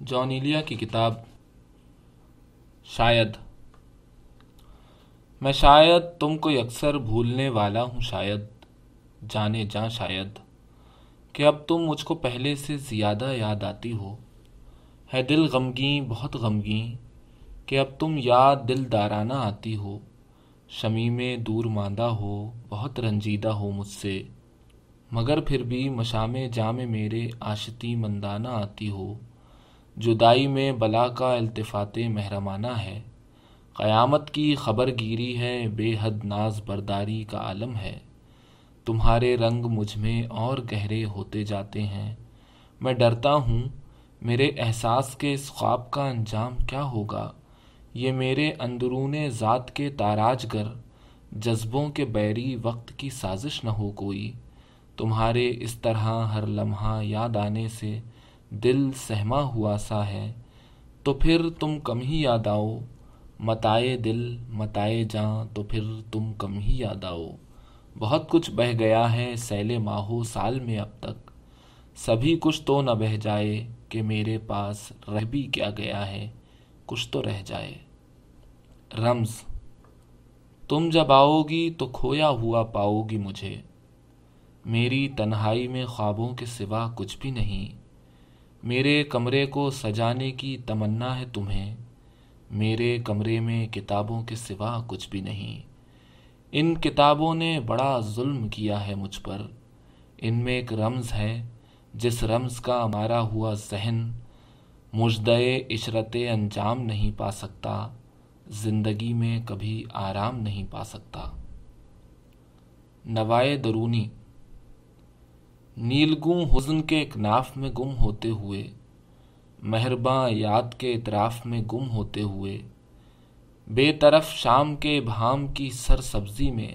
جونیلیا کی کتاب، شاید۔ میں شاید تم کو اکثر بھولنے والا ہوں، شاید۔ جانے جاں، شاید۔ کہ اب تم مجھ کو پہلے سے زیادہ یاد آتی ہو۔ ہے دل غمگین، بہت غمگین۔ کہ اب تم یاد دل دارانہ آتی ہو۔ شمی میں دور ماندہ ہو، بہت رنجیدہ ہو مجھ سے۔ مگر پھر بھی مشام جام میرے آشتی مندانہ آتی ہو۔ جدائی میں بلا کا التفات محرمانہ ہے۔ قیامت کی خبر گیری ہے، بے حد ناز برداری کا عالم ہے۔ تمہارے رنگ مجھ میں اور گہرے ہوتے جاتے ہیں۔ میں ڈرتا ہوں، میرے احساس کے اس خواب کا انجام کیا ہوگا؟ یہ میرے اندرون ذات کے تاراج گر، جذبوں کے بیری وقت کی سازش نہ ہو کوئی۔ تمہارے اس طرح ہر لمحہ یاد آنے سے دل سہما ہوا سا ہے، تو پھر تم کم ہی یاد آؤ۔ متائے دل، متائے جاں تو پھر تم کم ہی یاد آؤ۔ بہت کچھ بہ گیا ہے سیل ماہو سال میں اب تک۔ سبھی کچھ تو نہ بہ جائے کہ میرے پاس رہ بھی کیا گیا ہے۔ کچھ تو رہ جائے۔ رمز، تم جب آؤ گی تو کھویا ہوا پاؤ گی مجھے۔ میری تنہائی میں خوابوں کے سوا کچھ بھی نہیں۔ میرے کمرے کو سجانے کی تمنا ہے تمہیں۔ میرے کمرے میں کتابوں کے سوا کچھ بھی نہیں۔ ان کتابوں نے بڑا ظلم کیا ہے مجھ پر۔ ان میں ایک رمز ہے، جس رمز کا مارا ہوا ذہن مجدے عشرت انجام نہیں پا سکتا، زندگی میں کبھی آرام نہیں پا سکتا۔ نوائے درونی نیلگوں حزن کے ایک ناف میں گم ہوتے ہوئے، مہرباں یاد کے اطراف میں گم ہوتے ہوئے، بے طرف شام کے بھام کی سر سبزی میں،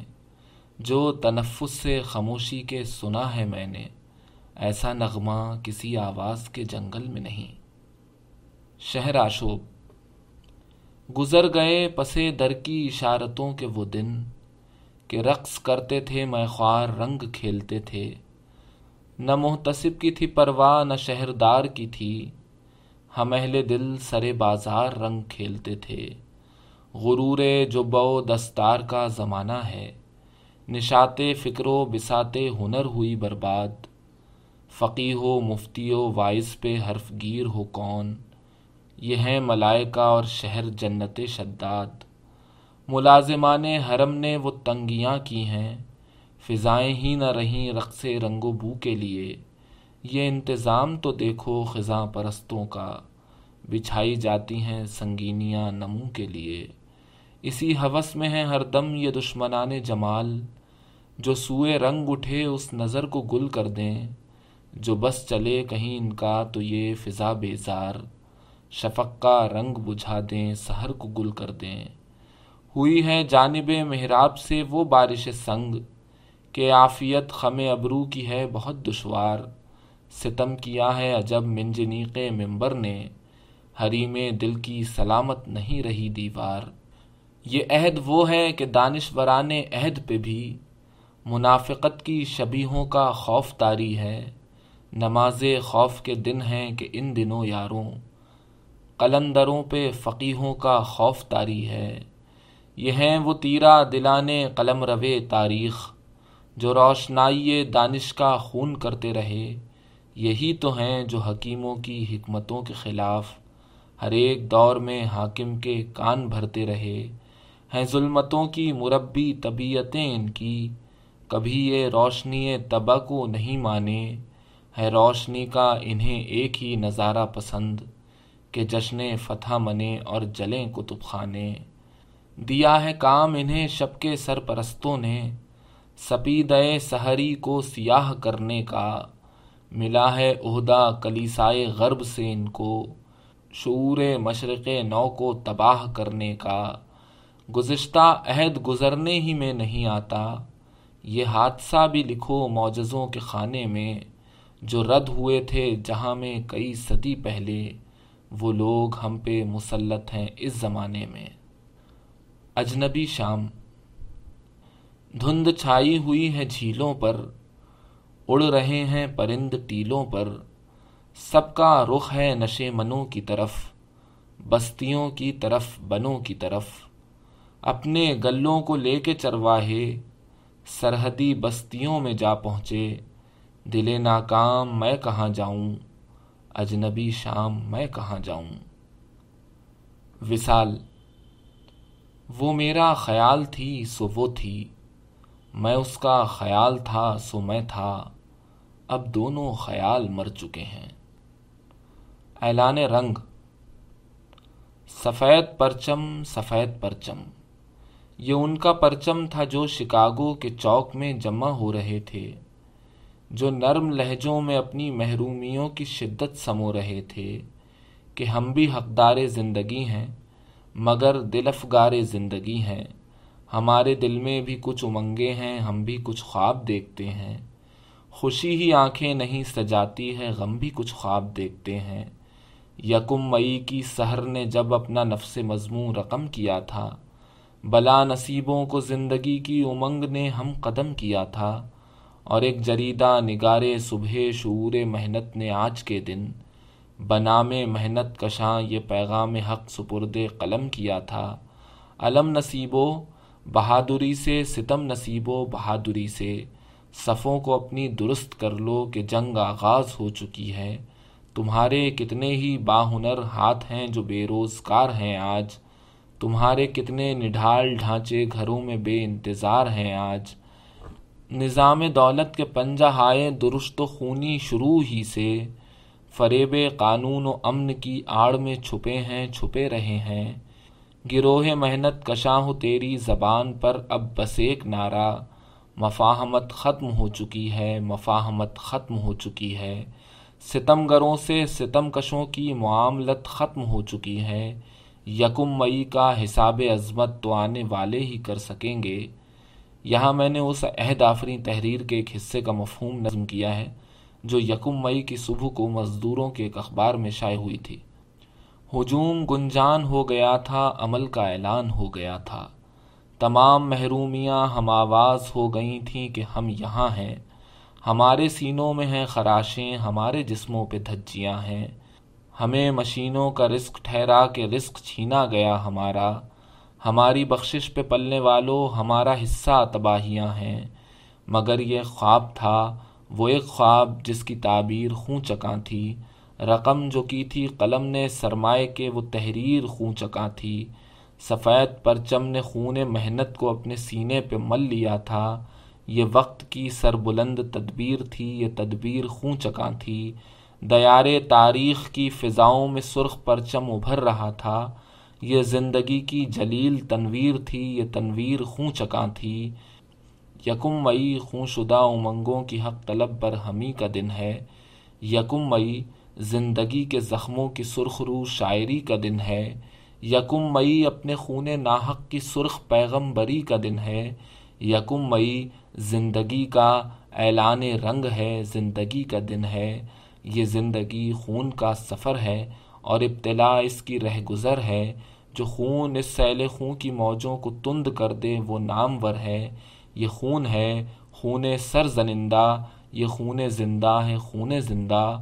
جو تنفس سے خاموشی کے سنا ہے میں نے، ایسا نغمہ کسی آواز کے جنگل میں نہیں۔ شہر آشوب، گزر گئے پسے در کی اشارتوں کے وہ دن، کہ رقص کرتے تھے میں خوار رنگ کھیلتے تھے۔ نہ محتسب کی تھی پرواہ، نہ شہردار کی تھی۔ ہم اہل دل سرے بازار رنگ کھیلتے تھے۔ غرور جو بو دستار کا زمانہ ہے۔ نشات فکر و بسات ہنر ہوئی برباد۔ فقی ہو مفتی و وائس پہ حرف گیر ہو کون۔ یہ ہیں ملائکہ اور شہر جنت شداد۔ ملازمان حرم نے وہ تنگیاں کی ہیں۔ فضائیں ہی نہ رہیں رقص رنگ و بو کے لیے۔ یہ انتظام تو دیکھو خزاں پرستوں کا۔ بچھائی جاتی ہیں سنگینیاں نمو کے لیے۔ اسی حوث میں ہے ہر دم یہ دشمنان جمال۔ جو سوئے رنگ اٹھے اس نظر کو گل کر دیں۔ جو بس چلے کہیں ان کا تو یہ فضا بیزار۔ شفق کا رنگ بجھا دیں سحر کو گل کر دیں۔ ہوئی ہے جانب محراب سے وہ بارش سنگ۔ کہ عافیت خم ابرو کی ہے، بہت دشوار ستم کیا ہے عجب منجنیق ممبر نے۔ حریم دل کی سلامت نہیں رہی دیوار۔ یہ عہد وہ ہے کہ دانشوران عہد پہ بھی منافقت کی شبیہوں کا خوف تاری ہے۔ نماز خوف کے دن ہیں کہ ان دنوں یاروں، قلندروں پہ فقیحوں کا خوف تاری ہے۔ یہ ہیں وہ تیرا دلانے قلم روے تاریخ۔ جو روشنائی دانش کا خون کرتے رہے، یہی تو ہیں جو حکیموں کی حکمتوں کے خلاف ہر ایک دور میں حاکم کے کان بھرتے رہے۔ ہیں ظلمتوں کی مربی طبیعتیں ان کی، کبھی یہ روشنی تبا کو نہیں مانے۔ ہے روشنی کا انہیں ایک ہی نظارہ پسند، کہ جشن فتح منے اور جلیں کتب خانے۔ دیا ہے کام انہیں شب کے سرپرستوں نے۔ سپید سحری کو سیاہ کرنے کا، ملا ہے عہدہ کلیسائے غرب سے ان کو، شعور مشرق نو کو تباہ کرنے کا۔ گزشتہ عہد گزرنے ہی میں نہیں آتا، یہ حادثہ بھی لکھو معجزوں کے خانے میں۔ جو رد ہوئے تھے جہاں میں کئی صدی پہلے، وہ لوگ ہم پہ مسلط ہیں اس زمانے میں۔ اجنبی شام دھند چھائی ہوئی ہے جھیلوں پر، اڑ رہے ہیں پرند ٹیلوں پر۔ سب کا رخ ہے نشے منوں کی طرف، بستیوں کی طرف، بنوں کی طرف۔ اپنے گلوں کو لے کے چرواہے، سرحدی بستیوں میں جا پہنچے۔ دل ناکام، میں کہاں جاؤں؟ اجنبی شام، میں کہاں جاؤں؟ وصال، وہ میرا خیال تھی، سو وہ تھی۔ میں اس کا خیال تھا سو میں تھا۔ اب دونوں خیال مر چکے ہیں۔ اعلان رنگ۔ سفید پرچم سفید پرچم۔ یہ ان کا پرچم تھا جو شکاگو کے چوک میں جمع ہو رہے تھے، جو نرم لہجوں میں اپنی محرومیوں کی شدت سمو رہے تھے کہ ہم بھی حقدار زندگی ہیں، مگر دل افگار زندگی ہیں۔ ہمارے دل میں بھی کچھ امنگیں ہیں، ہم بھی کچھ خواب دیکھتے ہیں۔ خوشی ہی آنکھیں نہیں سجاتی ہے، غم بھی کچھ خواب دیکھتے ہیں۔ یکم مئی کی سحر نے جب اپنا نفس مضمون رقم کیا تھا، بلا نصیبوں کو زندگی کی امنگ نے ہم قدم کیا تھا۔ اور ایک جریدہ نگارے صبح شعور محنت نے آج کے دن، بنام محنت کشاں یہ پیغام حق سپرد قلم کیا تھا۔ علم نصیبوں بہادری سے ستم نصیبوں بہادری سے۔ صفوں کو اپنی درست کر لو کہ جنگ آغاز ہو چکی ہے۔ تمہارے کتنے ہی باہنر ہاتھ ہیں جو بے روزگار ہیں آج۔ تمہارے کتنے نڈھال ڈھانچے گھروں میں بے انتظار ہیں آج۔ نظام دولت کے پنجہ ہائے درست و خونی شروع ہی سے۔ فریب قانون و امن کی آڑ میں چھپے ہیں، چھپے رہے ہیں۔ گروہ محنت کشاں ہو تیری زبان پر اب بس ایک نعرہ۔ مفاہمت ختم ہو چکی ہے، مفاہمت ختم ہو چکی ہے۔ ستم گروں سے ستم کشوں کی معاملت ختم ہو چکی ہے۔ یکم مئی کا حساب عظمت تو آنے والے ہی کر سکیں گے۔ یہاں میں نے اس عہد آفری تحریر کے ایک حصے کا مفہوم نظم کیا ہے، جو یکم مئی کی صبح کو مزدوروں کے ایک اخبار میں شائع ہوئی تھی۔ ہجوم گنجان ہو گیا تھا، عمل کا اعلان ہو گیا تھا۔ تمام محرومیاں ہم آواز ہو گئی تھیں کہ ہم یہاں ہیں۔ ہمارے سینوں میں ہیں خراشیں، ہمارے جسموں پہ دھجیاں ہیں۔ ہمیں مشینوں کا رزق ٹھہرا کے رزق چھینا گیا ہمارا۔ ہماری بخشش پہ پلنے والوں ہمارا حصہ تباہیاں ہیں۔ مگر یہ خواب تھا، وہ ایک خواب جس کی تعبیر خوں چکاں تھی۔ رقم جو کی تھی قلم نے سرمائے کے وہ تحریر خوں چکاں تھی۔ سفید پرچم نے خون محنت کو اپنے سینے پہ مل لیا تھا۔ یہ وقت کی سر بلند تدبیر تھی، یہ تدبیر خوں چکاں تھی۔ دیار تاریخ کی فضاؤں میں سرخ پرچم ابھر رہا تھا۔ یہ زندگی کی جلیل تنویر تھی، یہ تنویر خوں چکاں تھی۔ یکم مئی خوں شدہ امنگوں کی حق طلب برہمی کا دن ہے۔ یکم مئی زندگی کے زخموں کی سرخ رو شاعری کا دن ہے، یکم مئی اپنے خون ناحق کی سرخ پیغم بری کا دن ہے، یکم مئی زندگی کا اعلان رنگ ہے، زندگی کا دن ہے۔ یہ زندگی خون کا سفر ہے اور ابتلا اس کی رہ گزر ہے۔ جو خون اس سیل خون کی موجوں کو تند کر دے، وہ نامور ہے۔ یہ خون ہے، خون سر زنندہ یہ خون زندہ ہے، خون زندہ۔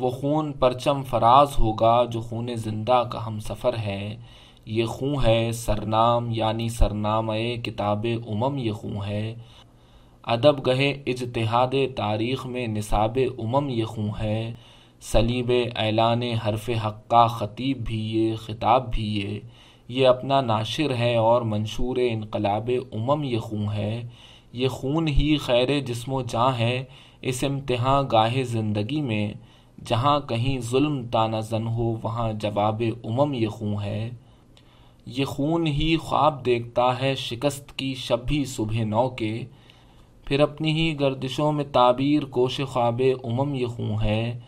وہ خون پرچم فراز ہوگا جو خون زندہ کا ہم سفر ہے۔ یہ خون ہے سرنام یعنی سرنامہ کتاب امم یہ خون ہے۔ ادب گہے اجتہاد تاریخ میں نصاب امم یہ خوں ہے۔ سلیب اعلان حرف حقہ خطیب بھی یہ، خطاب بھی یہ۔ یہ اپنا ناشر ہے اور منشور انقلاب امم یہ خوں ہے۔ یہ خون ہی خیر جسم و جاں ہے اس امتحان گاہ زندگی میں۔ جہاں کہیں ظلم تانا زن ہو، وہاں جواب امم یہ خوں ہے۔ یہ خون ہی خواب دیکھتا ہے شکست کی شب بھی صبح نو کے۔ پھر اپنی ہی گردشوں میں تعبیر کوش خواب امم یہ خوں ہے۔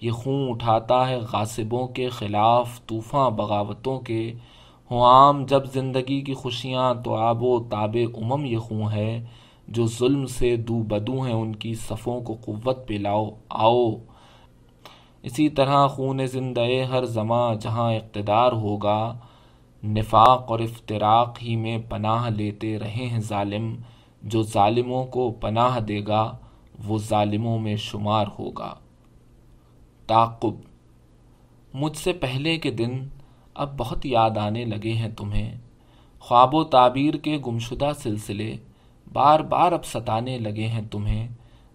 یہ خون اٹھاتا ہے غاصبوں کے خلاف طوفاں بغاوتوں کے۔ ہوں عام جب زندگی کی خوشیاں تو آب و تاب امم یہ خوں ہے۔ جو ظلم سے دو بدو ہیں ان کی صفوں کو قوت پہ لاؤ، آؤ۔ اسی طرح خون زندہ ہر زماں جہاں اقتدار ہوگا، نفاق اور افتراق ہی میں پناہ لیتے رہے ہیں ظالم۔ جو ظالموں کو پناہ دے گا، وہ ظالموں میں شمار ہوگا۔ تعقب۔ مجھ سے پہلے کے دن اب بہت یاد آنے لگے ہیں تمہیں۔ خواب و تعبیر کے گمشدہ سلسلے بار بار اب ستانے لگے ہیں تمہیں۔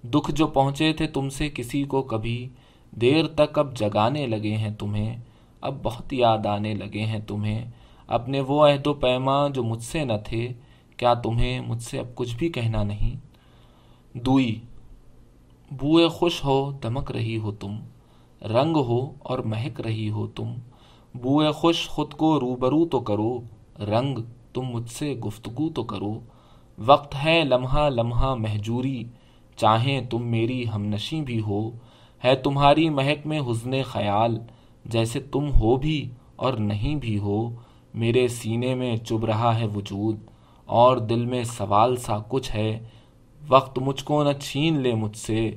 دکھ جو پہنچے تھے تم سے کسی کو کبھی دیر تک اب جگانے لگے ہیں تمہیں، اب بہت یاد آنے لگے ہیں تمہیں۔ اپنے وہ عہد و پیما جو مجھ سے نہ تھے، کیا تمہیں مجھ سے اب کچھ بھی کہنا نہیں؟ دوئی، بوئے خوش ہو، دمک رہی ہو تم۔ رنگ ہو اور مہک رہی ہو تم۔ بوئے خوش خود کو روبرو تو کرو۔ رنگ، تم مجھ سے گفتگو تو کرو۔ وقت ہے لمحہ لمحہ مہجوری۔ چاہیں تم میری ہم نشیں بھی ہو۔ ہے تمہاری مہک میں حزن خیال، جیسے تم ہو بھی اور نہیں بھی ہو، میرے سینے میں چب رہا ہے وجود، اور دل میں سوال سا کچھ ہے، وقت مجھ کو نہ چھین لے مجھ سے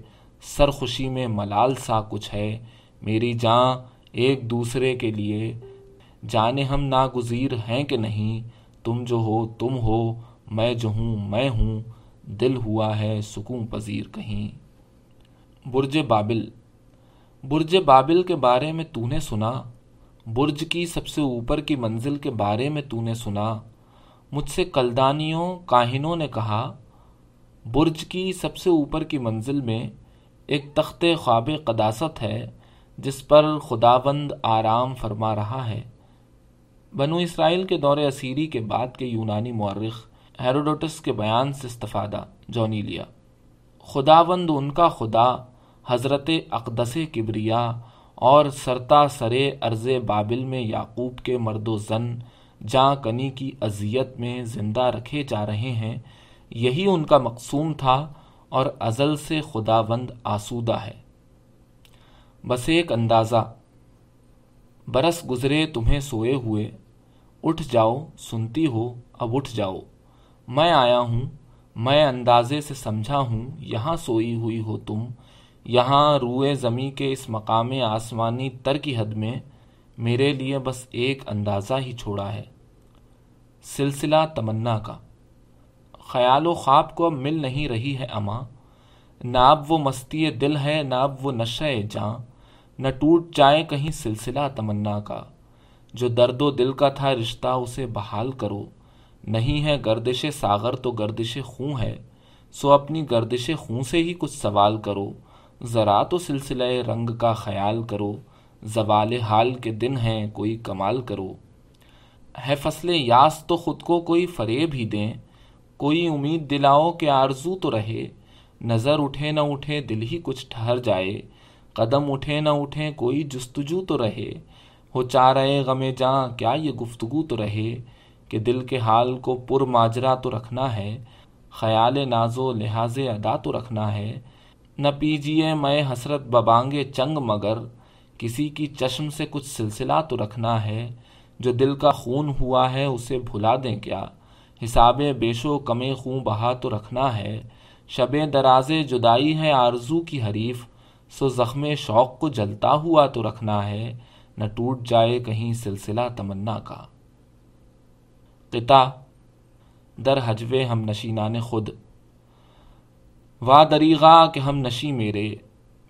سر خوشی میں ملال سا کچھ ہے، میری جاں ایک دوسرے کے لیے، جانے ہم ناگزیر ہیں کہ نہیں، تم جو ہو تم ہو، میں جو ہوں میں ہوں، دل ہوا ہے سکون پذیر کہیں۔ برج بابل۔ برج بابل کے بارے میں تو نے سنا، برج کی سب سے اوپر کی منزل کے بارے میں تو نے سنا۔ مجھ سے کلدانیوں، کاہنوں نے کہا، برج کی سب سے اوپر کی منزل میں ایک تخت خواب قداست ہے، جس پر خداوند آرام فرما رہا ہے۔ بنو اسرائیل کے دور اسیری کے بعد کے یونانی مورخ ہیروڈوٹس کے بیان سے استفادہ، جونی لیا۔ خداوند ان کا خدا حضرت اقدس کبریا اور سرتا سرے ارض بابل میں یعقوب کے مرد و زن جاں کنی کی اذیت میں زندہ رکھے جا رہے ہیں، یہی ان کا مقصوم تھا اور ازل سے خداوند آسودہ ہے۔ بس ایک اندازہ، برس گزرے تمہیں سوئے ہوئے، اٹھ جاؤ، سنتی ہو، اب اٹھ جاؤ۔ میں آیا ہوں، میں اندازے سے سمجھا ہوں، یہاں سوئی ہوئی ہو تم یہاں روئے زمیں کے اس مقام آسمانی تر کی حد میں میرے لیے بس ایک اندازہ ہی چھوڑا ہے۔ سلسلہ تمنا کا۔ خیال و خواب کو اب مل نہیں رہی ہے اماں۔ نہ اب وہ مستی دل ہے، نہ اب وہ نشہ جاں۔ نہ ٹوٹ جائے کہیں سلسلہ تمنا کا۔ جو درد و دل کا تھا رشتہ اسے بحال کرو۔ نہیں ہے گردش ساغر تو گردش خوں ہے۔ سو اپنی گردش خوں سے ہی کچھ سوال کرو۔ ذرا تو سلسلہ رنگ کا خیال کرو، زوال حال کے دن ہیں، کوئی کمال کرو۔ ہے فصل یاس تو خود کو کوئی فریب ہی دیں۔ کوئی امید دلاؤ کہ آرزو تو رہے۔ نظر اٹھے نہ اٹھے دل ہی کچھ ٹھہر جائے۔ قدم اٹھے نہ اٹھے کوئی جستجو تو رہے۔ ہو چاہ رہے غمے جاں، کیا یہ گفتگو تو رہے؟ کہ دل کے حال کو پر ماجرا تو رکھنا ہے۔ خیال ناز و لحاظ ادا تو رکھنا ہے۔ نہ پیجیے میں حسرت ببانگے چنگ مگر، کسی کی چشم سے کچھ سلسلہ تو رکھنا ہے، جو دل کا خون ہوا ہے اسے بھلا دیں کیا؟ حساب بیشو کمے خون بہا تو رکھنا ہے۔ شب درازے جدائی ہے آرزو کی حریف، سو زخم شوق کو جلتا ہوا تو رکھنا ہے۔ نہ ٹوٹ جائے کہیں سلسلہ تمنا کا۔ قطع، در حجوے ہم نشینان خود۔ وا دریغا کہ ہم نشی میرے،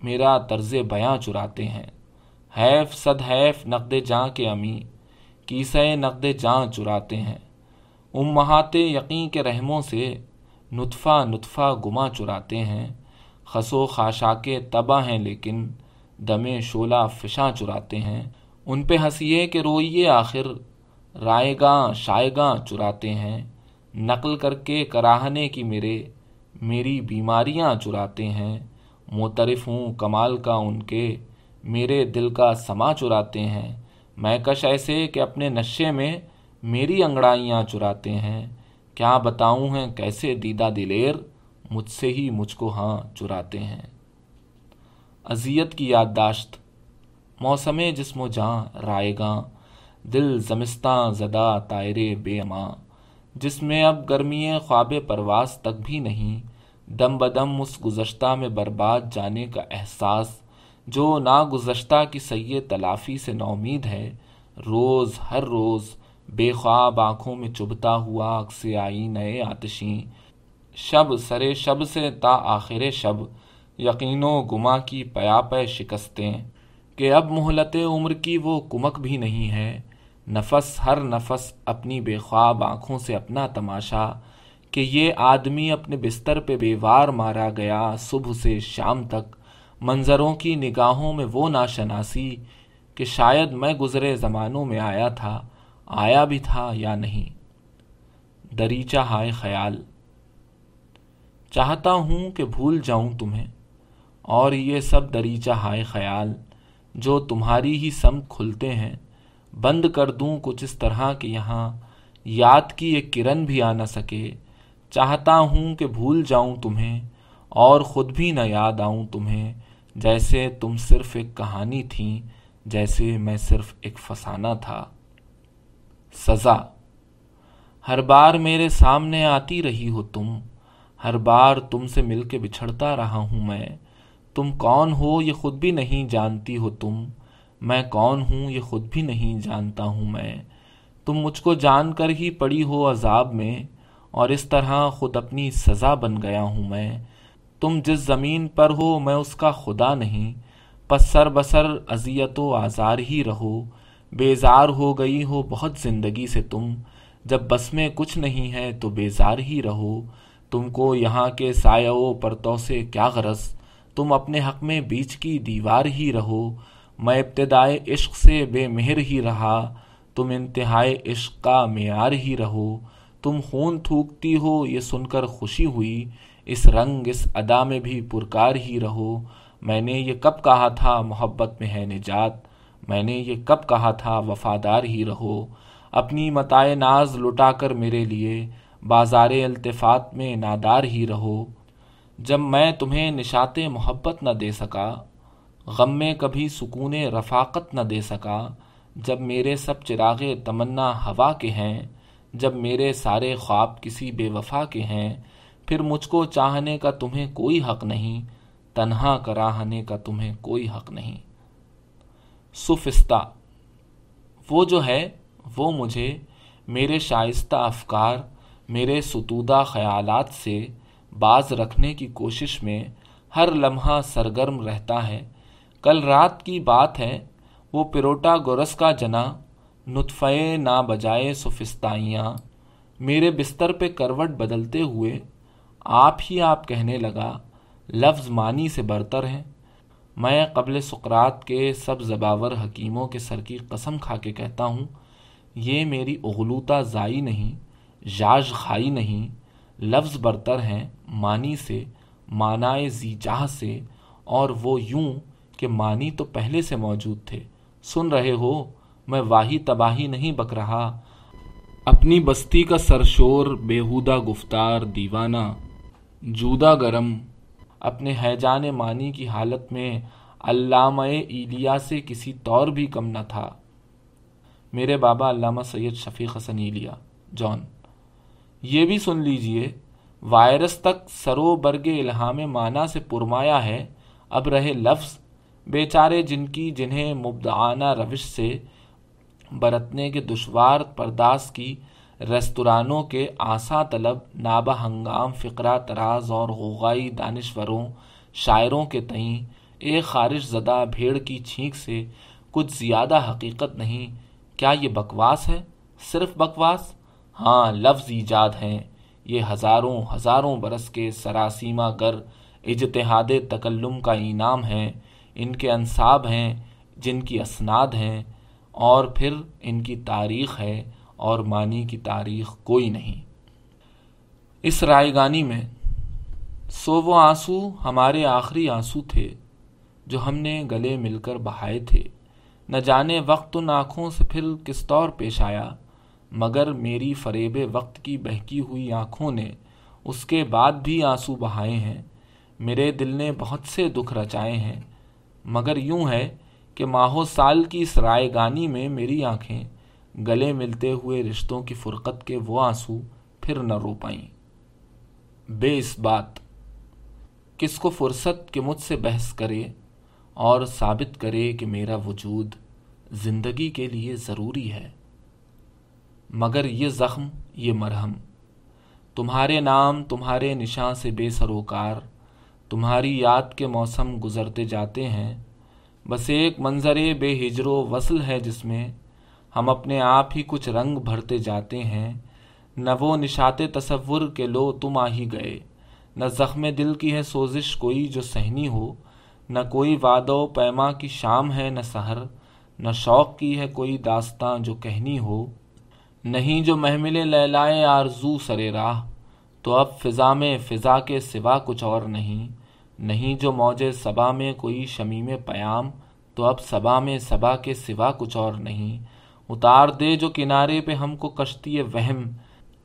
میرا طرز بیاں چراتے ہیں۔ حیف صد حیف نقد جاں کے امی کیسے نقد جاں چراتے ہیں۔ امہات یقین کے رحموں سے نطفہ نطفہ گما چراتے ہیں۔ خسو خاشاکے تباہ ہیں لیکن دمے شولہ فشاں چراتے ہیں۔ ان پہ ہنسیے کہ روئیے آخر، رائے گاں شائے گاں چراتے ہیں۔ نقل کر کے کراہنے کی میرے میری بیماریاں چراتے ہیں معترف ہوں کمال کا ان کے میرے دل کا سما چراتے ہیں۔ میں کش ایسے کہ اپنے نشے میں میری انگڑائیاں چراتے ہیں۔ کیا بتاؤں ہیں کیسے دیدہ دلیر مجھ سے ہی مجھ کو ہاں چراتے ہیں۔ اذیت کی یادداشت، موسم جسم و جاں رائے گاں، دل زمستاں زدہ تائرے بے اماں جس میں اب گرمی خواب پرواز تک بھی نہیں دم بدم اس گزشتہ میں برباد جانے کا احساس جو نا گزشتہ کی سی تلافی سے نومید ہے، روز ہر روز بے خواب آنکھوں میں چبھتا ہوا اکس آئی نئے آتشیں۔ شب، سرے شب سے تا آخر شب یقین و گما کی پیا پے شکستیں۔ کہ اب مہلت عمر کی وہ کمک بھی نہیں ہے۔ نفس، ہر نفس اپنی بے خواب آنکھوں سے اپنا تماشا۔ کہ یہ آدمی اپنے بستر پہ بیوار مارا گیا صبح سے شام تک۔ منظروں کی نگاہوں میں وہ ناشناسی کہ شاید میں گزرے زمانوں میں آیا تھا، آیا بھی تھا یا نہیں۔ دریچہ ہائے خیال۔ چاہتا ہوں کہ بھول جاؤں تمہیں، اور یہ سب دریچہ ہائے خیال جو تمہاری ہی سمت کھلتے ہیں۔ بند کر دوں کچھ اس طرح کہ یہاں یاد کی ایک کرن بھی آ نہ سکے۔ چاہتا ہوں کہ بھول جاؤں تمہیں اور خود بھی نہ یاد آؤں تمہیں، جیسے تم صرف ایک کہانی تھیں جیسے میں صرف ایک فسانہ تھا۔ سزا ہر بار میرے سامنے آتی رہی ہو تم، ہر بار تم سے مل کے بچھڑتا رہا ہوں میں۔ تم کون ہو یہ خود بھی نہیں جانتی ہو تم، میں کون ہوں یہ خود بھی نہیں جانتا ہوں میں۔ تم مجھ کو جان کر ہی پڑی ہو عذاب میں اور اس طرح خود اپنی سزا بن گیا ہوں میں۔ تم جس زمین پر ہو میں اس کا خدا نہیں۔ پس سر بسر اذیت و آزار ہی رہو۔ بیزار ہو گئی ہو بہت زندگی سے تم۔ جب بس میں کچھ نہیں ہے تو بیزار ہی رہو۔ تم کو یہاں کے سایہ و پرتوں سے کیا غرض؟ تم اپنے حق میں بیچ کی دیوار ہی رہو۔ میں ابتدائے عشق سے بے مہر ہی رہا۔ تم انتہائے عشق کا معیار ہی رہو۔ تم خون تھوکتی ہو، یہ سن کر خوشی ہوئی۔ اس رنگ، اس ادا میں بھی پرکار ہی رہو۔ میں نے یہ کب کہا تھا، محبت میں ہے نجات۔ میں نے یہ کب کہا تھا، وفادار ہی رہو۔ اپنی متائے ناز لٹا کر میرے لیے، بازار التفات میں نادار ہی رہو۔ جب میں تمہیں نشات محبت نہ دے سکا، غم میں کبھی سکون رفاقت نہ دے سکا، جب میرے سب چراغ تمنا ہوا کے ہیں جب میرے سارے خواب کسی بے وفا کے ہیں، پھر مجھ کو چاہنے کا تمہیں کوئی حق نہیں، تنہا کراہنے کا تمہیں کوئی حق نہیں۔ سفستہ وہ جو ہے، وہ مجھے میرے شائستہ افکار، میرے ستودہ خیالات سے باز رکھنے کی کوشش میں ہر لمحہ سرگرم رہتا ہے۔ کل رات کی بات ہے، وہ پروٹا گورس کا جنا نطفے نہ بجائے سفستائیاں۔ میرے بستر پہ کروٹ بدلتے ہوئے آپ ہی آپ کہنے لگا، لفظ معنی سے برتر ہیں۔ میں قبل سقرات کے سب زباور حکیموں کے سر کی قسم کھا کے کہتا ہوں، یہ میری اغلوطہ زائی نہیں، جاج خائی نہیں۔ لفظ برتر ہیں معنی سے معنی زی جاہ سے، اور وہ یوں کہ معنی تو پہلے سے موجود تھے۔ سن رہے ہو؟ میں واہی تباہی نہیں بک رہا۔ اپنی بستی کا سرشور بےحودہ گفتار دیوانہ، جودہ گرم۔ اپنے حیجان معنی کی حالت میں علامہ ایلیا سے کسی طور بھی کم نہ تھا۔ میرے بابا علامہ سید شفیق حسن ایلیا، جان۔ یہ بھی سن لیجیے، وائرس تک سرو برگ الہام معنی سے پرمایا ہے۔ اب رہے لفظ، بیچارے جن کی جنہیں مبدعانہ روش سے برتنے کے دشوار پرداس کی ریستورانوں کے آسا طلب نابہ ہنگام فقرہ تراز اور غوغائی دانشوروں شاعروں کے تئیں ایک خارش زدہ بھیڑ کی چھینک سے کچھ زیادہ حقیقت نہیں، کیا یہ بکواس ہے؟ صرف بکواس؟ ہاں لفظ ایجاد ہیں۔ یہ ہزاروں ہزاروں برس کے سراسیمہ گر اجتہاد تکلم کا انعام ہے ان کے انصاب ہیں، جن کی اسناد ہیں۔ اور پھر ان کی تاریخ ہے اور معنی کی تاریخ کوئی نہیں۔ اس رائے گانی میں سو وہ آنسو ہمارے آخری آنسو تھے جو ہم نے گلے مل کر بہائے تھے۔ نہ جانے وقت ان آنکھوں سے پھر کس طور پیش آیا، مگر میری فریب وقت کی بہکی ہوئی آنکھوں نے اس کے بعد بھی آنسو بہائے ہیں۔ میرے دل نے بہت سے دکھ رچائے ہیں، مگر یوں ہے کہ ماہو سال کی اس رائے گانی میں میری آنکھیں گلے ملتے ہوئے رشتوں کی فرقت کے وہ آنسو پھر نہ رو پائیں۔ بے اس بات۔ کس کو فرصت کہ مجھ سے بحث کرے اور ثابت کرے کہ میرا وجود زندگی کے لیے ضروری ہے۔ مگر یہ زخم، یہ مرہم۔ تمہارے نام، تمہارے نشاں سے بے سروکار، تمہاری یاد کے موسم گزرتے جاتے ہیں۔ بس ایک منظر بے ہجر و وصل ہے جس میں ہم اپنے آپ ہی کچھ رنگ بھرتے جاتے ہیں، نہ وہ نشات تصور کے لو تم آ ہی گئے۔ نہ زخم دل کی ہے سوزش کوئی جو سہنی ہو، نہ کوئی وعدہ و پیما کی شام ہے نہ سحر، نہ شوق کی ہے کوئی داستاں جو کہنی ہو۔ نہیں جو محمل لیلائے آرزو سرے راہ، تو اب فضا میں فضا کے سوا کچھ اور نہیں۔ نہیں جو موج صبا میں کوئی شمیم پیام، تو اب صبا میں صبا کے سوا کچھ اور نہیں۔ اتار دے جو کنارے پہ ہم کو کشتی وہم،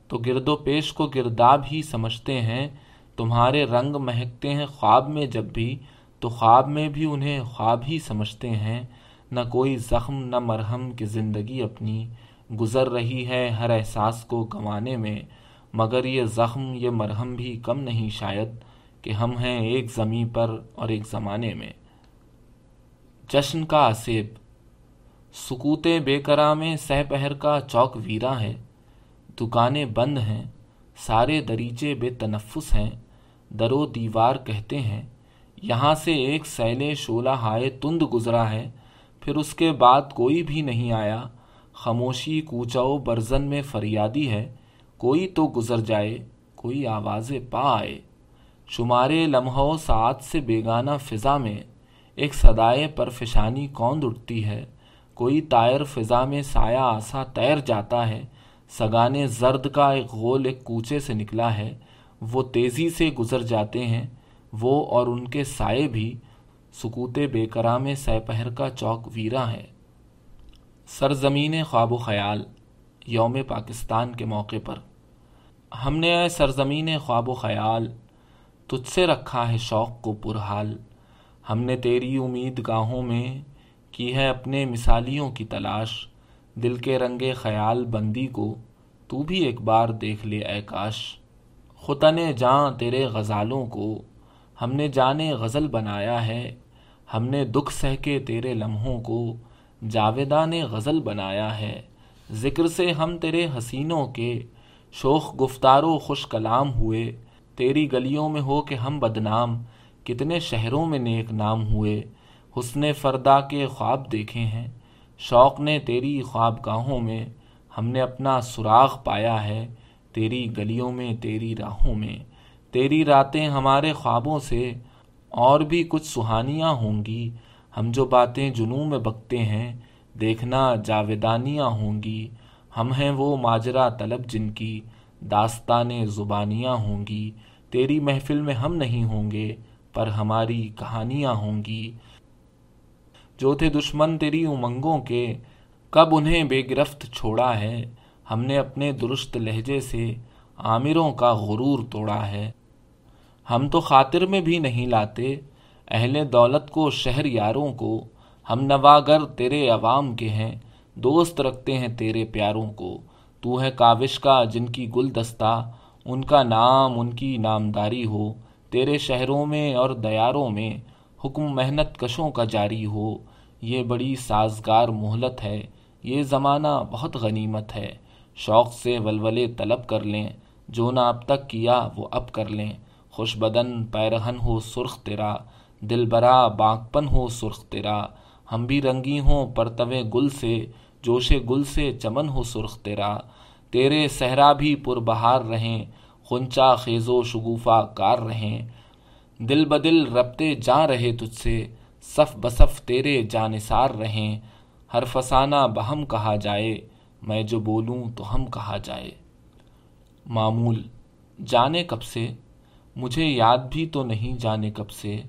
تو گرد و پیش کو گرداب ہی سمجھتے ہیں۔ تمہارے رنگ مہکتے ہیں خواب میں جب بھی، تو خواب میں بھی انہیں خواب ہی سمجھتے ہیں۔ نہ کوئی زخم، نہ مرہم کی زندگی اپنی گزر رہی ہے ہر احساس کو گنوانے میں۔ مگر یہ زخم، یہ مرہم بھی کم نہیں شاید۔ کہ ہم ہیں ایک زمیں پر اور ایک زمانے میں۔ جشن کا آسیب سکوت بے میں سہ پہر کا چوک ویرا ہے دکانیں بند ہیں، سارے دریچے بے تنفس ہیں۔ درو دیوار کہتے ہیں، یہاں سے ایک سیلے شولہ ہائے تند گزرا ہے۔ پھر اس کے بعد کوئی بھی نہیں آیا۔ خاموشی کوچاؤ برزن میں فریادی ہے۔ کوئی تو گزر جائے، کوئی آواز پا آئے۔ شمارے لمحوں ساتھ سے بیگانہ فضا میں ایک صدائے پر فشانی کون اٹھتی ہے؟ کوئی تائر فضا میں سایہ آسا تیر جاتا ہے، سگانے زرد کا ایک غول ایک کوچے سے نکلا ہے، وہ تیزی سے گزر جاتے ہیں، وہ اور ان کے سائے بھی سکوت بے میں سہ پہر کا چوک ویرا ہے۔ سرزمین خواب و خیال، یوم پاکستان کے موقع پر۔ ہم نے اے سرزمین خواب و خیال تجھ سے رکھا ہے شوق کو پرحال۔ ہم نے تیری امید گاہوں میں کی ہے اپنے مثالیوں کی تلاش۔ دل کے رنگ خیال بندی کو تو بھی ایک بار دیکھ لے اے کاش۔ خطن جاں تیرے غزالوں کو۔ ہم نے جانے غزل بنایا ہے۔ ہم نے دکھ سہ کے تیرے لمحوں کو۔ جاویدان غزل بنایا ہے۔ ذکر سے ہم تیرے حسینوں کے۔ شوخ گفتار و خوش کلام ہوئے۔ تیری گلیوں میں ہو کہ ہم بدنام، کتنے شہروں میں نیک نام ہوئے، حسن فردا کے خواب دیکھے ہیں، شوق نے تیری خواب گاہوں میں، ہم نے اپنا سراغ پایا ہے، تیری گلیوں میں، تیری راہوں میں، تیری راتیں ہمارے خوابوں سے، اور بھی کچھ سہانیاں ہوں گی، ہم جو باتیں جنوں میں بکتے ہیں، دیکھنا جاویدانیاں ہوں گی، ہم ہیں وہ ماجرا طلب جن کی داستان زبانیاں ہوں گی، تیری محفل میں ہم نہیں ہوں گے، پر ہماری کہانیاں ہوں گی۔ جو تھے دشمن تیری امنگوں کے، کب انہیں بے گرفت چھوڑا ہے؟ ہم نے اپنے درست لہجے سے عامروں کا غرور توڑا ہے۔ ہم تو خاطر میں بھی نہیں لاتے، اہل دولت کو، شہر یاروں کو۔ ہم نواگر تیرے عوام کے ہیں، دوست رکھتے ہیں تیرے پیاروں کو۔ تو ہے کاوش کا جن کی گل دستہ ان کا نام ان کی نامداری ہو، تیرے شہروں میں اور دیاروں میں حکم محنت کشوں کا جاری ہو۔ یہ بڑی سازگار مہلت ہے، یہ زمانہ بہت غنیمت ہے۔ شوق سے ولولے طلب کر لیں، جو نہ اب تک کیا وہ اب کر لیں۔ خوش بدن پیرہن ہو سرخ تیرا، دل برا باغپن ہو سرخ تیرا۔ ہم بھی رنگی ہوں پرتوے گل سے، جوش گل سے چمن ہو سرخ تیرا۔ تیرے صحرا بھی پر بہار رہیں، خنچا، خیز و شگوفہ کار رہیں۔ دل بدل ربتے جا رہے تجھ سے، صف بصف تیرے جانثار رہیں۔ ہر فسانہ بہم کہا جائے، میں جو بولوں تو ہم کہا جائے۔ معمول، جانے کب سے؟ مجھے یاد بھی تو نہیں جانے کب سے۔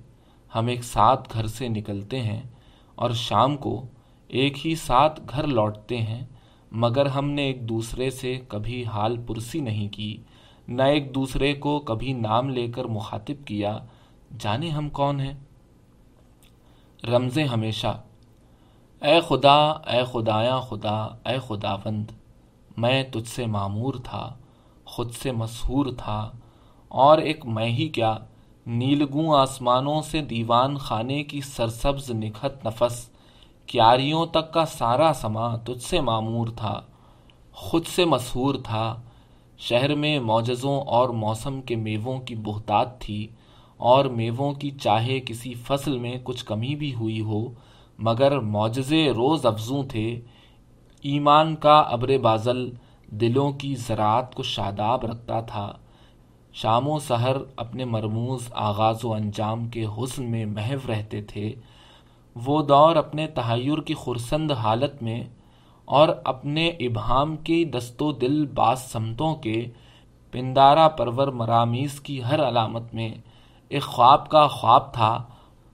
ہم ایک ساتھ گھر سے نکلتے ہیں اور شام کو ایک ہی ساتھ گھر لوٹتے ہیں۔ مگر ہم نے ایک دوسرے سے کبھی حال پرسی نہیں کی، نہ ایک دوسرے کو کبھی نام لے کر مخاطب کیا۔ جانے ہم کون ہیں؟ رمز ہمیشہ۔ اے خدا، اے خدایا خدا، اے خداوند، میں تجھ سے معمور تھا، خود سے مسحور تھا۔ اور ایک میں ہی کیا، نیلگوں آسمانوں سے دیوان خانے کی سرسبز نکھت نفس۔ کیاریوں تک کا سارا سما تجھ سے معمور تھا، خود سے مسحور تھا۔ شہر میں معجزوں اور موسم کے میووں کی بہتات تھی، اور میووں کی چاہے کسی فصل میں کچھ کمی بھی ہوئی ہو، مگر معجزے روز افزوں تھے۔ ایمان کا ابر بازل دلوں کی زراعت کو شاداب رکھتا تھا۔ شام و سحر اپنے مرموز آغاز و انجام کے حسن میں محو رہتے تھے۔ وہ دور اپنے تحیر کی خرسند حالت میں اور اپنے ابہام کی دست و دل باس سمتوں کے پندارہ پرور مرامیز کی ہر علامت میں ایک خواب کا خواب تھا۔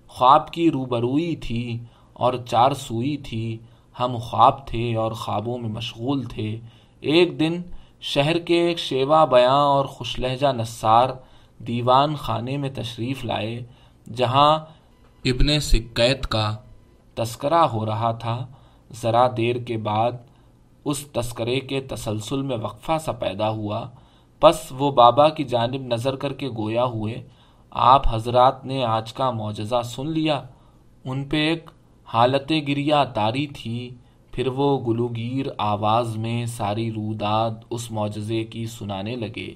خواب کی روبروئی تھی اور چار سوئی تھی۔ ہم خواب تھے اور خوابوں میں مشغول تھے۔ ایک دن شہر کے ایک شیوا بیاں اور خوش لہجہ نثار دیوان خانے میں تشریف لائے، جہاں ابن سکیت کا تذکرہ ہو رہا تھا۔ ذرا دیر کے بعد اس تذکرے کے تسلسل میں وقفہ سا پیدا ہوا۔ پس وہ بابا کی جانب نظر کر کے گویا ہوئے، آپ حضرات نے آج کا معجزہ سن لیا۔ ان پہ ایک حالت گریا تاری تھی۔ پھر وہ گلوگیر آواز میں ساری روداد اس معجزے کی سنانے لگے،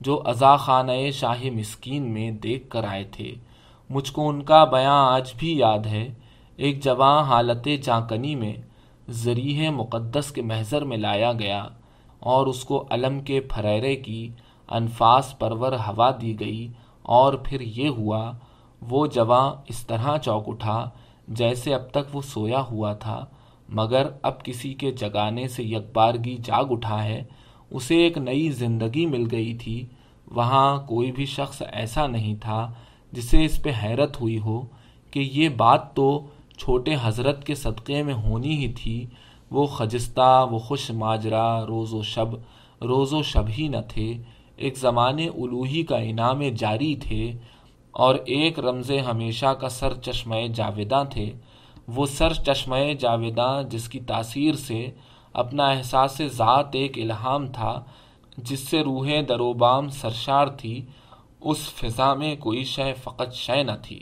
جو ازا خانہ شاہ مسکین میں دیکھ کر آئے تھے۔ مجھ کو ان کا بیاں آج بھی یاد ہے۔ ایک جواں حالت چانکنی میں ذریح مقدس کے محضر میں لایا گیا اور اس کو علم کے پھریرے کی انفاس پرور ہوا دی گئی اور پھر یہ ہوا، وہ جواں اس طرح چوک اٹھا جیسے اب تک وہ سویا ہوا تھا، مگر اب کسی کے جگانے سے یکبارگی جاگ اٹھا ہے۔ اسے ایک نئی زندگی مل گئی تھی۔ وہاں کوئی بھی شخص ایسا نہیں تھا جسے اس پہ حیرت ہوئی ہو کہ یہ بات تو چھوٹے حضرت کے صدقے میں ہونی ہی تھی، وہ خجستہ، وہ خوش ماجرا روز و شب، روز و شب ہی نہ تھے۔ ایک زمانے الوہی کا انعام جاری تھے اور ایک رمز ہمیشہ کا سر چشمہ جاویداں تھے۔ وہ سر چشمہ جاویداں جس کی تاثیر سے اپنا احساس ذات ایک الہام تھا، جس سے روحیں دروبام سرشار تھی۔ اس فضا میں کوئی شے فقط شے نہ تھی۔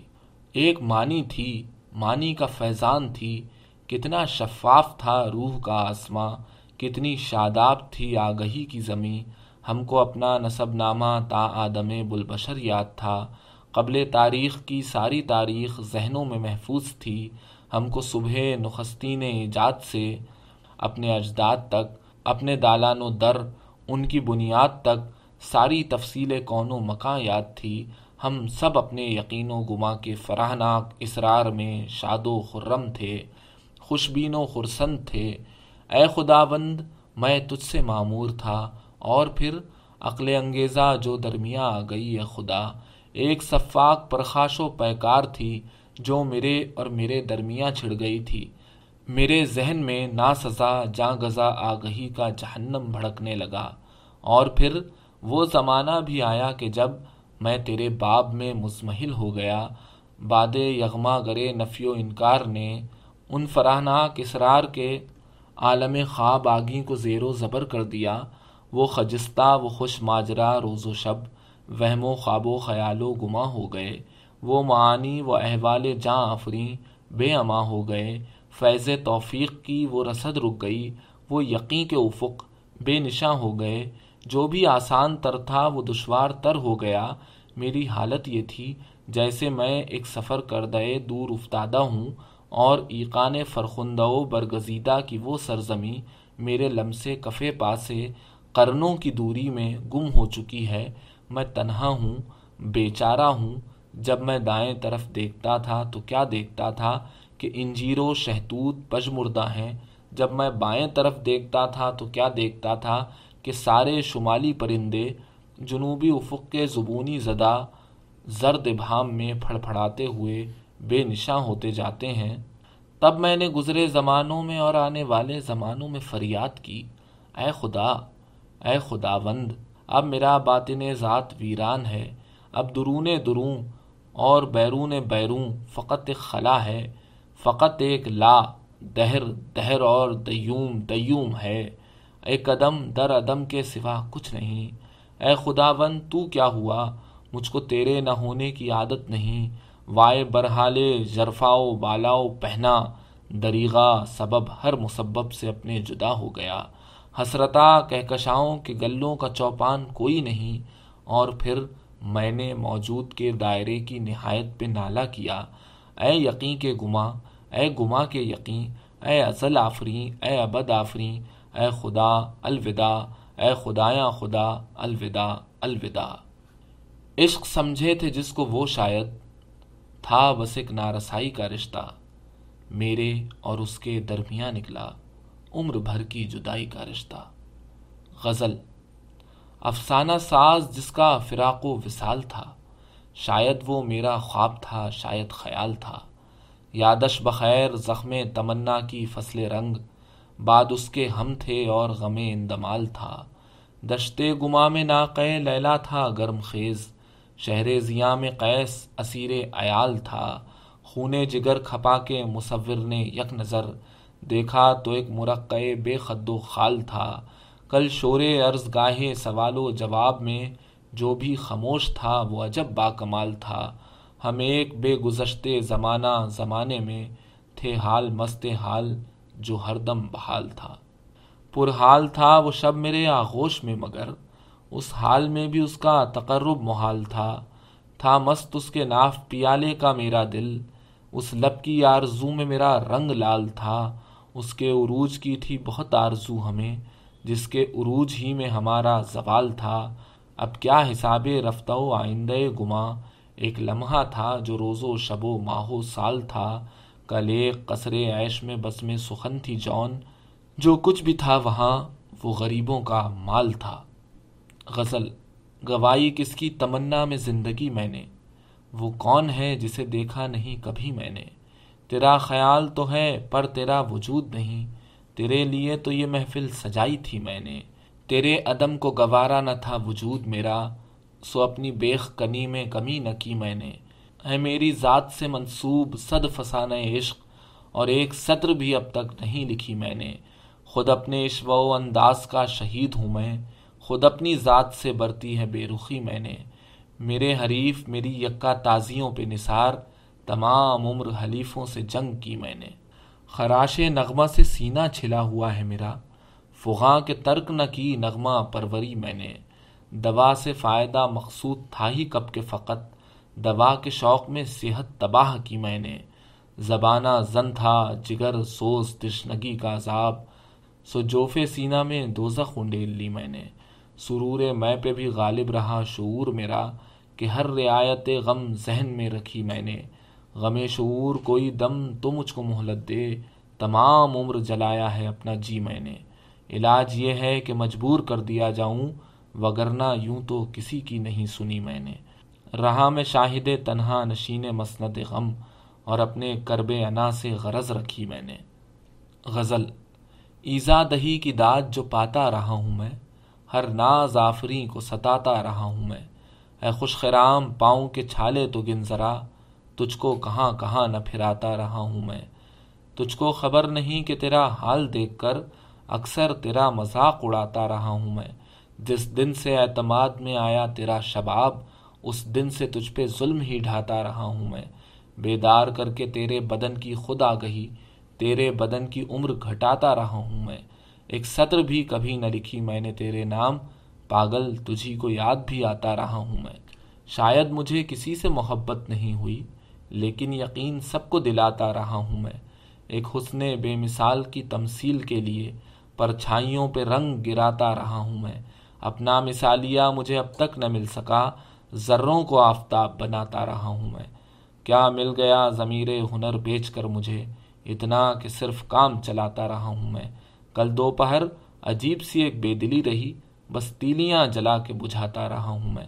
ایک معنی تھی، معنی کا فیضان تھی۔ کتنا شفاف تھا روح کا آسماں، کتنی شاداب تھی آگہی کی زمیں۔ ہم کو اپنا نصب نامہ تا آدم بلبشر یاد تھا۔ قبل تاریخ کی ساری تاریخ ذہنوں میں محفوظ تھی۔ ہم کو صبح نخستین ایجاد سے اپنے اجداد تک، اپنے دالان و در، ان کی بنیاد تک ساری تفصیل کون و مکاں یاد تھی۔ ہم سب اپنے یقین و گما کے فراہناک اسرار میں شاد و خرم تھے، خوشبین و خرسند تھے۔ اے خداوند، میں تجھ سے معمور تھا، اور پھر عقل انگیزہ جو درمیاں آ گئی ہے خدا۔ ایک صفاق پرخاش و پیکار تھی جو میرے اور میرے درمیاں چھڑ گئی تھی۔ میرے ذہن میں نا سزا جاں گزا آگہی کا جہنم بھڑکنے لگا۔ اور پھر وہ زمانہ بھی آیا کہ جب میں تیرے باب میں مزمحل ہو گیا باد یغما گرے نفی و انکار نے، ان فراہناک اسرار کے عالم خواب آگی کو زیر و زبر کر دیا، وہ خجستہ و خوش ماجرا روز و شب، وہم و خواب و خیال و گما ہو گئے۔ وہ معانی و احوال جاں آفریں بے اما ہو گئے۔ فیض توفیق کی وہ رسد رک گئی، وہ یقین کے افق بے نشاں ہو گئے۔ جو بھی آسان تر تھا وہ دشوار تر ہو گیا۔ میری حالت یہ تھی، جیسے میں ایک سفر کردے دور افتادہ ہوں اور ایقان فرخندہ و برگزیدہ کی وہ سرزمی میرے لمسے کفے پاسے قرنوں کی دوری میں گم ہو چکی ہے۔ میں تنہا ہوں، بیچارہ ہوں۔ جب میں دائیں طرف دیکھتا تھا تو کیا دیکھتا تھا کہ انجیر و شہتوت پجمردہ ہیں۔ جب میں بائیں طرف دیکھتا تھا تو کیا دیکھتا تھا کہ سارے شمالی پرندے جنوبی افق کے زبونی زدہ زرد بھام میں پھڑ پھڑاتے ہوئے بے نشاں ہوتے جاتے ہیں۔ تب میں نے گزرے زمانوں میں اور آنے والے زمانوں میں فریاد کی۔ اے خدا، اے خداوند، اب میرا باطن ذات ویران ہے۔ اب درون دروں اور بیرون بیرون فقط ایک خلا ہے۔ فقط ایک لا، دہر دہر اور دیوم دیوم ہے۔ اے قدم، در عدم کے سوا کچھ نہیں۔ اے خداوند، تو کیا ہوا؟ مجھ کو تیرے نہ ہونے کی عادت نہیں۔ وائے برحالے، جرفاؤ، بالاؤ، پہنا۔ دریغا سبب ہر مسبب سے اپنے جدا ہو گیا۔ حسرتا، کہکشاؤں کے گلوں کا چوپان کوئی نہیں۔ اور پھر میں نے موجود کے دائرے کی نہایت پہ نالا کیا۔ اے یقین کے گما اے گما کے یقین، اے ازل آفریں اے ابد آفریں اے خدا، الوداع۔ اے خدایاں، خدا، الوداع الوداع۔ عشق سمجھے تھے جس کو وہ شاید۔ تھا بس ایک نارسائی کا رشتہ۔ میرے اور اس کے درمیان نکلا۔ عمر بھر کی جدائی کا رشتہ۔ غزل۔ افسانہ ساز جس کا فراق و وصال تھا۔ شاید وہ میرا خواب تھا، شاید خیال تھا۔ یادش بخیر، زخم تمنا کی فصل رنگ۔ بعد اس کے ہم تھے اور غم اندمال تھا۔ دشتے گما میں ناقے لیلا تھا، گرم خیز۔ شہر ضیا میں قیس اسیر ایال تھا۔ خونے جگر کھپا کے مصور نے یک نظر۔ دیکھا تو ایک مرقع بے خد و خال تھا۔ کل شور عرض گاہے سوال و جواب میں جو بھی خاموش تھا وہ عجب با کمال تھا۔ ہم ایک بے گزشتے زمانہ، زمانے میں تھے حال مست حال۔ جو ہر دم بحال تھا۔ پر حال تھا وہ شب میرے آغوش میں، مگر اس حال میں بھی اس کا تقرب محال تھا۔ تھا مست اس کے ناف پیالے کا میرا دل۔ اس لب کی آرزو میں میرا رنگ لال تھا۔ اس کے عروج کی تھی بہت آرزو ہمیں، جس کے عروج ہی میں ہمارا زوال تھا۔ اب کیا حساب رفتہ و آئندہ گما ایک لمحہ تھا جو روز و شب و ماہ و سال تھا۔ کل ایک قصر عیش میں بس میں سخن تھی جون جو کچھ بھی تھا وہاں، وہ غریبوں کا مال تھا۔ غزل گوائی کس کی؟ تمنا میں زندگی میں نے۔ وہ کون ہے جسے دیکھا نہیں کبھی میں نے؟ تیرا خیال تو ہے پر تیرا وجود نہیں۔ تیرے لیے تو یہ محفل سجائی تھی میں نے۔ تیرے عدم کو گوارا نہ تھا وجود میرا۔ سو اپنی بیخ کنی میں کمی نہ کی میں نے۔ ہے میری ذات سے منسوب صد فسانہ عشق، اور ایک سطر بھی اب تک نہیں لکھی میں نے۔ خود اپنے عشو و انداز کا شہید ہوں میں، خود اپنی ذات سے برتی ہے بے رخی میں نے۔ میرے حریف، میری یکا تازیوں پہ نثار، تمام عمر حلیفوں سے جنگ کی میں نے۔ خراش نغمہ سے سینہ چھلا ہوا ہے میرا، فغاں کے ترک نہ کی نغمہ پروری میں نے۔ دوا سے فائدہ مقصود تھا ہی کب کے فقط دوا کے شوق میں صحت تباہ کی میں نے۔ زبانہ زن تھا، جگر، سوز، تشنگی کا عذاب۔ سو جوفے سینہ میں دوزخ انڈیل لی میں نے۔ سرور میں پہ بھی غالب رہا شعور میرا کہ ہر رعایت غم ذہن میں رکھی میں نے۔ غم شعور کوئی دم تو مجھ کو مہلت دے۔ تمام عمر جلایا ہے اپنا جی میں نے۔ علاج یہ ہے کہ مجبور کر دیا جاؤں، وگرنہ یوں تو کسی کی نہیں سنی میں نے۔ رہا میں شاہد تنہا نشین مسند غم اور اپنے کرب انا سے غرض رکھی میں نے۔ غزل ایزا دہی کی داد جو پاتا رہا ہوں میں، ہر ناز آفری کو ستاتا رہا ہوں میں۔ اے خوش خرام، پاؤں کے چھالے تو گن ذرا، تجھ کو کہاں کہاں نہ پھراتا رہا ہوں میں۔ تجھ کو خبر نہیں کہ تیرا حال دیکھ کر اکثر تیرا مذاق اڑاتا رہا ہوں میں۔ جس دن سے اعتماد میں آیا تیرا شباب اس دن سے تجھ پہ ظلم ہی ڈھاتا رہا ہوں میں۔ بیدار کر کے تیرے بدن کی خود آ گئی تیرے بدن کی عمر گھٹاتا رہا ہوں میں۔ ایک سطر بھی کبھی نہ لکھی میں نے تیرے نام، پاگل تجھی کو یاد بھی آتا رہا ہوں میں۔ شاید مجھے کسی سے محبت نہیں ہوئی، لیکن یقین سب کو دلاتا رہا ہوں میں۔ ایک حسن بے مثال کی تمثیل کے لیے پرچھائیوں پہ رنگ گراتا رہا ہوں میں۔ اپنا مثالیہ مجھے اب تک نہ مل سکا ذروں کو آفتاب بناتا رہا ہوں میں۔ کیا مل گیا ضمیر ہنر بیچ کر مجھے؟ اتنا کہ صرف کام چلاتا رہا ہوں میں۔ کل دوپہر عجیب سی ایک بے دلی رہی، بس تیلیاں جلا کے بجھاتا رہا ہوں میں۔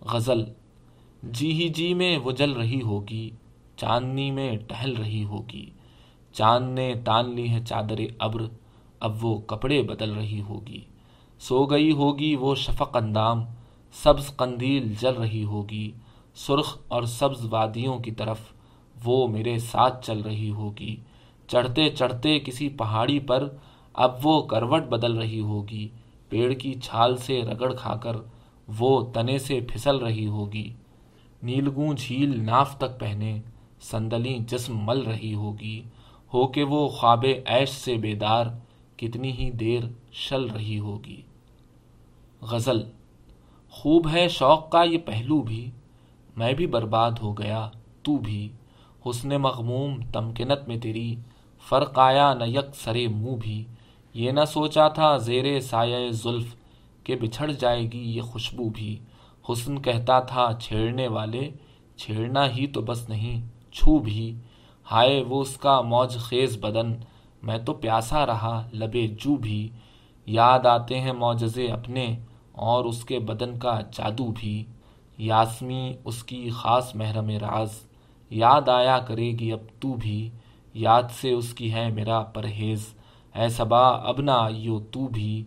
غزل جی ہی جی میں وہ جل رہی ہوگی، چاندنی میں ٹہل رہی ہوگی۔ چاند نے تان لی ہے چادر ابر، اب وہ کپڑے بدل رہی ہوگی۔ سو گئی ہوگی وہ شفق اندام سبز قندیل جل رہی ہوگی، سرخ اور سبز وادیوں کی طرف وہ میرے ساتھ چل رہی ہوگی۔ چڑھتے چڑھتے کسی پہاڑی پر اب وہ کروٹ بدل رہی ہوگی۔ پیڑ کی چھال سے رگڑ کھا کر وہ تنے سے پھسل رہی ہوگی۔ نیلگوں جھیل ناف تک پہنے سندلی جسم مل رہی ہوگی۔ ہو کہ وہ خواب عیش سے بیدار کتنی ہی دیر شل رہی ہوگی۔ غزل خوب ہے شوق کا یہ پہلو بھی، میں بھی برباد ہو گیا، تو بھی۔ حسن مغموم تمکنت میں تیری، فرق آیا نہ یک سرے منہ بھی۔ یہ نہ سوچا تھا زیر سایہ زلف کہ بچھڑ جائے گی یہ خوشبو بھی۔ حسن کہتا تھا چھیڑنے والے، چھیڑنا ہی تو بس نہیں، چھو بھی۔ ہائے وہ اس کا موج خیز بدن، میں تو پیاسا رہا لبے جو بھی۔ یاد آتے ہیں معجزے اپنے اور اس کے بدن کا جادو بھی۔ یاسمی اس کی خاص محرم راز۔ یاد آیا کرے گی اب تو بھی۔ یاد سے اس کی ہے میرا پرہیز۔ اے صبا، اب نہ آئیو تو بھی۔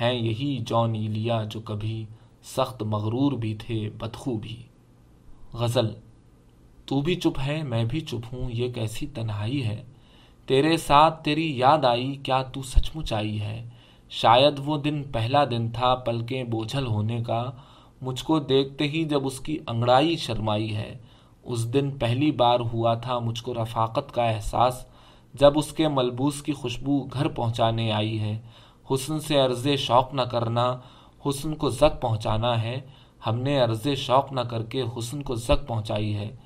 ہیں یہی جونی لیا جو کبھی سخت مغرور بھی تھے، بدخو بھی۔ غزل تو بھی چپ ہے، میں بھی چپ ہوں، یہ کیسی تنہائی ہے۔ تیرے ساتھ تیری یاد آئی، کیا تو سچ مچ آئی ہے؟ شاید وہ دن پہلا دن تھا پلکیں بوجھل ہونے کا۔ مجھ کو دیکھتے ہی جب اس کی انگڑائی شرمائی ہے۔ اس دن پہلی بار ہوا تھا مجھ کو رفاقت کا احساس جب اس کے ملبوس کی خوشبو گھر پہنچانے آئی ہے۔ حسن سے عرض شوق نہ کرنا، حسن کو زک پہنچانا ہے۔ ہم نے عرض شوق نہ کر کے حسن کو زک پہنچائی ہے۔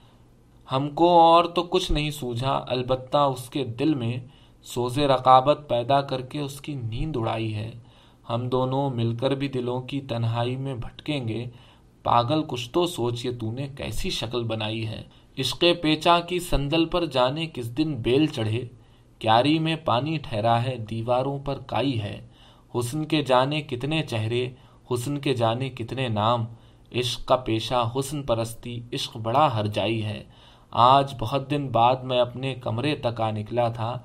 ہم کو اور تو کچھ نہیں سوجھا، البتہ اس کے دل میں سوز رقابت پیدا کر کے اس کی نیند اڑائی ہے۔ ہم دونوں مل کر بھی دلوں کی تنہائی میں بھٹکیں گے۔ پاگل کچھ تو سوچ، یہ تو نے کیسی شکل بنائی ہے۔ عشق پیچا کی سندل پر جانے کس دن بیل چڑھے۔ کیاری میں پانی ٹھہرا ہے، دیواروں پر کائی ہے۔ حسن کے جانے کتنے چہرے، حسن کے جانے کتنے نام۔ عشق کا پیشہ حسن پرستی، عشق بڑا ہر جائی ہے۔ آج بہت دن بعد میں اپنے کمرے تک آ نکلا تھا۔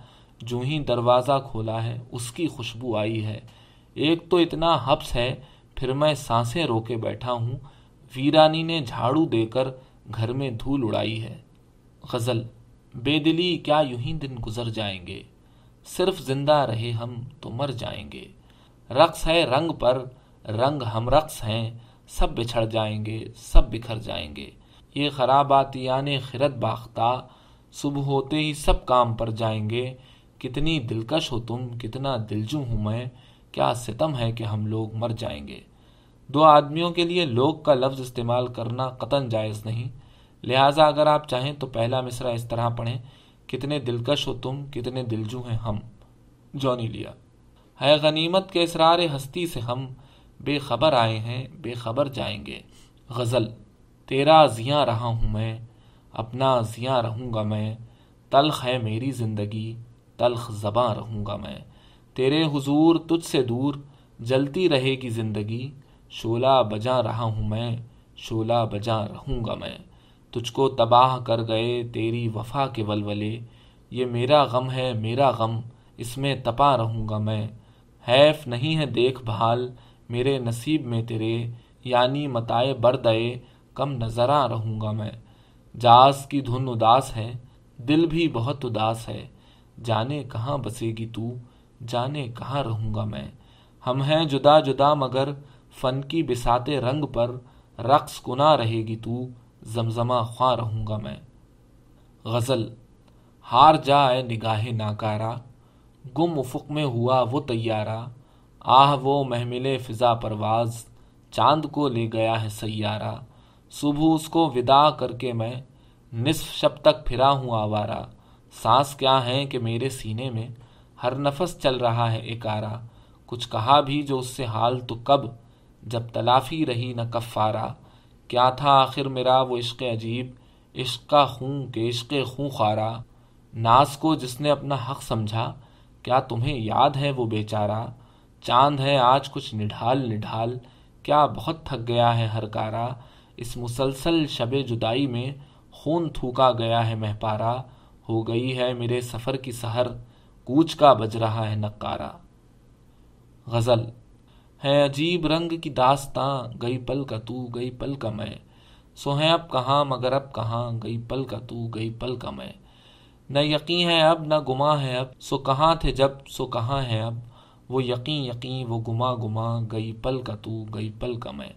جو ہی دروازہ کھولا ہے، اس کی خوشبو آئی ہے۔ ایک تو اتنا حبس ہے، پھر میں سانسیں رو کے بیٹھا ہوں۔ ویرانی نے جھاڑو دے کر گھر میں دھول اڑائی ہے۔ غزل، بے دلی کیا یوں ہی دن گزر جائیں گے؟ صرف زندہ رہے ہم تو مر جائیں گے۔ رقص ہے رنگ پر، رنگ ہم رقص ہیں۔ سب بچھڑ جائیں گے، سب بکھر جائیں گے۔ یہ خراباتیان خرد باختہ، صبح ہوتے ہی سب کام پر جائیں گے۔ کتنی دلکش ہو تم، کتنا دلجو ہوں میں، کیا ستم ہے کہ ہم لوگ مر جائیں گے؟ دو آدمیوں کے لیے لوگ کا لفظ استعمال کرنا قطن جائز نہیں۔ لہٰذا اگر آپ چاہیں تو پہلا مصرع اس طرح پڑھیں، کتنے دلکش ہو تم، کتنے دلجو ہیں ہم۔ جونی لیا۔ ہے غنیمت کے اسرار ہستی سے ہم بے خبر آئے ہیں، بے خبر جائیں گے۔ غزل، تیرا زیاں رہا ہوں میں، اپنا زیاں رہوں گا میں، تلخ ہے میری زندگی۔ تلخ زباں رہوں گا میں۔ تیرے حضور تجھ سے دور جلتی رہے گی زندگی۔ شولہ بجا رہا ہوں میں شولہ بجا رہوں گا میں۔ تجھ کو تباہ کر گئے تیری وفا کے ولولے۔ یہ میرا غم ہے، میرا غم، اس میں تپا رہوں گا میں۔ حیف نہیں ہے دیکھ بھال میرے نصیب میں تیرے یعنی متائے بردئے کم نظراں رہوں گا میں۔ جاز کی دھن اداس ہے، دل بھی بہت اداس ہے۔ جانے کہاں بسے گی تو، جانے کہاں رہوں گا میں۔ ہم ہیں جدا جدا مگر فن کی بساتے رنگ پر، رقص کنا رہے گی تو، زمزمہ خواں رہوں گا میں۔ غزل، ہار جائے نگاہ ناکارا گم افق میں ہوا وہ تیارہ۔ آہ وہ محمل فضا پرواز، چاند کو لے گیا ہے سیارہ۔ صبح اس کو ودا کر کے میں، نصف شب تک پھرا ہوں آوارہ۔ سانس کیا ہے کہ میرے سینے میں ہر نفس چل رہا ہے اکارا، کچھ کہا بھی جو اس سے حال تو کب، جب تلافی رہی نہ کفارہ کیا تھا آخر میرا وہ عشق عجیب، عشق کا خون کہ عشق خوں خارا ناز کو جس نے اپنا حق سمجھا، کیا تمہیں یاد ہے وہ بیچارہ؟ چاند ہے آج کچھ نڈھال نڈھال، کیا بہت تھک گیا ہے ہر کارا۔ اس مسلسل شب جدائی میں خون تھوکا گیا ہے مہپارا۔ ہو گئی ہے میرے سفر کی سحر، کوچ کا بج رہا ہے نقارا غزل، ہے عجیب رنگ کی داستاں، گئی پل کا تو، گئی پل کا میں۔ سو ہے اب کہاں، مگر اب کہاں، گئی پل کا تو، گئی پل کا میں۔ نہ یقین ہے اب، نہ گما ہے اب۔ سو کہاں تھے جب، سو کہاں ہے اب۔ وہ یقین یقین، وہ گما گما گئی پل کا تو، گئی پل کا میں۔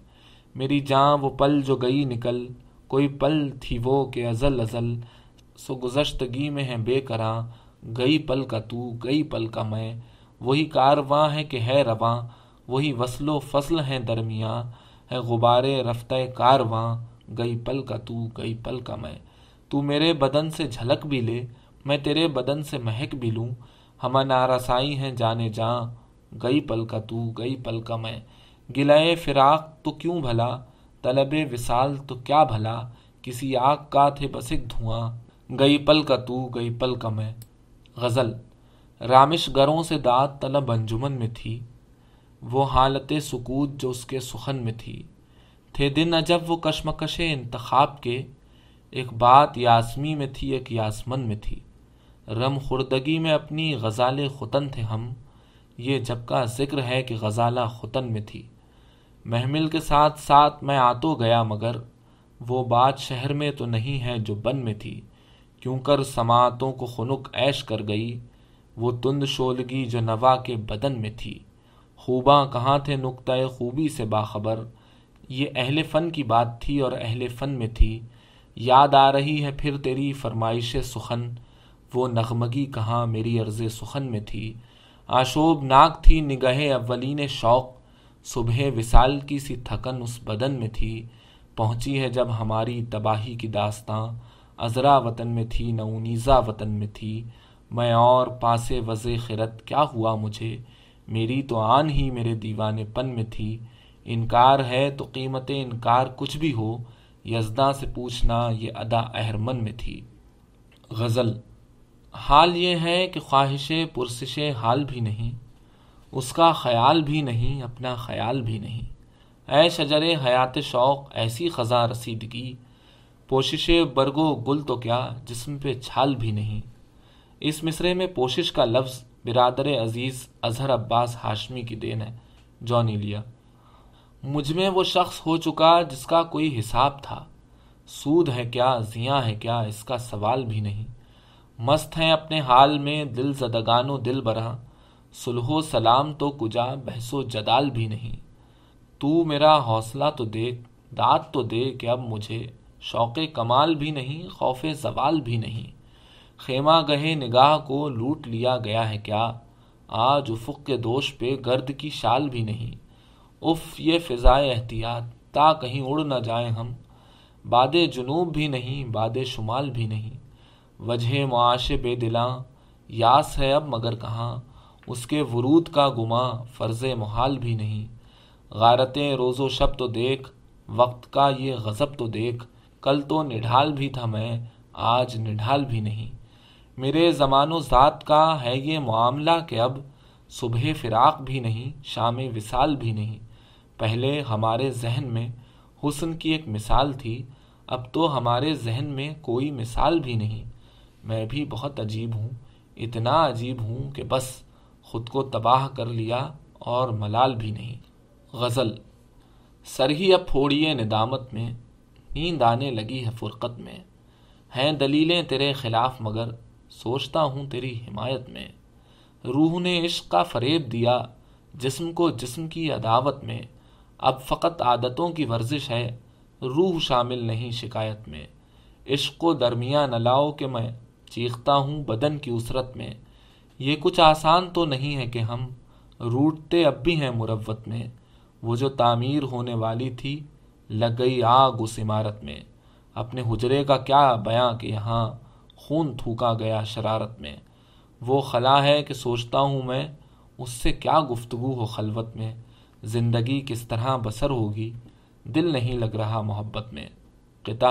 میری جاں وہ پل جو گئی نکل۔ کوئی پل تھی وہ کہ ازل ازل۔ سو گزشتگی میں ہے بے کراں گئی پل کا تو، گئی پل کا میں۔ وہی کارواں ہے کہ ہے رواں، وہی وصل و فصل ہیں درمیاں۔ ہے غبارے رفتہ کارواں، گئی پل کا تو، گئی پل کا میں۔ تو میرے بدن سے جھلک بھی لے، میں تیرے بدن سے مہک بھی لوں۔ ہم نارسائی ہیں جانے جاں، گئی پل کا تو، گئی پل کا میں۔ گلائے فراق تو کیوں بھلا؟ طلب وصال تو کیا بھلا؟ کسی آگ کا تھے بس ایک دھواں۔ گئی پل کا تو، گئی پل کا میں۔ غزل۔ رامش گروں سے داد طلب انجمن میں تھی۔ وہ حالت سکوت جو اس کے سخن میں تھی۔ تھے دن اجب وہ کشمکش انتخاب کے۔ ایک بات یاسمی میں تھی، ایک یاسمن میں تھی۔ رم خوردگی میں اپنی غزال خطن تھے ہم۔ یہ جب کا ذکر ہے کہ غزالہ خطن میں تھی۔ محمل کے ساتھ ساتھ میں آتو گیا مگر۔ وہ بات شہر میں تو نہیں ہے جو بن میں تھی۔ کیوں کر سماعتوں کو خنک عیش کر گئی، وہ تند شولگی جو نوا کے بدن میں تھی۔ خوباں کہاں تھے نقطۂ خوبی سے باخبر؟ یہ اہل فن کی بات تھی اور اہل فن میں تھی۔ یاد آ رہی ہے پھر تیری فرمائش سخن۔ وہ نغمگی کہاں میری عرض سخن میں تھی۔ آشوب ناک تھی نگہ اولین شوق۔ صبح وصال کی سی تھکن اس بدن میں تھی۔ پہنچی ہے جب ہماری تباہی کی داستاں۔ ازرا وطن میں تھی نونیزا وطن میں تھی۔ میں اور پاسے وز خرت کیا ہوا مجھے؟ میری تو آن ہی میرے دیوانے پن میں تھی۔ انکار ہے تو قیمت انکار کچھ بھی ہو۔ یزداں سے پوچھنا یہ ادا اہرمن میں تھی۔ غزل حال یہ ہے کہ خواہش پرسش حال بھی نہیں۔ اس کا خیال بھی نہیں، اپنا خیال بھی نہیں۔ اے شجر حیات شوق، ایسی خزاں رسیدگی۔ پوشش برگو گل تو کیا، جسم پہ چھال بھی نہیں۔ اس مصرے میں پوشش کا لفظ برادر عزیز اظہر عباس ہاشمی کی دین ہے۔ جونی لیا۔ مجھ میں وہ شخص ہو چکا جس کا کوئی حساب تھا۔ سود ہے کیا، زیاں ہے کیا، اس کا سوال بھی نہیں۔ مست ہیں اپنے حال میں، دل زدگان و دل برا سلح و سلام تو کجا، بحث و جدال بھی نہیں۔ تو میرا حوصلہ تو دیکھ، داد تو دے کہ اب مجھے شوق کمال بھی نہیں، خوف زوال بھی نہیں۔ خیمہ گہے نگاہ کو لوٹ لیا گیا ہے کیا؟ آج افق کے دوش پہ گرد کی شال بھی نہیں۔ اف یہ فضائے احتیاط، تا کہیں اڑ نہ جائیں ہم۔ باد جنوب بھی نہیں، باد شمال بھی نہیں۔ وجہ معاش بے دلاں یاس ہے اب مگر کہاں؟ اس کے ورود کا گماں فرض محال بھی نہیں۔ غارتیں روز و شب تو دیکھ، وقت کا یہ غضب تو دیکھ۔ کل تو نڈھال بھی تھا میں، آج نڈھال بھی نہیں۔ میرے زمان و ذات کا ہے یہ معاملہ کہ اب صبح فراق بھی نہیں، شام وصال بھی نہیں۔ پہلے ہمارے ذہن میں حسن کی ایک مثال تھی، اب تو ہمارے ذہن میں کوئی مثال بھی نہیں۔ میں بھی بہت عجیب ہوں، اتنا عجیب ہوں کہ بس خود کو تباہ کر لیا اور ملال بھی نہیں۔ غزل سر ہی اب پھوڑیے ندامت میں نیند آنے لگی ہے فرقت میں۔ ہیں دلیلیں تیرے خلاف مگر سوچتا ہوں تیری حمایت میں۔ روح نے عشق کا فریب دیا جسم کو جسم کی عداوت میں۔ اب فقط عادتوں کی ورزش ہے، روح شامل نہیں شکایت میں۔ عشق و درمیان نہ لاؤ کہ میں چیختا ہوں بدن کی اسرت میں۔ یہ کچھ آسان تو نہیں ہے کہ ہم روٹتے اب بھی ہیں مروت میں۔ وہ جو تعمیر ہونے والی تھی لگ گئی آگ اس عمارت میں۔ اپنے حجرے کا کیا بیاں کہ یہاں خون تھوکا گیا شرارت میں۔ وہ خلا ہے کہ سوچتا ہوں میں اس سے کیا گفتگو ہو خلوت میں۔ زندگی کس طرح بسر ہوگی؟ دل نہیں لگ رہا محبت میں۔ قطع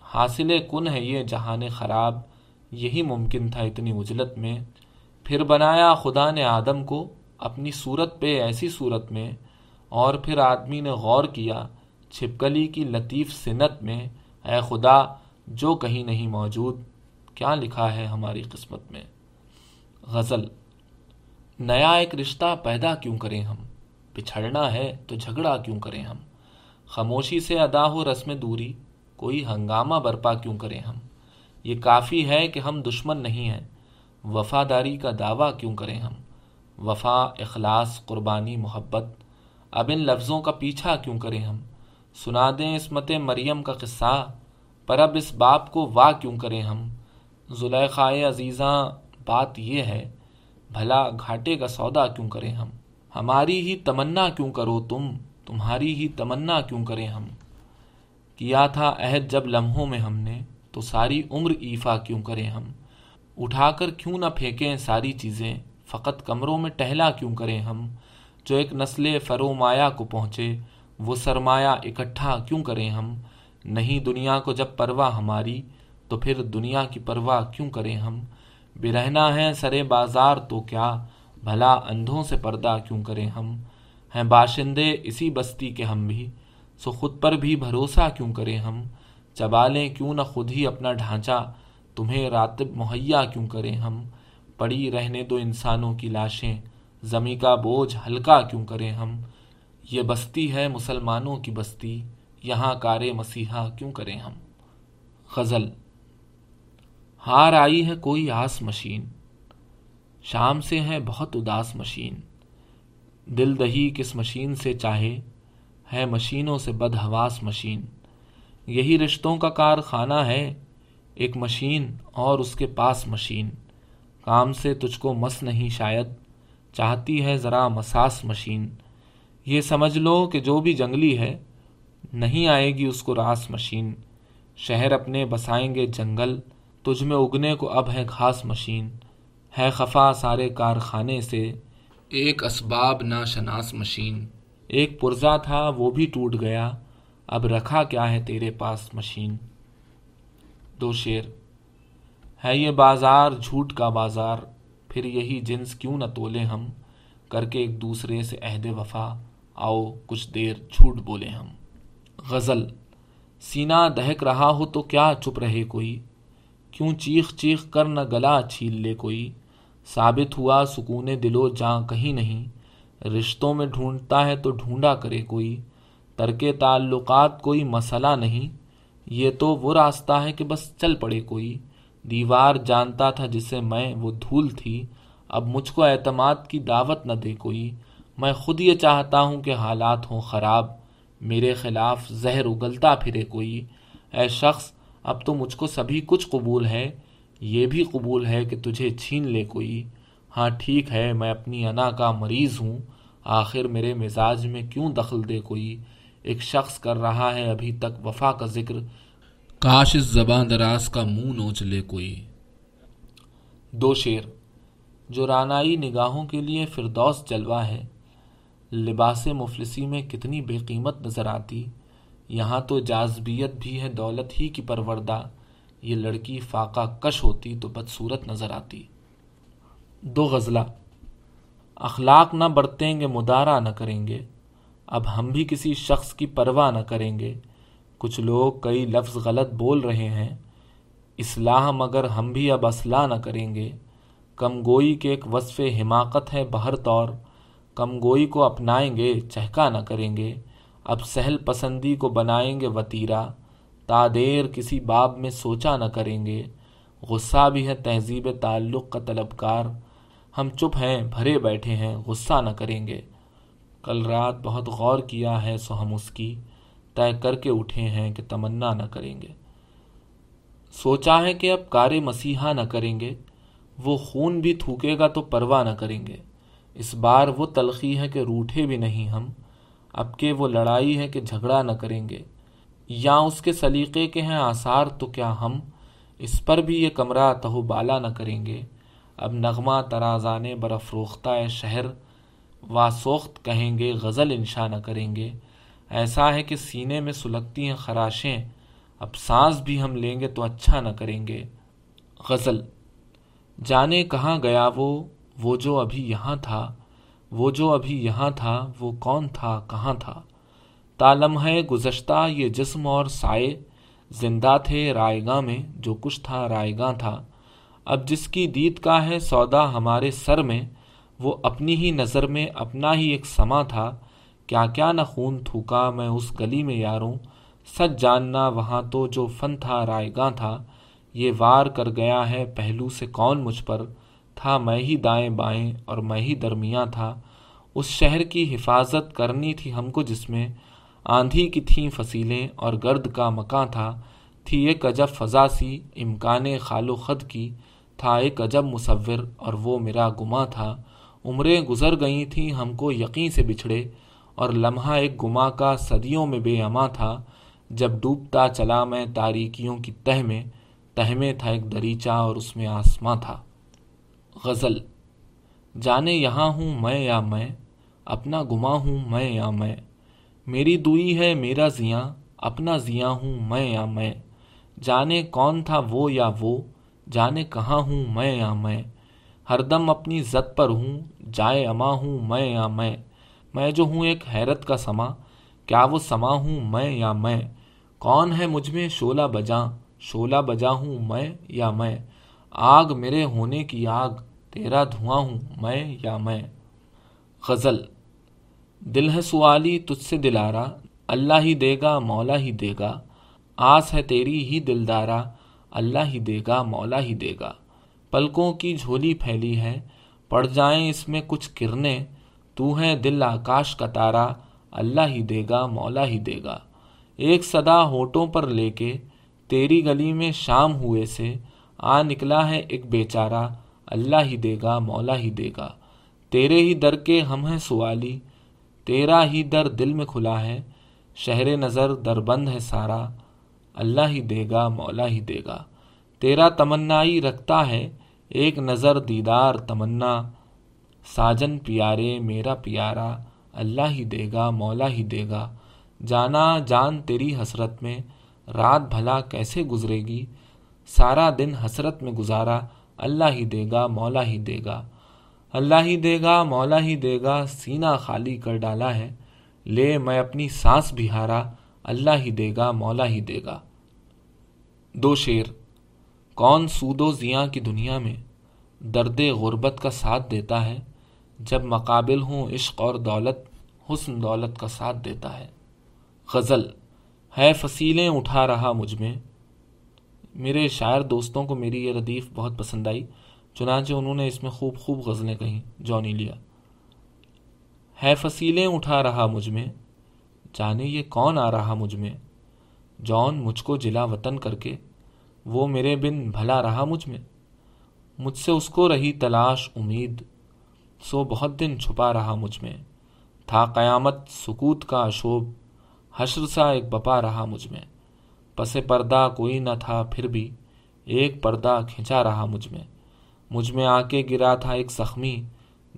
حاصل کن ہے یہ جہان خراب؟ یہی ممکن تھا اتنی اجلت میں۔ پھر بنایا خدا نے آدم کو اپنی صورت پہ ایسی صورت میں۔ اور پھر آدمی نے غور کیا چھپکلی کی لطیف سنت میں، اے خدا، جو کہیں نہیں موجود، کیا لکھا ہے ہماری قسمت میں؟ غزل، نیا ایک رشتہ پیدا کیوں کریں ہم؟ بچھڑنا ہے تو جھگڑا کیوں کریں ہم؟ خاموشی سے ادا ہو رسم دوری، کوئی ہنگامہ برپا کیوں کریں ہم؟ یہ کافی ہے کہ ہم دشمن نہیں ہیں، وفاداری کا دعویٰ کیوں کریں ہم؟ وفا، اخلاص، قربانی، محبت، اب ان لفظوں کا پیچھا کیوں کریں ہم؟ سنا دیں عصمت مریم کا قصہ، پر اب اس باپ کو واہ کیوں کریں ہم؟ زلیخائے عزیزاں، بات یہ ہے، بھلا گھاٹے کا سودا کیوں کریں ہم؟ ہماری ہی تمنا کیوں کرو تم؟ تمہاری ہی تمنا کیوں کریں ہم؟ کیا تھا عہد جب لمحوں میں ہم نے، تو ساری عمر ایفا کیوں کریں ہم؟ اٹھا کر کیوں نہ پھینکیں ساری چیزیں، فقط کمروں میں ٹہلا کیوں کریں ہم؟ جو ایک نسل فرومایا کو پہنچے وہ سرمایہ اکٹھا کیوں کریں ہم؟ نہیں دنیا کو جب پرواہ ہماری، تو پھر دنیا کی پرواہ کیوں کریں ہم؟ برہنا ہے سرے بازار تو کیا؟ بھلا اندھوں سے پردہ کیوں کریں ہم؟ ہیں باشندے اسی بستی کے ہم بھی، سو خود پر بھی بھروسہ کیوں کریں ہم؟ چبا لیں کیوں نہ خود ہی اپنا ڈھانچہ؟ تمہیں راتب مہیا کیوں کریں ہم؟ پڑی رہنے دو انسانوں کی لاشیں زمیں کا بوجھ ہلکا کیوں کریں ہم؟ یہ بستی ہے مسلمانوں کی بستی، یہاں کار مسیحا کیوں کریں ہم؟ غزل، ہار آئی ہے کوئی آس مشین، شام سے ہے بہت اداس مشین، دل دہی کس مشین سے چاہے، ہے مشینوں سے بد حواس مشین۔ یہی رشتوں کا کارخانہ ہے، ایک مشین اور اس کے پاس مشین۔ کام سے تجھ کو مس نہیں شاید، چاہتی ہے ذرا مساس مشین۔ یہ سمجھ لو کہ جو بھی جنگلی ہے، نہیں آئے گی اس کو راس مشین۔ شہر اپنے بسائیں گے جنگل، تجھ میں اگنے کو اب ہے گھاس مشین۔ ہے خفا سارے کارخانے سے۔ ایک اسباب نا شناس مشین۔ ایک پرزا تھا، وہ بھی ٹوٹ گیا۔ اب رکھا کیا ہے تیرے پاس مشین؟ دو شیر۔ ہے یہ بازار، جھوٹ کا بازار۔ پھر یہی جنس کیوں نہ تولے ہم؟ کر کے ایک دوسرے سے عہد وفا۔ آؤ، کچھ دیر جھوٹ بولے ہم۔ غزل سینا دہک رہا ہو تو کیا چپ رہے کوئی؟ کیوں چیخ چیخ کر نہ گلا چھیل لے کوئی؟ ثابت ہوا سکون دلو جاں کہیں نہیں۔ رشتوں میں ڈھونڈتا ہے تو ڈھونڈا کرے کوئی۔ ترک تعلقات کوئی مسئلہ نہیں۔ یہ تو وہ راستہ ہے کہ بس چل پڑے کوئی۔ دیوار جانتا تھا جسے میں وہ دھول تھی۔ اب مجھ کو اعتماد کی دعوت نہ دے کوئی۔ میں خود یہ چاہتا ہوں کہ حالات ہوں خراب، میرے خلاف زہر اگلتا پھرے کوئی۔ اے شخص، اب تو مجھ کو سبھی کچھ قبول ہے، یہ بھی قبول ہے کہ تجھے چھین لے کوئی۔ ہاں ٹھیک ہے، میں اپنی انا کا مریض ہوں، آخر میرے مزاج میں کیوں دخل دے کوئی؟ ایک شخص کر رہا ہے ابھی تک وفا کا ذکر۔ کاش اس زبان دراز کا منہ نوچ لے کوئی۔ دو شیر۔ جو رانائی نگاہوں کے لیے فردوس جلوہ ہے لباس مفلسی میں کتنی بے قیمت نظر آتی۔ یہاں تو جازبیت بھی ہے، دولت ہی کی پروردہ۔ یہ لڑکی فاقہ کش ہوتی تو بدصورت نظر آتی۔ دو غزلہ۔ اخلاق نہ برتیں گے مدارہ نہ کریں گے۔ اب ہم بھی کسی شخص کی پرواہ نہ کریں گے۔ کچھ لوگ کئی لفظ غلط بول رہے ہیں۔ اصلاح مگر ہم بھی اب اصلاح نہ کریں گے۔ کم گوئی کے ایک وصف حماقت ہے، بہر طور۔ کم گوئی کو اپنائیں گے، چہکا نہ کریں گے۔ اب سہل پسندی کو بنائیں گے وطیرہ۔ تا دیر کسی باب میں سوچا نہ کریں گے۔ غصہ بھی ہے تہذیب تعلق کا طلبکار۔ ہم چپ ہیں، بھرے بیٹھے ہیں، غصہ نہ کریں گے۔ کل رات بہت غور کیا ہے سو ہم اس کی۔ طے کر کے اٹھے ہیں کہ تمنا نہ کریں گے۔ سوچا ہے کہ اب کار مسیحا نہ کریں گے۔ وہ خون بھی تھوکے گا تو پرواہ نہ کریں گے۔ اس بار وہ تلخی ہے کہ روٹھے بھی نہیں ہم، اب کہ وہ لڑائی ہے کہ جھگڑا نہ کریں گے۔ یا اس کے سلیقے کے ہیں آثار تو کیا ہم؟ اس پر بھی یہ کمرہ تہو بالا نہ کریں گے۔ اب نغمہ ترازان برفروختہ شہر واسوخت کہیں گے، غزل انشا نہ کریں گے۔ ایسا ہے کہ سینے میں سلگتی ہیں خراشیں، اب سانس بھی ہم لیں گے تو اچھا نہ کریں گے۔ غزل، جانے کہاں گیا وہ؟ وہ جو ابھی یہاں تھا، وہ جو ابھی یہاں تھا، وہ کون تھا، کہاں تھا؟ تالم ہے گزشتہ یہ جسم اور سائے، زندہ تھے رائے گاہ میں جو کچھ تھا رائے گاہ تھا۔ اب جس کی دید کا ہے سودا ہمارے سر میں، وہ اپنی ہی نظر میں اپنا ہی ایک سما تھا۔ کیا کیا نہ خون تھوکا میں اس گلی میں یاروں، سچ جاننا وہاں تو جو فن تھا رائے گاہ تھا۔ یہ وار کر گیا ہے پہلو سے کون مجھ پر؟ تھا، میں ہی دائیں بائیں اور میں ہی درمیاں تھا۔ اس شہر کی حفاظت کرنی تھی ہم کو، جس میں آندھی کی تھیں فصیلیں اور گرد کا مکاں تھا۔ تھی ایک عجب فضا سی، امکان خال و خد کی۔ تھا ایک عجب مصور اور وہ میرا گما تھا۔ عمریں گزر گئی تھیں ہم کو یقین سے بچھڑے۔ اور لمحہ ایک گما کا صدیوں میں بے اما تھا۔ جب ڈوبتا چلا میں تاریکیوں کی تہ میں تہمے تھا ایک دریچہ اور اس میں آسماں تھا۔ غزل، جانے یہاں ہوں میں یا میں، اپنا گما ہوں میں یا میں، میری دوئی ہے میرا زیاں، اپنا زیاں ہوں میں یا میں، جانے کون تھا وہ یا وہ، جانے کہاں ہوں میں یا میں، ہر دم اپنی زد پر ہوں، جائے اما ہوں میں یا میں میں جو ہوں ایک حیرت کا سما، کیا وہ سما ہوں میں یا میں، کون ہے مجھ میں شولہ بجا شولہ بجا ہوں میں یا میں، آگ میرے ہونے کی آگ تیرا دھواں ہوں میں یا میں؟ غزل، دل ہے سوالی تجھ سے دلارا، اللہ ہی دے گا، مولا ہی دے گا، آس ہے تیری ہی دلدارا، اللہ ہی دے گا، مولا ہی دے گا۔ پلکوں کی جھولی پھیلی ہے، پڑ جائیں اس میں کچھ کرنے، تو ہے دل آکاش کا تارا، اللہ ہی دے گا، مولا ہی دے گا۔ ایک صدا ہوٹوں پر لے کے، تیری گلی میں شام ہوئے سے، آ نکلا ہے ایک بیچارہ اللہ ہی دے گا، مولا ہی دے گا۔ تیرے ہی در کے ہم ہیں سوالی، تیرا ہی در دل میں کھلا ہے۔ شہر نظر در بند ہے سارا، اللہ ہی دے گا، مولا ہی دے گا۔ تیرا تمنائی رکھتا ہے، ایک نظر دیدار تمنا۔ ساجن پیارے، میرا پیارا، اللہ ہی دے گا، مولا ہی دے گا۔ جانا جان تیری حسرت میں، رات بھلا کیسے گزرے گی؟ سارا دن حسرت میں گزارا۔ اللہ ہی دے گا، مولا ہی دے گا۔ اللہ ہی دے گا، مولا ہی دے گا، سینہ خالی کر ڈالا ہے۔ لے، میں اپنی سانس بھی ہارا۔ اللہ ہی دے گا، مولا ہی دے گا۔ دو شیر۔ کون سود و زیاں کی دنیا میں درد غربت کا ساتھ دیتا ہے، جب مقابل ہوں عشق اور دولت، حسن دولت کا ساتھ دیتا ہے۔ غزل۔ ہے، فصیلیں اٹھا رہا مجھ میں۔ میرے شاعر دوستوں کو میری یہ ردیف بہت پسند آئی، چنانچہ انہوں نے اس میں خوب خوب غزلیں کہیں جونی لیا۔ ہے فصیلیں اٹھا رہا مجھ میں، جانے یہ کون آ رہا مجھ میں؟ جون مجھ کو جلا وطن کر کے، وہ میرے بن بھلا رہا مجھ میں۔ مجھ سے اس کو رہی تلاش، امید، سو بہت دن چھپا رہا مجھ میں۔ تھا قیامت، سکوت کا اشوب حشر سا ایک بپا رہا مجھ میں۔ پس پردہ کوئی نہ تھا پھر بھی ایک پردہ کھنچا رہا مجھ میں۔ مجھ میں آ کے گرا تھا ایک زخمی،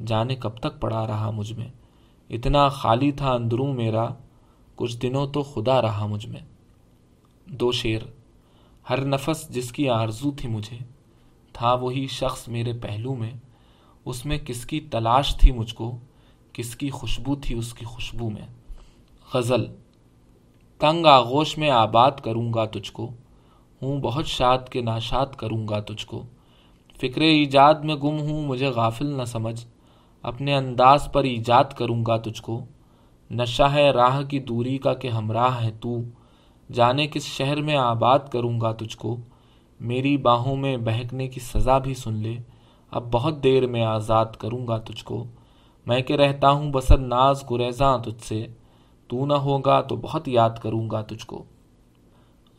جانے کب تک پڑا رہا مجھ میں۔ اتنا خالی تھا اندروں میرا، کچھ دنوں تو خدا رہا مجھ میں۔ دو شیر، ہر نفس جس کی آرزو تھی مجھے، تھا وہی شخص میرے پہلو میں۔ اس میں کس کی تلاش تھی مجھ کو، کس کی خوشبو تھی اس کی خوشبو میں۔ غزل تنگ آغوش میں آباد کروں گا تجھ کو ہوں بہت شاد کے ناشاد کروں گا تجھ کو فکر ایجاد میں گم ہوں، مجھے غافل نہ سمجھ۔ اپنے انداز پر ایجاد کروں گا تجھ کو نشہ ہے راہ کی دوری کا کہ ہمراہ ہے تو۔ جانے کس شہر میں آباد کروں گا تجھ کو میری باہوں میں بہکنے کی سزا بھی سن لے۔ اب بہت دیر میں آزاد کروں گا تجھ کو میں کہ رہتا ہوں بسر ناز گریزاں تجھ سے۔ تو نہ ہوگا تو بہت یاد کروں گا تجھ کو۔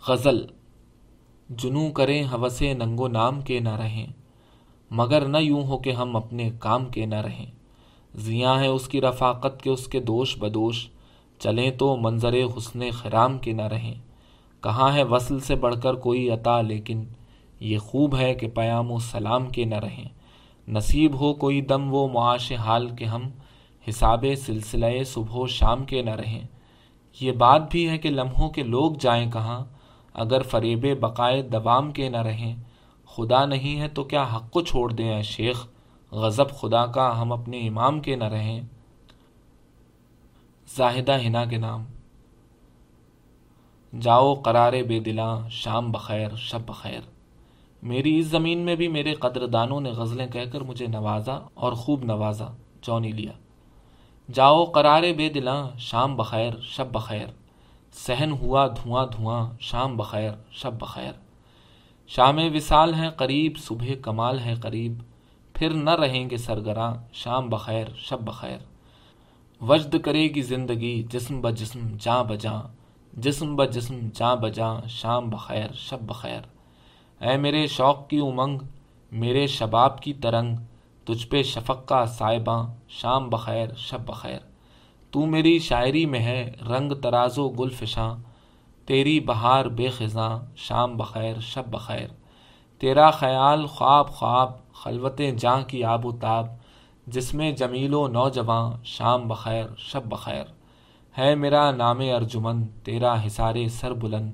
غزل جنوں کریں حوثے ننگو نام کے نہ رہیں، مگر نہ یوں ہو کہ ہم اپنے کام کے نہ رہیں۔ زیاں ہے اس کی رفاقت کے اس کے دوش بدوش، چلیں تو منظر حسن خرام کے نہ رہیں۔ کہاں ہے وصل سے بڑھ کر کوئی عطا، لیکن یہ خوب ہے کہ پیام و سلام کے نہ رہیں۔ نصیب ہو کوئی دم وہ معاش حال کے ہم حساب سلسلہ صبح و شام کے نہ رہیں۔ یہ بات بھی ہے کہ لمحوں کے لوگ جائیں کہاں، اگر فریب بقائے دوام کے نہ رہیں۔ خدا نہیں ہے تو کیا حق کو چھوڑ دیں اے شیخ؟ غضب خدا کا ہم اپنے امام کے نہ رہیں۔ زاہدہ ہنا کے نام۔ جاؤ قرار بے دلاں، شام بخیر، شب بخیر۔ میری اس زمین میں بھی میرے قدردانوں نے غزلیں کہہ کر مجھے نوازا اور خوب نوازا جونی لیا۔ جاؤ قرار بے دلاں، شام بخیر، شب بخیر۔ سہن ہوا دھواں دھواں، شام بخیر، شب بخیر۔ شام وصال ہے قریب، صبح کمال ہے قریب۔ پھر نہ رہیں گے سرگراں، شام بخیر، شب بخیر۔ وجد کرے گی زندگی، جسم ب جسم، جاں بجاں جسم ب جسم، جاں بجاں شام بخیر، شب بخیر۔ اے میرے شوق کی امنگ، میرے شباب کی ترنگ۔ تجھ پہ شفق کا صائباں شام بخیر، شب بخیر۔ تو میری شاعری میں ہے رنگ تراز و گل فشاں تیری بہار بے خزاں، شام بخیر، شب بخیر۔ تیرا خیال خواب خواب، خلوتیں جاں کی آب و تاب۔ جس میں جمیل و نوجواں شام بخیر، شب بخیر۔ ہے میرا نام ارجمن، تیرا حسار سر بلند۔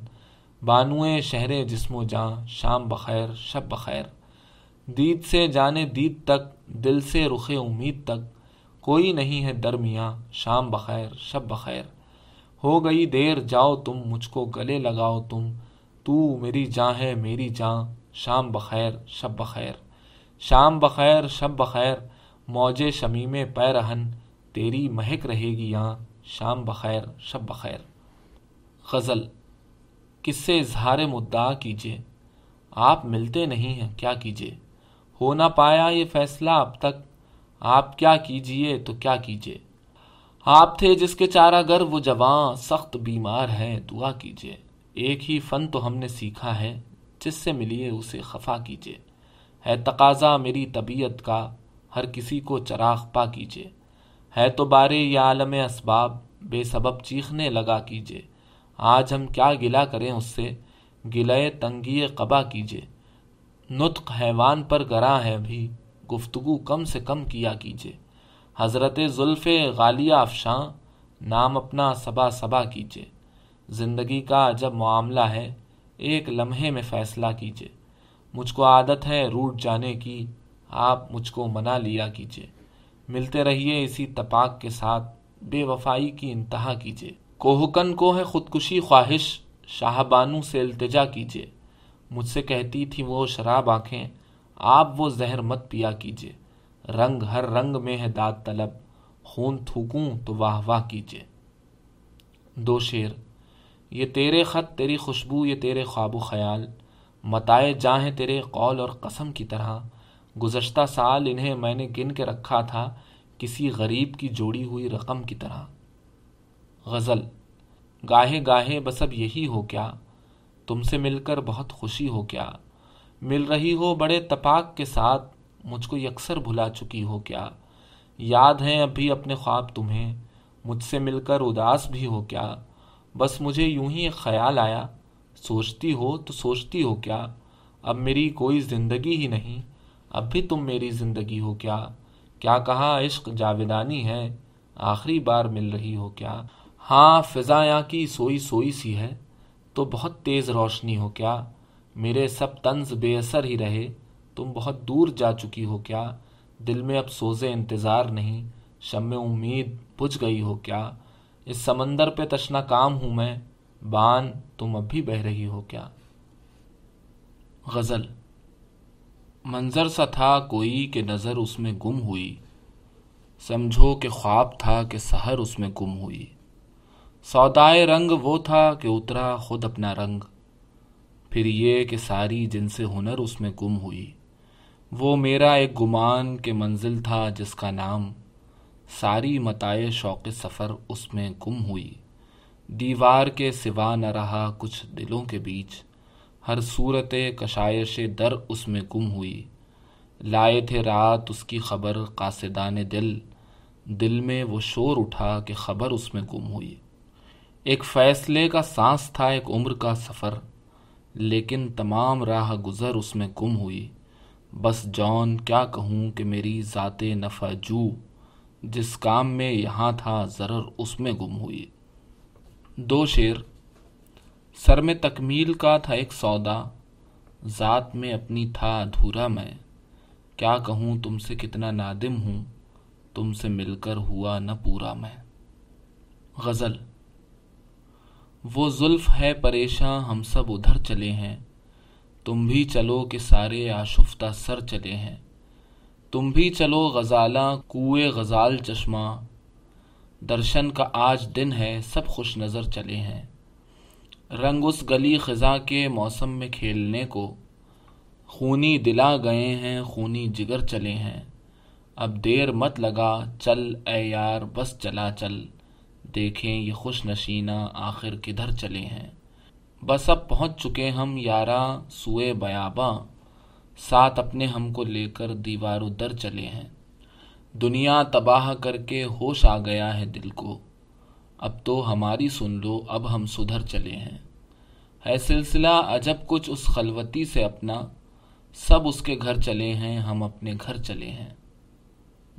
بانوئے شہر جسم و جاں شام بخیر، شب بخیر۔ دید سے جانے دید تک، دل سے رخ امید تک۔ کوئی نہیں ہے درمیاں، شام بخیر، شب بخیر۔ ہو گئی دیر، جاؤ تم، مجھ کو گلے لگاؤ تم۔ تو میری جاں ہے میری جاں، شام بخیر، شب بخیر۔ شام بخیر، شب بخیر، موج شمیم پیرہن۔ تیری مہک رہے گی یہاں شام بخیر، شب بخیر۔ غزل کس سے اظہار مدعا کیجیے آپ ملتے نہیں ہیں، کیا کیجیے ہو نہ پایا یہ فیصلہ اب تک۔ آپ کیا کیجیے تو کیا کیجیے آپ تھے جس کے چارہ گر، وہ جوان، سخت بیمار ہے دعا کیجیے ایک ہی فن تو ہم نے سیکھا ہے، جس سے ملیے اسے خفا کیجیے ہے تقاضا میری طبیعت کا، ہر کسی کو چراغ پا کیجیے ہے تو بارے یا عالم اسباب، بے سبب چیخنے لگا کیجیے آج ہم کیا گلا کریں اس سے، گلے تنگی قبا کیجیے نطق حیوان پر گراں ہے بھی، گفتگو کم سے کم کیا کیجیے حضرت زلف غالیہ افشاں، نام اپنا صبا صبا کیجیے زندگی کا جب معاملہ ہے، ایک لمحے میں فیصلہ کیجیے مجھ کو عادت ہے روٹ جانے کی، آپ مجھ کو منا لیا کیجیے ملتے رہیے اسی تپاک کے ساتھ، بے وفائی کی انتہا کیجیے کوہکن کو ہے خودکشی خواہش شاہ بانو سے التجا کیجیے مجھ سے کہتی تھی وہ شراب آنکھیں، آپ وہ زہر مت پیا کیجیے رنگ ہر رنگ میں ہے داد طلب، خون تھوکوں تو واہ واہ کیجیے دو شیر، یہ تیرے خط تیری خوشبو، یہ تیرے خواب و خیال۔ متائے جاہیں تیرے قول اور قسم کی طرح۔ گزشتہ سال انہیں میں نے گن کے رکھا تھا، کسی غریب کی جوڑی ہوئی رقم کی طرح۔ غزل، گاہے گاہے بس اب یہی ہو کیا۔ تم سے مل کر بہت خوشی ہو کیا؟ مل رہی ہو بڑے تپاک کے ساتھ، مجھ کو یکسر بھلا چکی ہو کیا؟ یاد ہیں اب بھی اپنے خواب تمہیں، مجھ سے مل کر اداس بھی ہو کیا؟ بس مجھے یوں ہی ایک خیال آیا، سوچتی ہو تو سوچتی ہو کیا؟ اب میری کوئی زندگی ہی نہیں، اب بھی تم میری زندگی ہو کیا؟ کیا کہا عشق جاویدانی ہے، آخری بار مل رہی ہو کیا؟ ہاں فضا یہاں کی سوئی سوئی سی ہے۔ تو بہت تیز روشنی ہو کیا؟ میرے سب طنز بے اثر ہی رہے، تم بہت دور جا چکی ہو کیا؟ دل میں اب سوزے انتظار نہیں، شم امید بجھ گئی ہو کیا؟ اس سمندر پہ تشنا کام ہوں میں، بان تم اب بھی بہ رہی ہو کیا؟ غزل، منظر سا تھا کوئی کہ نظر اس میں گم ہوئی، سمجھو کہ خواب تھا کہ سحر اس میں گم ہوئی۔ سودائے رنگ وہ تھا کہ اترا خود اپنا رنگ۔ پھر یہ کہ ساری جن سے ہنر اس میں گم ہوئی۔ وہ میرا ایک گمان کے منزل تھا جس کا نام ساری متائے شوق سفر اس میں گم ہوئی۔ دیوار کے سوا نہ رہا کچھ دلوں کے بیچ۔ ہر صورت کشائش در اس میں گم ہوئی۔ لائے تھے رات اس کی خبر قاصدان دل۔ دل میں وہ شور اٹھا کہ خبر اس میں گم ہوئی۔ ایک فیصلے کا سانس تھا، ایک عمر کا سفر، لیکن تمام راہ گزر اس میں گم ہوئی۔ بس جان، کیا کہوں کہ میری ذات نفع جو، جس کام میں یہاں تھا ضرر اس میں گم ہوئی۔ دو شیر سر میں تکمیل کا تھا ایک سودا، ذات میں اپنی تھا ادھورا میں۔ کیا کہوں تم سے کتنا نادم ہوں، تم سے مل کر ہوا نہ پورا میں۔ غزل۔ وہ زلف ہے پریشاں، ہم سب ادھر چلے ہیں۔ تم بھی چلو کہ سارے آشفتہ سر چلے ہیں۔ تم بھی چلو غزالاں کوئے غزال چشمہ۔ درشن کا آج دن ہے، سب خوش نظر چلے ہیں۔ رنگ اس گلی خزاں کے موسم میں کھیلنے کو۔ خونی دلا گئے ہیں، خونی جگر چلے ہیں۔ اب دیر مت لگا، چل اے یار، بس چلا چل۔ دیکھیں یہ خوش نشینہ آخر کدھر چلے ہیں۔ بس اب پہنچ چکے ہم یارہ سوئے بیاباں۔ ساتھ اپنے ہم کو لے کر دیوار در چلے ہیں۔ دنیا تباہ کر کے ہوش آ گیا ہے دل کو۔ اب تو ہماری سن لو، اب ہم سدھر چلے ہیں۔ ہے سلسلہ عجب کچھ اس خلوتی سے اپنا۔ سب اس کے گھر چلے ہیں، ہم اپنے گھر چلے ہیں۔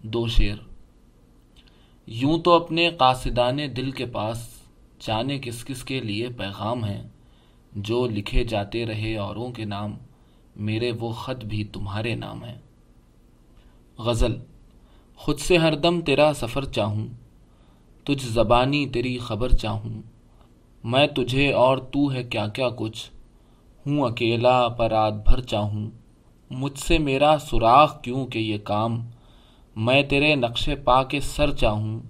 دو شیر یوں تو اپنے قاصدان دل کے پاس جانے کس کس کے لیے پیغام ہیں، جو لکھے جاتے رہے اوروں کے نام، میرے وہ خط بھی تمہارے نام ہیں۔ غزل، خود سے ہر دم تیرا سفر چاہوں، تجھ زبانی تیری خبر چاہوں۔ میں تجھے اور تو ہے کیا کیا کچھ، ہوں اکیلا پر رات بھر چاہوں۔ مجھ سے میرا سراغ کیوں کہ یہ کام میں تیرے نقشے پا کے سر چاہوں،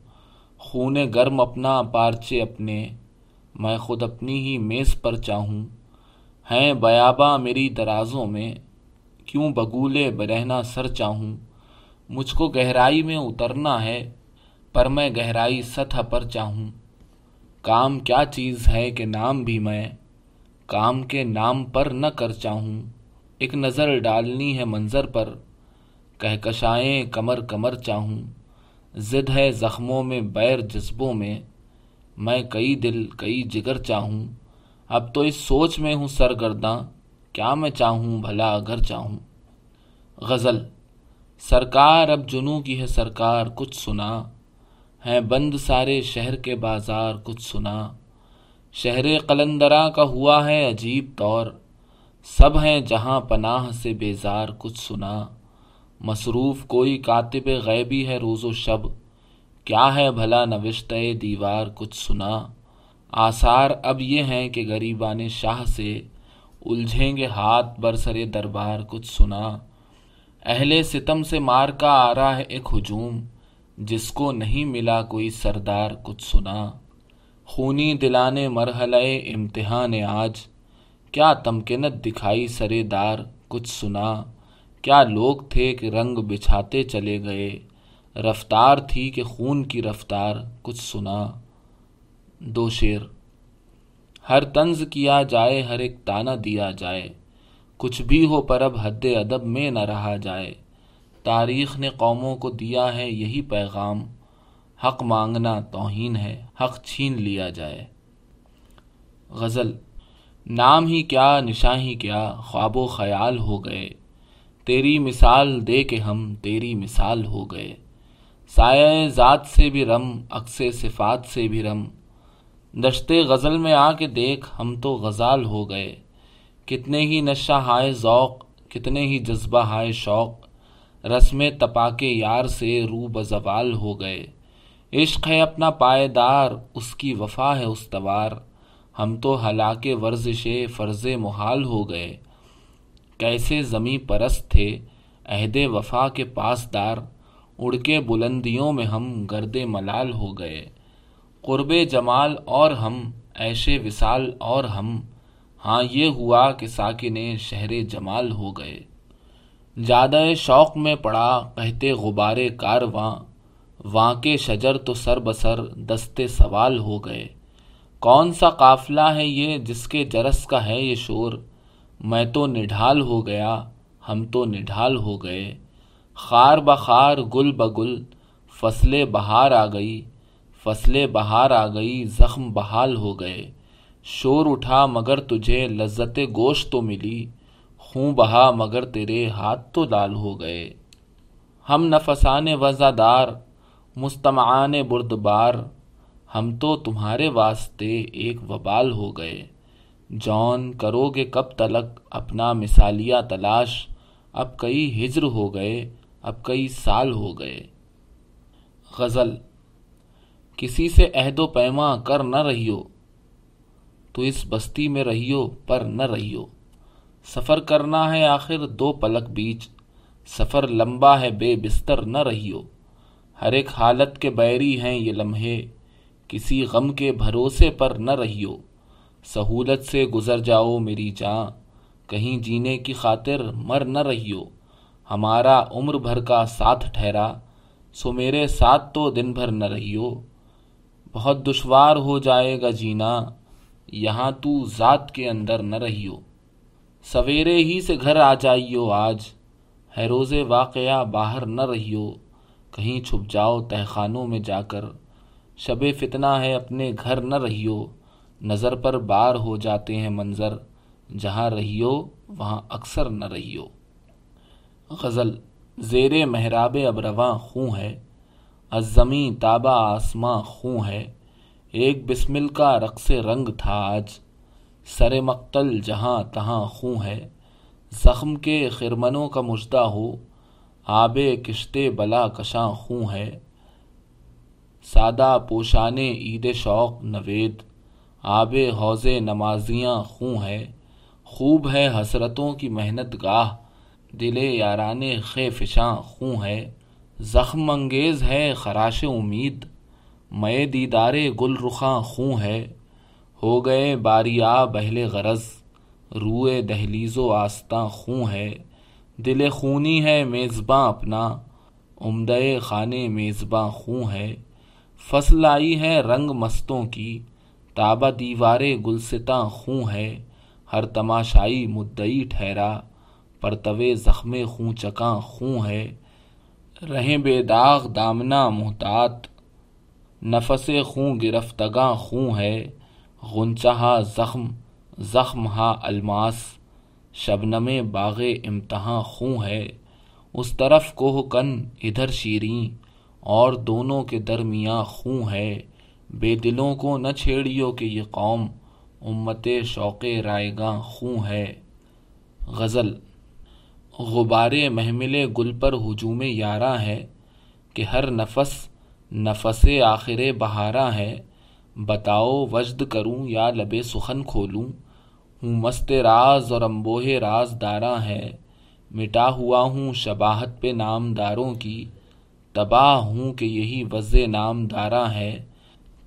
خون گرم اپنا پارچے اپنے، میں خود اپنی ہی میز پر چاہوں۔ ہیں بیاباں میری درازوں میں، کیوں بگولے برہنا سر چاہوں۔ مجھ کو گہرائی میں اترنا ہے، پر میں گہرائی سطح پر چاہوں۔ کام کیا چیز ہے کہ نام بھی میں، کام کے نام پر نہ کر چاہوں۔ ایک نظر ڈالنی ہے منظر پر کہکشائیں کمر کمر چاہوں۔ زد ہے زخموں میں، بیر جذبوں میں۔ میں کئی دل، کئی جگر چاہوں۔ اب تو اس سوچ میں ہوں سرگرداں۔ کیا میں چاہوں بھلا اگر چاہوں۔ غزل، سرکار اب جنو کی ہے سرکار کچھ سنا۔ ہے بند سارے شہر کے بازار کچھ سنا۔ شہر قلندرا کا ہوا ہے عجیب طور سب ہیں جہاں پناہ سے بیزار کچھ سنا۔ مصروف کوئی کاتب غیبی ہے روز و شب۔ کیا ہے بھلا نوشتہ دیوار کچھ سنا۔ آثار اب یہ ہیں کہ غریبان شاہ سے الجھیں گے ہاتھ برسر دربار کچھ سنا۔ اہل ستم سے مار کا آ رہا ہے ایک ہجوم۔ جس کو نہیں ملا کوئی سردار کچھ سنا۔ خونی دلانے مرحلہ امتحان آج۔ کیا تمکنت دکھائی سرے دار کچھ سنا۔ کیا لوگ تھے کہ رنگ بچھاتے چلے گئے؟ رفتار تھی کہ خون کی رفتار، کچھ سنا۔ دو شیر ہر طنز کیا جائے، ہر ایک تانا دیا جائے۔ کچھ بھی ہو پر اب حد ادب میں نہ رہا جائے۔ تاریخ نے قوموں کو دیا ہے یہی پیغام۔ حق مانگنا توہین ہے، حق چھین لیا جائے۔ غزل۔ نام ہی کیا، نشاں ہی کیا، خواب و خیال ہو گئے۔ تیری مثال دے کے ہم تیری مثال ہو گئے۔ سایہ ذات سے بھی رم، عکس صفات سے بھی رم۔ دشتے غزل میں آ کے دیکھ، ہم تو غزال ہو گئے۔ کتنے ہی نشہ ہائے ذوق، کتنے ہی جذبہ ہائے شوق۔ رسم تپا کے یار سے رو بزوال ہو گئے۔ عشق ہے اپنا پائے دار اس کی وفا ہے استوار۔ ہم تو ہلاک ورزش فرض محال ہو گئے۔ کیسے زمیں پرست تھے، عہد وفا کے پاس دار، اڑ کے بلندیوں میں ہم گرد ملال ہو گئے۔ قرب جمال اور ہم ایشے وصال اور ہم۔ ہاں یہ ہوا کہ ساکن شہر جمال ہو گئے۔ زیادہ شوق میں پڑا کہتے غبار کارواں۔ واں کے شجر تو سر بسر دستے سوال ہو گئے۔ کون سا قافلہ ہے یہ جس کے جرس کا ہے یہ شور؟ میں تو نڈھال ہو گیا، ہم تو نڈھال ہو گئے۔ خار بخار، گل بگل فصلیں بہار آ گئی۔ فصلیں بہار آ گئی، زخم بحال ہو گئے۔ شور اٹھا مگر تجھے لذت گوشت تو ملی۔ خوں بہا مگر تیرے ہاتھ تو لال ہو گئے۔ ہم نفسان وزادار، مستمعان بردبار۔ ہم تو تمہارے واسطے ایک وبال ہو گئے۔ جون کرو گے کب تلک اپنا مثالیہ تلاش، اب کئی ہجر ہو گئے، اب کئی سال ہو گئے۔ غزل، کسی سے عہد و پیما کر نہ رہیو، تو اس بستی میں رہیو پر نہ رہیو۔ سفر کرنا ہے آخر دو پلک بیچ، سفر لمبا ہے بے بستر نہ رہیو۔ ہر ایک حالت کے بیری ہیں یہ لمحے، کسی غم کے بھروسے پر نہ رہیو۔ سہولت سے گزر جاؤ میری جاں۔ کہیں جینے کی خاطر مر نہ رہیو۔ ہمارا عمر بھر کا ساتھ ٹھہرا۔ سو میرے ساتھ تو دن بھر نہ رہیو۔ بہت دشوار ہو جائے گا جینا۔ یہاں تو ذات کے اندر نہ رہیو۔ سویرے ہی سے گھر آ جائیو آج۔ ہے روز واقعہ باہر نہ رہیو۔ کہیں چھپ جاؤ تہخانوں میں جا کر۔ شب فتنہ ہے اپنے گھر نہ رہیو۔ نظر پر بار ہو جاتے ہیں منظر، جہاں رہیو، وہاں اکثر نہ رہیو۔ غزل، زیر محراب اب رواں خوں ہے ازمی تابہ آسماں خوں ہے۔ ایک بسمل کا رقص رنگ تھا آج، سر مقتل جہاں تہاں خوں ہے۔ زخم کے خرمنوں کا مجدہ ہو، آب کشتے بلا کشاں خوں ہے۔ سادہ پوشانے، عید شوق، نوید۔ آب حوض نمازیاں خوں ہے، خوب ہے حسرتوں کی محنت گاہ، دل یاران خے فشاں خوں ہے، زخم انگیز ہے خراش امید میں دیدار گل رخاں خوں ہے، ہو گئے باریا بہل غرض روئے دہلیز و آستاں خوں ہے، دل خونی ہے میزباں اپنا، عمدہ خانے میزباں خوں ہے، فصل آئی ہے رنگ مستوں کی تابہ دیوار گلستاں خوں ہے، ہر تماشائی مدعی ٹھہرا، پرتوے زخم خوں چکاں خوں ہے۔ رہیں بے داغ دامنا محتاط، نفس خوں گرفتگاں خوں ہے۔ غنچہ زخم زخم ہا الماس، شبنم باغ امتحاں خوں ہے۔ اس طرف کوہ کن، ادھر شیریں، اور دونوں کے درمیاں خوں ہے۔ بے دلوں کو نہ چھیڑیو کہ یہ قوم امت شوق رائے گاں خوں ہے۔ غزل، غبار محمل گل پر ہجوم یاراں ہے کہ ہر نفس نفس آخر بہارا ہے۔ بتاؤ وجد کروں یا لب سخن کھولوں؟ ہوں مست راز اور امبوہ راز داراں ہے۔ مٹا ہوا ہوں شباہت پہ نام داروں کی۔ تباہ ہوں کہ یہی وز نام داراں ہے۔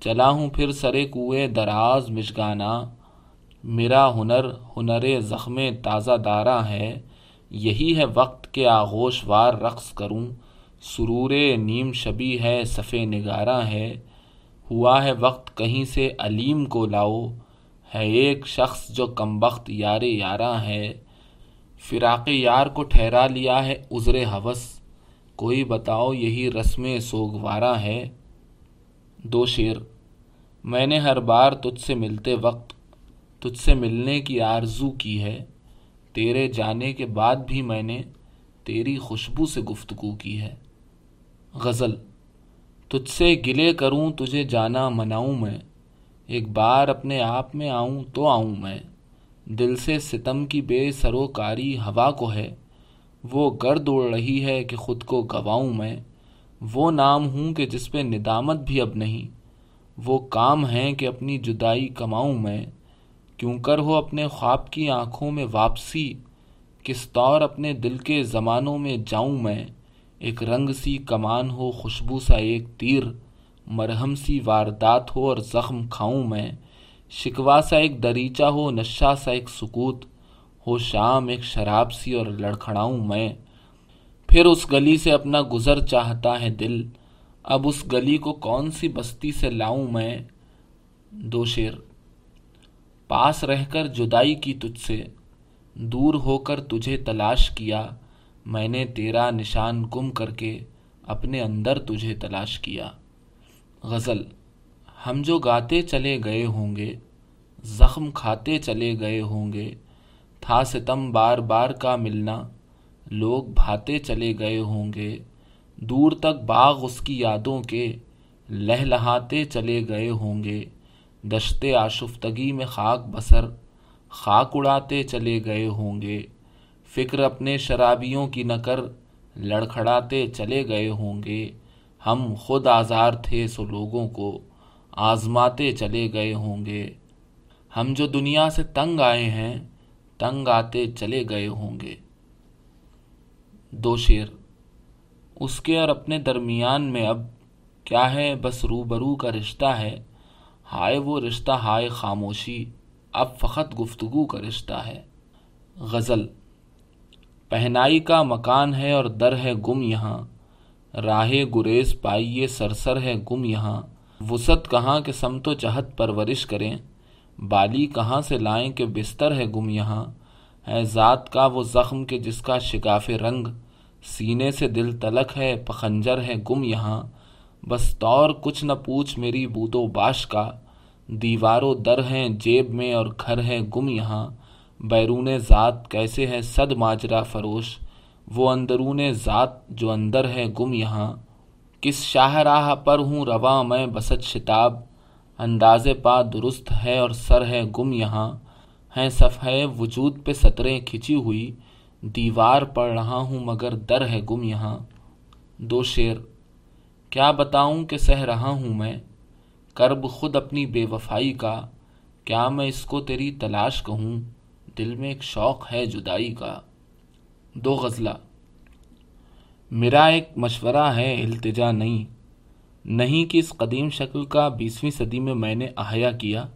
چلا ہوں پھر سرے کوئے دراز مشگانا میرا ہنر ہنر زخم تازہ دارا ہے۔ یہی ہے وقت کے آغوش وار رقص کروں۔ سرور نیم شبی ہے صفے نگارہ ہے۔ ہوا ہے وقت کہیں سے علیم کو لاؤ۔ ہے ایک شخص جو کم وقت یار یاراں ہے۔ فراق یار کو ٹھہرا لیا ہے عذر حوث۔ کوئی بتاؤ یہی رسم سوگوارا ہے۔ دو شیر میں نے ہر بار تجھ سے ملتے وقت تجھ سے ملنے کی آرزو کی ہے، تیرے جانے کے بعد بھی میں نے تیری خوشبو سے گفتگو کی ہے۔ غزل، تجھ سے گلے کروں، تجھے جانا مناؤں میں۔ ایک بار اپنے آپ میں آؤں تو آؤں میں۔ دل سے ستم کی بے سروکاری ہوا کو ہے۔ وہ گرد اڑ رہی ہے کہ خود کو گواؤں میں۔ وہ نام ہوں کہ جس پہ ندامت بھی اب نہیں۔ وہ کام ہیں کہ اپنی جدائی کماؤں میں، کیوں کر ہو اپنے خواب کی آنکھوں میں واپسی، کس طور اپنے دل کے زمانوں میں جاؤں میں، ایک رنگ سی کمان ہو، خوشبو سا ایک تیر، مرہم سی واردات ہو اور زخم کھاؤں میں شکوا سا ایک دریچہ ہو، نشہ سا ایک سکوت، ہو شام ایک شراب سی اور لڑکھڑاؤں میں۔ پھر اس گلی سے اپنا گزر چاہتا ہے دل اب اس گلی کو کون سی بستی سے لاؤں میں؟ دو شیر۔ پاس رہ کر جدائی کی تجھ سے، دور ہو کر تجھے تلاش کیا، میں نے تیرا نشان گم کر کے اپنے اندر تجھے تلاش کیا۔ غزل۔ ہم جو گاتے چلے گئے ہوں گے، زخم کھاتے چلے گئے ہوں گے، تھا ستم بار بار کا ملنا، لوگ بھاتے چلے گئے ہوں گے۔ دور تک باغ اس کی یادوں کے لہلہاتے چلے گئے ہوں گے۔ دشت آشفتگی میں خاک بسر، خاک اڑاتے چلے گئے ہوں گے۔ فکر اپنے شرابیوں کی نہ کر، لڑکھڑاتے چلے گئے ہوں گے۔ ہم خود آزار تھے سو لوگوں کو، آزماتے چلے گئے ہوں گے۔ ہم جو دنیا سے تنگ آئے ہیں، تنگ آتے چلے گئے ہوں گے۔ دو شیر اس کے اور اپنے درمیان میں اب کیا ہے؟ بس روبرو کا رشتہ ہے۔ ہائے، وہ رشتہ ہائے خاموشی۔ اب فقط گفتگو کا رشتہ ہے۔ غزل پہنائی کا مکان ہے اور در ہے گم یہاں۔ راہ گریز پائیے سرسر ہے گم یہاں۔ وسعت کہاں کے سمت و چہت پرورش کریں۔ بالی کہاں سے لائیں کہ بستر ہے گم یہاں۔ ہے ذات کا وہ زخم کے جس کا شگاف رنگ۔ سینے سے دل تلک ہے، پخنجر ہے، گم یہاں۔ بس طور کچھ نہ پوچھ میری بود و باش کا۔ دیواروں در ہیں جیب میں اور گھر ہے گم یہاں۔ بیرون ذات کیسے ہے صد ماجرا فروش۔ وہ اندرون ذات جو اندر ہے گم یہاں۔ کس شاہ راہ پر ہوں رواں میں بسط شتاب۔ انداز پا درست ہے اور سر ہے گم یہاں۔ ہیں صفحہ وجود پہ سطریں کھچی ہوئی۔ دیوار پڑھ رہا ہوں مگر در ہے گم یہاں۔ دو شعر کیا بتاؤں کہ سہ رہا ہوں میں؟ کرب خود اپنی بے وفائی کا، کیا میں اس کو تیری تلاش کہوں؟ دل میں ایک شوق ہے جدائی کا۔ دو غزلہ، میرا ایک مشورہ ہے، التجا نہیں۔ نہیں کہ اس قدیم شکل کا بیسویں صدی میں میں نے احیا کیا۔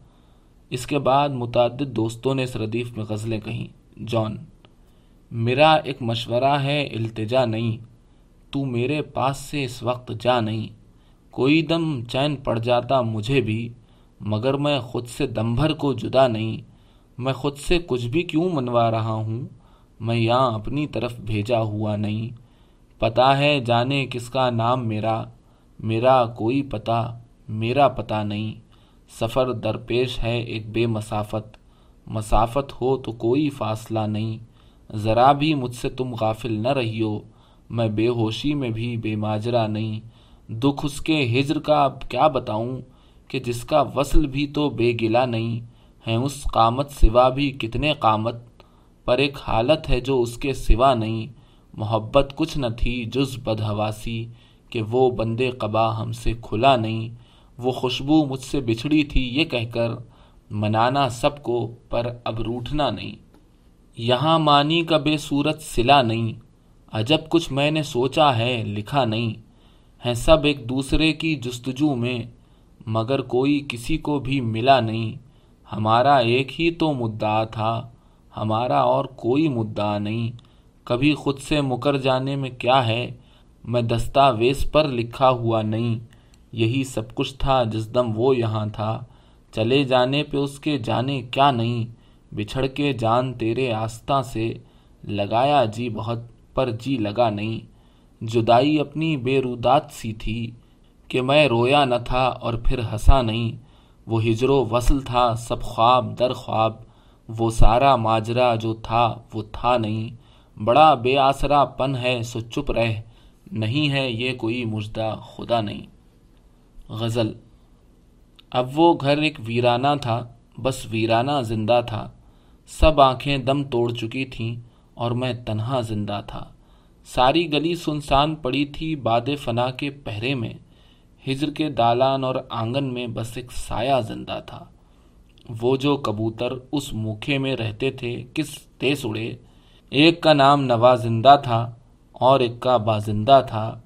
اس کے بعد متعدد دوستوں نے اس ردیف میں غزلیں کہیں۔ جان میرا ایک مشورہ ہے، التجا نہیں۔ تو میرے پاس سے اس وقت جا نہیں۔ کوئی دم چین پڑ جاتا مجھے بھی، مگر میں خود سے دم بھر کو جدا نہیں۔ میں خود سے کچھ بھی کیوں منوا رہا ہوں؟ میں یہاں اپنی طرف بھیجا ہوا نہیں۔ پتا ہے جانے کس کا نام میرا۔ میرا کوئی پتا، میرا پتا نہیں۔ سفر درپیش ہے ایک بے مسافت۔ مسافت ہو تو کوئی فاصلہ نہیں۔ ذرا بھی مجھ سے تم غافل نہ رہیو، میں بے ہوشی میں بھی بے ماجرا نہیں۔ دکھ اس کے ہجر کا اب کیا بتاؤں کہ جس کا وصل بھی تو بے گلا نہیں، ہے اس قامت سوا بھی کتنے قامت۔ پر ایک حالت ہے جو اس کے سوا نہیں، محبت کچھ نہ تھی جز بدہواسی کہ وہ بندے قبا ہم سے کھلا نہیں۔ وہ خوشبو مجھ سے بچھڑی تھی یہ کہہ کر منانا سب کو پر اب روٹھنا نہیں۔ یہاں مانی کا بے صورت سلا نہیں، عجب کچھ میں نے سوچا ہے، لکھا نہیں۔ ہیں سب ایک دوسرے کی جستجو میں، مگر کوئی کسی کو بھی ملا نہیں۔ ہمارا ایک ہی تو مدعا تھا، ہمارا اور کوئی مدعا نہیں۔ کبھی خود سے مکر جانے میں کیا ہے، میں دستاویز پر لکھا ہوا نہیں۔ یہی سب کچھ تھا، جس دم وہ یہاں تھا۔ چلے جانے پہ اس کے جانے کیا نہیں۔ بچھڑ کے، جان تیرے آستہ سے لگایا جی بہت، پر جی لگا نہیں۔ جدائی اپنی بے رودات سی تھی کہ میں رویا نہ تھا اور پھر ہنسا نہیں۔ وہ ہجر و وصل تھا، سب خواب در خواب۔ وہ سارا ماجرا جو تھا، وہ تھا نہیں۔ بڑا بے آسرا پن ہے، سو چپ رہ۔ نہیں ہے یہ کوئی مجدہ، خدا نہیں۔ غزل۔ اب وہ گھر ایک ویرانہ تھا، بس ویرانہ زندہ تھا۔ سب آنکھیں دم توڑ چکی تھیں اور میں تنہا زندہ تھا۔ ساری گلی سنسان پڑی تھی باد فنا کے پہرے میں۔ ہجر کے دالان اور آنگن میں بس ایک سایہ زندہ تھا۔ وہ جو کبوتر اس موکھے میں رہتے تھے، کس تیس اڑے۔ ایک کا نام نوا زندہ تھا اور ایک کا بازندہ تھا۔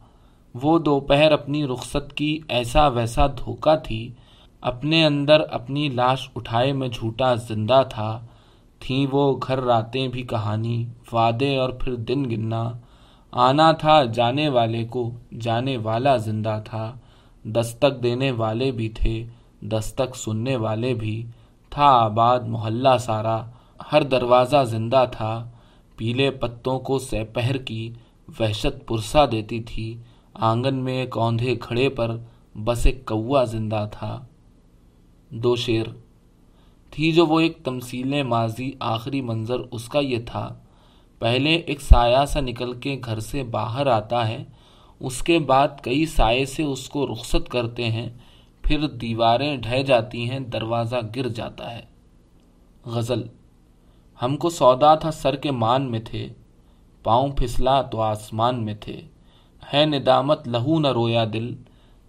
وہ دوپہر اپنی رخصت کی ایسا ویسا دھوکا تھی، اپنے اندر اپنی لاش اٹھائے میں جھوٹا زندہ تھا۔ تھیں وہ گھر راتیں بھی کہانی، وعدے اور پھر دن گننا۔ آنا تھا جانے والے کو، جانے والا زندہ تھا۔ دستک دینے والے بھی تھے، دستک سننے والے بھی۔ تھا آباد محلہ سارا، ہر دروازہ زندہ تھا۔ پیلے پتوں کو سپہر کی وحشت پرسا دیتی تھی۔ آنگن میں ایک اوندھے کھڑے پر بس ایک کوا زندہ تھا۔ دو شیر۔ تھی جو وہ ایک تمثیل ماضی آخری منظر اس کا یہ تھا۔ پہلے ایک سایہ سا نکل کے گھر سے باہر آتا ہے، اس کے بعد کئی سائے سے اس کو رخصت کرتے ہیں، پھر دیواریں ڈھہ جاتی ہیں، دروازہ گر جاتا ہے۔ غزل، ہم کو سودا تھا سر کے مان میں تھے، پاؤں پھسلا تو آسمان میں تھے۔ ہے ندامت، لہو نہ رویا دل،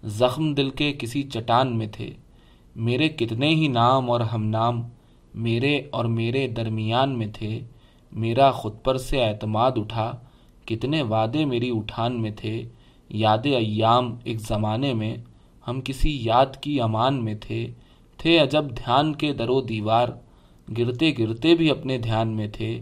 زخم دل کے کسی چٹان میں تھے۔ میرے کتنے ہی نام اور ہم نام میرے اور میرے درمیان میں تھے، میرا خود پر سے اعتماد اٹھا، کتنے وعدے میری اٹھان میں تھے۔ یاد ایام، ایک زمانے میں ہم کسی یاد کی امان میں تھے۔ تھے عجب دھیان کے در و دیوار، گرتے گرتے بھی اپنے دھیان میں تھے۔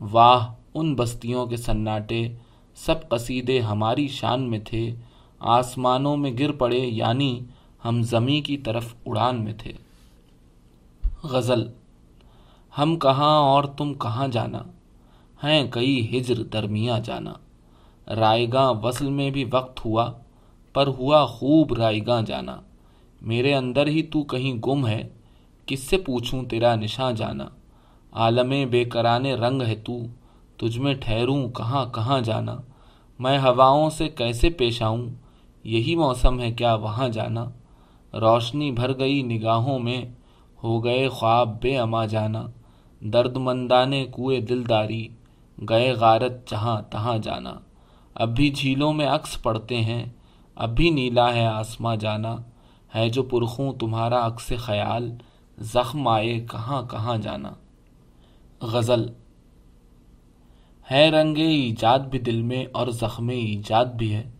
واہ، ان بستیوں کے سناٹے سب قصیدے ہماری شان میں تھے۔ آسمانوں میں گر پڑے یعنی ہم زمیں کی طرف اڑان میں تھے۔ غزل، ہم کہاں اور تم کہاں جانا؟ ہیں کئی ہجر درمیاں جانا۔ رائے گاں وصل میں بھی وقت ہوا، پر ہوا خوب رائے گاں جانا۔ میرے اندر ہی تو کہیں گم ہے، کس سے پوچھوں تیرا نشاں جانا؟ عالم بے کرانے رنگ ہے تو، تجھ میں ٹھہروں کہاں کہاں جانا؟ میں ہواؤں سے کیسے پیش آؤں؟ یہی موسم ہے کیا وہاں جانا؟ روشنی بھر گئی نگاہوں میں ہو گئے خواب بے اما جانا، درد مندانے کوئے دلداری گئے غارت جہاں تہاں جانا۔ اب بھی جھیلوں میں عکس پڑتے ہیں، اب بھی نیلا ہے آسماں جانا۔ ہے جو پرخوں تمہارا عکس خیال، زخم آئے کہاں کہاں جانا۔ غزل، ہے رنگ ایجاد بھی دل میں اور زخم ایجاد بھی ہے۔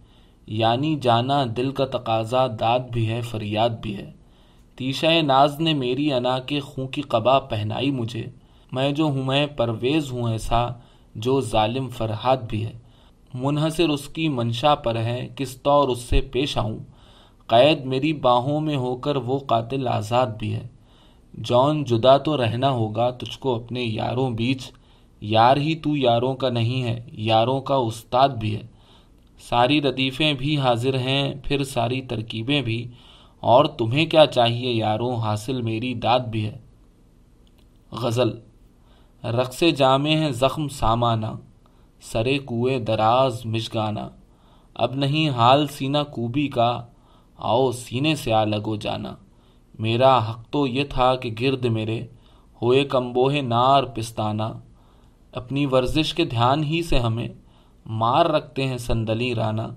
یعنی جانا دل کا تقاضا داد بھی ہے، فریاد بھی ہے۔ تیشہ ناز نے میری انا کے خوں کی قبا پہنائی مجھے۔ میں جو ہوں، میں پرویز ہوں ایسا جو ظالم فرحاد بھی ہے۔ منحصر اس کی منشا پر ہے، کس طور اس سے پیش آؤں؟ قید میری باہوں میں ہو کر وہ قاتل آزاد بھی ہے۔ جون جدا تو رہنا ہوگا تجھ کو اپنے یاروں بیچ۔ یار ہی تو یاروں کا نہیں ہے، یاروں کا استاد بھی ہے۔ ساری ردیفیں بھی حاضر ہیں، پھر ساری ترکیبیں بھی۔ اور تمہیں کیا چاہیے یاروں حاصل میری داد بھی ہے۔ غزل، رقص جامع ہیں زخم سامانا، سرے کوئے دراز مشگانا۔ اب نہیں حال سینہ کوبی کا، آؤ سینے سے آ لگو جانا۔ میرا حق تو یہ تھا کہ گرد میرے ہوئے کمبوہ نار پستانہ اپنی ورزش کے دھیان ہی سے ہمیں مار رکھتے ہیں سندلی رانا۔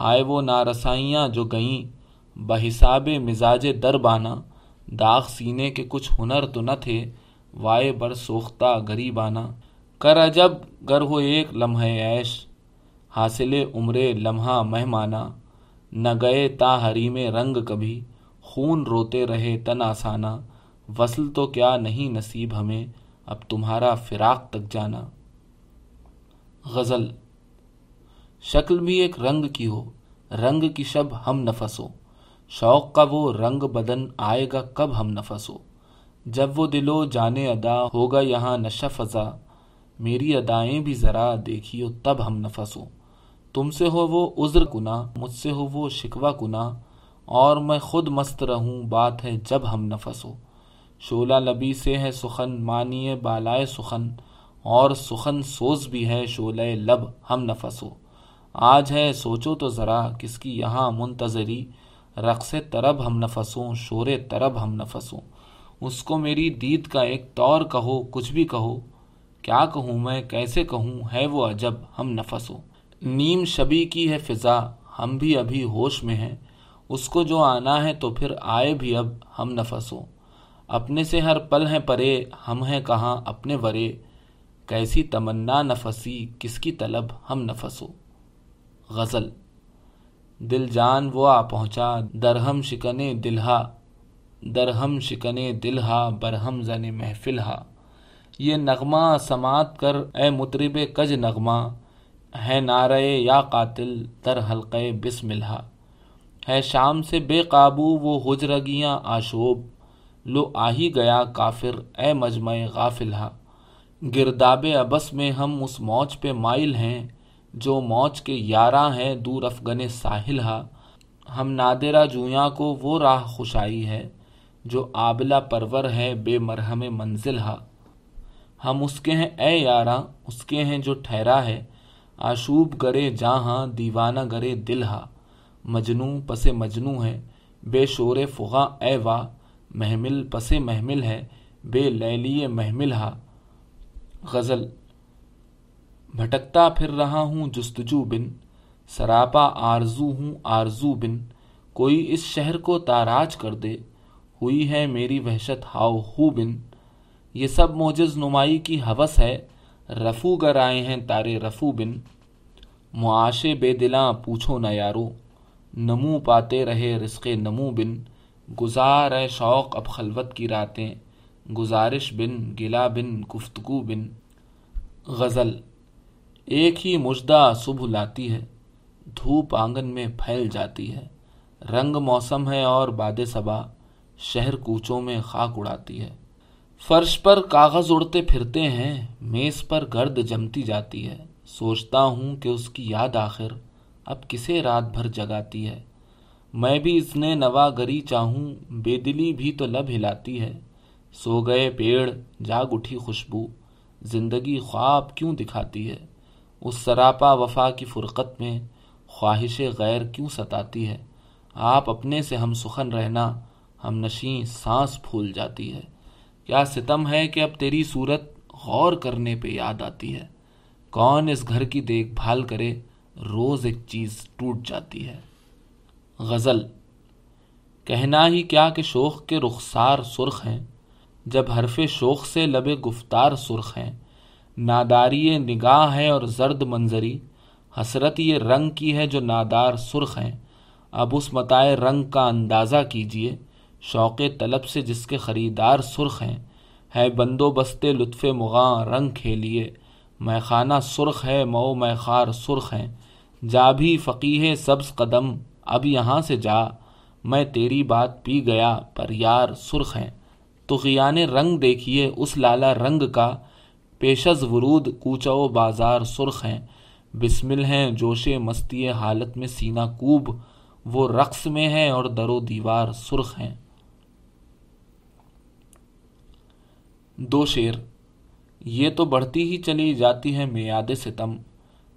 ہائے وہ نارسائیاں جو گئیں۔ بحساب مزاج در بانا۔ داغ سینے کے کچھ ہنر تو نہ تھے۔ وائے بر سوختہ غریبانہ کر عجب گر ہو ایک لمحہ عیش۔ حاصل عمر لمحہ مہمانہ نہ گئے تا حریم رنگ کبھی۔ خون روتے رہے تن آسانہ وصل تو کیا نہیں نصیب ہمیں۔ اب تمہارا فراق تک جانا۔ غزل شکل بھی ایک رنگ کی ہو، رنگ کی شب ہم نفس ہو۔ شوق کا وہ رنگ بدن آئے گا کب ہم نفس ہو۔ جب وہ دلو جانے ادا ہوگا یہاں نشہ فضا، میری ادائیں بھی ذرا دیکھیو تب ہم نفس ہو۔ تم سے ہو وہ عذر کنا مجھ سے ہو وہ شکوہ کنا اور میں خود مست رہوں، بات ہے جب ہم نفس ہو۔ شولہ لبی سے ہے سخن مانیے بالائے سخن۔ اور سخن سوز بھی ہے شولہ لب، ہم نفس ہو۔ آج ہے، سوچو تو ذرا کس کی یہاں منتظری۔ رقص طرب ہم نفسوں، شور طرب ہم نفسوں۔ اس کو میری دید کا ایک طور کہو، کچھ بھی کہو۔ کیا کہوں میں؟ کیسے کہوں؟ ہے وہ عجب، ہم نفس ہو نیم شبی کی ہے فضا، ہم بھی ابھی ہوش میں ہیں۔ اس کو جو آنا ہے تو پھر آئے بھی اب ہم نفس ہو اپنے سے ہر پل ہیں پرے، ہم ہیں کہاں اپنے ورے۔ کیسی تمنا نفسی، کس کی طلب ہم نفس ہو غزل۔ دل جان وہ آ پہنچا، درہم شکنے دلہا۔ درہم شکنے دلہا، برہم زن محفل ہا۔ یہ نغمہ سماعت کر، اے مطرب کج نغمہ۔ ہے نعرے یا قاتل در حلقے بسم اللہ۔ ہے شام سے بے قابو وہ ہجرگیاں آشوب۔ لو آہی گیا کافر، اے مجمع غافل ہا۔ گرداب ابس میں ہم اس موج پہ مائل ہیں۔ جو موج کے یاراں ہیں دور افغن ساحل ہا، ہم نادرہ جویاں کو وہ راہ خوشائی ہے جو آبلا پرور ہے بے مرہم منزل ہا۔ ہم اس کے ہیں اے یاراں، اس کے ہیں جو ٹھہرا ہے، آشوب گرے جہاں دیوانہ گرے دل ہا۔ مجنو پس مجنو ہے بے شور فغاں اے واہ محمل پس محمل ہے، بے لیلی محمل ہا۔ غزل بھٹکتا پھر رہا ہوں جستجو بن، سراپا آرزو ہوں آرزو بن، کوئی اس شہر کو تاراج کر دے، ہوئی ہے میری وحشت ہاؤ ہو بن۔ یہ سب موجز نمائی کی حوث ہے، رفو گر آئے ہیں تارے رفو بن۔ معاشے بے دلاں پوچھو نہ یارو، نمو پاتے رہے رزق نمو بن۔ گزار اے شوق اب خلوت کی راتیں، گزارش بن، گلا بن، گفتگو بن۔ غزل ایک ہی مجدہ صبح لاتی ہے، دھوپ آنگن میں پھیل جاتی ہے۔ رنگ موسم ہے اور باد صبا شہر کوچوں میں خاک اڑاتی ہے۔ فرش پر کاغذ اڑتے پھرتے ہیں، میز پر گرد جمتی جاتی ہے۔ سوچتا ہوں کہ اس کی یاد آخر اب کسے رات بھر جگاتی ہے۔ میں بھی اس نے نوا گری چاہوں، بے دلی بھی تو لب ہلاتی ہے۔ سو گئے پیڑ، جاگ اٹھی خوشبو۔ زندگی خواب کیوں دکھاتی ہے؟ اس سراپا وفا کی فرقت میں خواہش غیر کیوں ستاتی ہے؟ آپ اپنے سے ہم سخن رہنا، ہم نشیں سانس پھول جاتی ہے۔ کیا ستم ہے کہ اب تیری صورت غور کرنے پہ یاد آتی ہے؟ کون اس گھر کی دیکھ بھال کرے، روز ایک چیز ٹوٹ جاتی ہے۔ غزل، کہنا ہی کیا کہ شوق کے رخسار سرخ ہیں۔ جب حرف شوق سے لب گفتار سرخ ہیں ناداری نگاہ ہے اور زرد منظری، حسرت یہ رنگ کی ہے جو نادار سرخ ہیں۔ اب اس متائے رنگ کا اندازہ کیجیے شوق طلب سے جس کے خریدار سرخ ہیں۔ ہے بندو بستے لطف مغاں، رنگ کھیلیے۔ میں خانہ سرخ ہے، مئو میں خار سرخ ہیں۔ جا بھی فقیح سبز قدم، اب یہاں سے جا۔ میں تیری بات پی گیا، پر یار سرخ ہیں۔ تو غیان رنگ دیکھیے، اس لالا رنگ کا۔ پیشز ورود کوچا و بازار سرخ ہیں، بسمل ہیں، جوش مستی حالت میں سینہ کوب، وہ رقص میں ہے اور در و دیوار سرخ ہیں۔ دو شیر یہ تو بڑھتی ہی چلی جاتی ہے میاد ستم،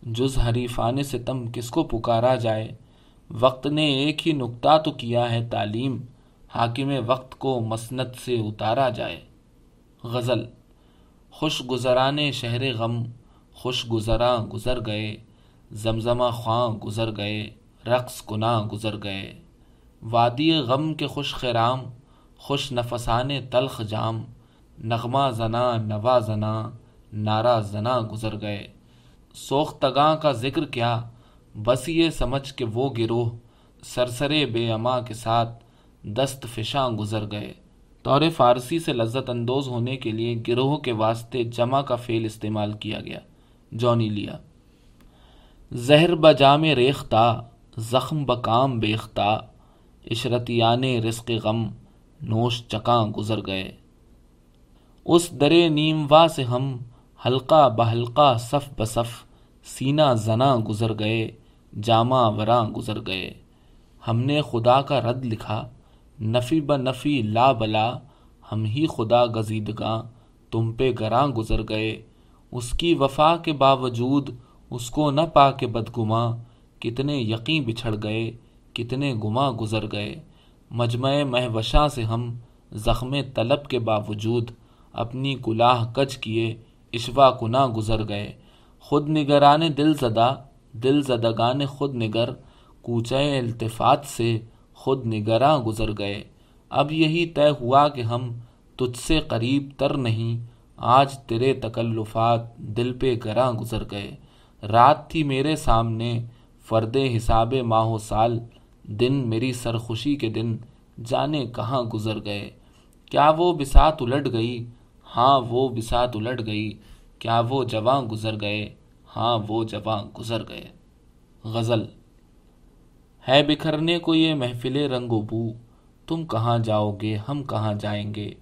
جز حریفان ستم کس کو پکارا جائے؟ وقت نے ایک ہی نکتہ تو کیا ہے تعلیم، حاکم وقت کو مسنت سے اتارا جائے۔ غزل خوش گزرانے شہر غم، خوش گزراں گزر گئے، زمزمہ خواں گزر گئے، رقص گناہ گزر گئے۔ وادی غم کے خوش خرام خوش نفسان تلخ جام۔ نغمہ زنا، نوا زنا نارا زنا گزر گئے۔ سوختگاں کا ذکر کیا بس یہ سمجھ کے وہ گروہ، سرسرے بے اما کے ساتھ دست فشاں گزر گئے۔ طور فارسی سے لذت اندوز ہونے کے لیے گروہ کے واسطے جمع کا فعل استعمال کیا گیا، جونی لیا۔ زہر بجام ریختہ، زخم بکام بیختہ، عشرتیان رزق غم، نوش چکاں گزر گئے۔ اس درے نیم وا سے ہم حلقہ بحلقہ صف بصف سینہ زنا گزر گئے جامع وراں گزر گئے۔ ہم نے خدا کا رد لکھا نفی ب نفی لا بلا، ہم ہی خدا گزیدگاں تم پہ گراں گزر گئے۔ اس کی وفا کے باوجود اس کو نہ پا کے بدگماں، کتنے یقیں بچھڑ گئے، کتنے گما گزر گئے۔ مجمع مہوشاں سے ہم زخم طلب کے باوجود اپنی گلاہ کج کیے اشوا کنا گزر گئے۔ خود نگران دل زدہ، دل زدگان خود نگر، کوچے التفات سے خود نگراں گزر گئے۔ اب یہی طے ہوا کہ ہم تجھ سے قریب تر نہیں، آج تیرے تکلفات دل پہ گراں گزر گئے۔ رات تھی میرے سامنے، فرد حساب ماہ و سال، دن میری سرخوشی کے دن، جانے کہاں گزر گئے۔ کیا وہ بسات الٹ گئی؟ ہاں وہ بسات الٹ گئی۔ کیا وہ جواں گزر گئے؟ ہاں وہ جواں گزر گئے۔ غزل ہے بکھرنے کو یہ محفل رنگ و بو۔ تم کہاں جاؤ گے، ہم کہاں جائیں گے؟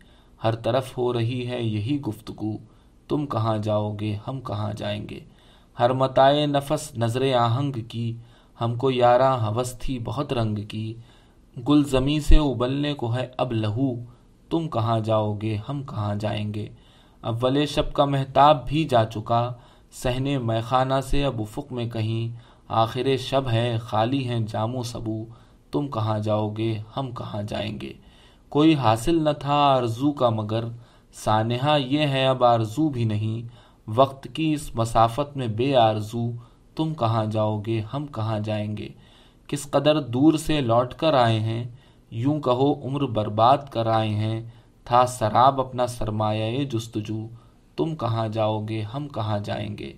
ہر طرف ہو رہی ہے یہی گفتگو۔ تم کہاں جاؤ گے، ہم کہاں جائیں گے؟ ہر متائے نفس نظر آہنگ کی۔ ہم کو یارہ حوث تھی بہت رنگ کی۔ گل زمیں سے ابلنے کو ہے اب لہو۔ تم کہاں جاؤ گے، ہم کہاں جائیں گے؟ اول شب کا محتاب بھی جا چکا۔ سہنے میخانہ سے اب افق میں کہیں۔ آخر شب ہے خالی ہیں جامو سبو، تم کہاں جاؤ گے، ہم کہاں جائیں گے۔ کوئی حاصل نہ تھا آرزو کا مگر، سانحہ یہ ہے اب آرزو بھی نہیں۔ وقت کی اس مسافت میں بے آرزو، تم کہاں جاؤ گے، ہم کہاں جائیں گے۔ کس قدر دور سے لوٹ کر آئے ہیں، یوں کہو عمر برباد کر آئے ہیں۔ تھا سراب اپنا سرمایہ جستجو، تم کہاں جاؤ گے، ہم کہاں جائیں گے۔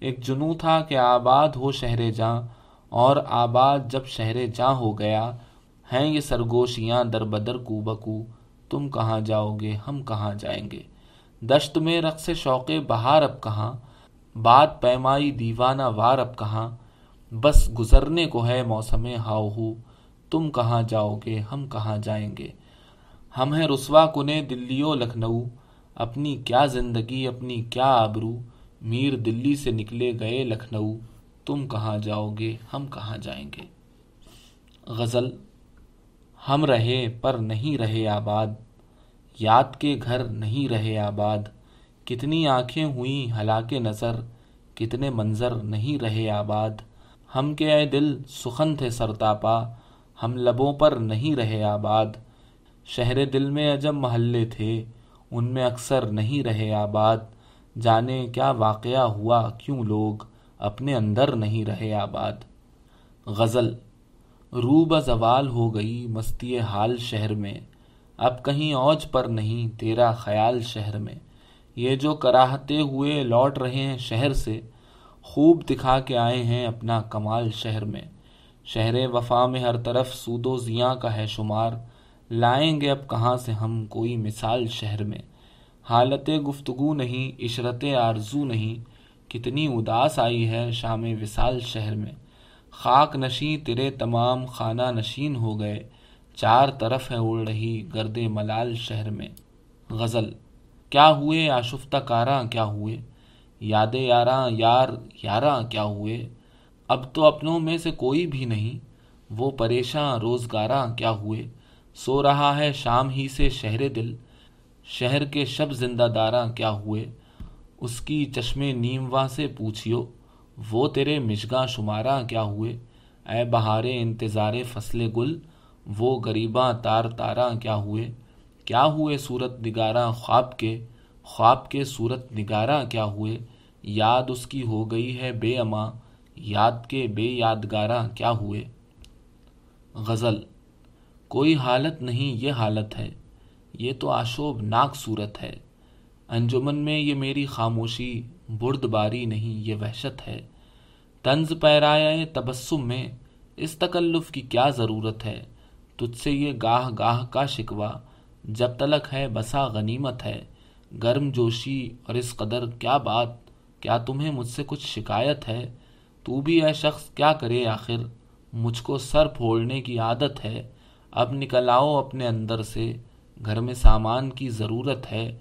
ایک جنو تھا کہ آباد ہو شہر جاں، اور آباد جب شہر جاں ہو گیا، ہیں یہ سرگوشیاں در بدر کو بکو، تم کہاں جاؤ گے، ہم کہاں جائیں گے؟ دشت میں رقص شوق بہار اب کہاں؟ بات پیمائی دیوانہ وار اب کہاں؟ بس گزرنے کو ہے موسم ہاؤ ہو، تم کہاں جاؤ گے، ہم کہاں جائیں گے؟ ہم ہیں رسوا کنے دلی و لکھنؤ، اپنی کیا زندگی، اپنی کیا آبرو؟ میر دلی سے نکلے گئے لکھنؤ، تم کہاں جاؤ گے، ہم کہاں جائیں گے؟ غزل، ہم رہے پر نہیں رہے آباد، یاد کے گھر نہیں رہے آباد، کتنی آنکھیں ہوئیں ہلاک نظر، کتنے منظر نہیں رہے آباد، ہم کے اے دل سخن تھے سرتاپا، ہم لبوں پر نہیں رہے آباد، شہر دل میں عجب محلے تھے، ان میں اکثر نہیں رہے آباد جانے کیا واقعہ ہوا کیوں لوگ اپنے اندر نہیں رہے آباد؟ غزل، روب زوال ہو گئی مستی حال شہر میں، اب کہیں اوج پر نہیں تیرا خیال شہر میں۔ یہ جو کراہتے ہوئے لوٹ رہے ہیں شہر سے، خوب دکھا کے آئے ہیں اپنا کمال شہر میں۔ شہر وفا میں ہر طرف سود و زیاں کا ہے شمار۔ لائیں گے اب کہاں سے ہم کوئی مثال شہر میں؟ حالت گفتگو نہیں، عشرت آرزو نہیں۔ کتنی اداس آئی ہے شام وصال شہر میں۔ خاک نشیں تیرے تمام خانہ نشین ہو گئے۔ چار طرف ہے اڑ رہی گرد ملال شہر میں۔ غزل کیا ہوئے آشفتہ کاراں، کیا ہوئے؟ یاد یاراں، یار یاراں، کیا ہوئے؟ اب تو اپنوں میں سے کوئی بھی نہیں۔ وہ پریشاں، روزگاراں، کیا ہوئے؟ سو رہا ہے شام ہی سے شہر دل۔ شہر کے شب زندہ داراں کیا ہوئے؟ اس کی چشم نیمواں سے پوچھیو، وہ تیرے مشگاں شماراں کیا ہوئے؟ اے بہارے انتظار فصل گل، وہ غریباں تار تاراں کیا ہوئے؟ کیا ہوئے صورت نگاراں خواب کے؟ خواب کے صورت نگاراں کیا ہوئے؟ یاد اس کی ہو گئی ہے بے اماں یاد کے بے یادگاراں کیا ہوئے؟ غزل، کوئی حالت نہیں، یہ حالت ہے۔ یہ تو آشوب ناک صورت ہے۔ انجمن میں یہ میری خاموشی برد باری نہیں، یہ وحشت ہے۔ طنز پیرایا تبسم میں اس تکلف کی کیا ضرورت ہے؟ تجھ سے یہ گاہ گاہ کا شکوا جب تلک ہے بسا غنیمت ہے۔ گرم جوشی اور اس قدر کیا بات، کیا تمہیں مجھ سے کچھ شکایت ہے؟ تو بھی اے شخص کیا کرے آخر؟ مجھ کو سر پھوڑنے کی عادت ہے۔ اب نکل آؤ اپنے اندر سے۔ گھر میں سامان کی ضرورت ہے،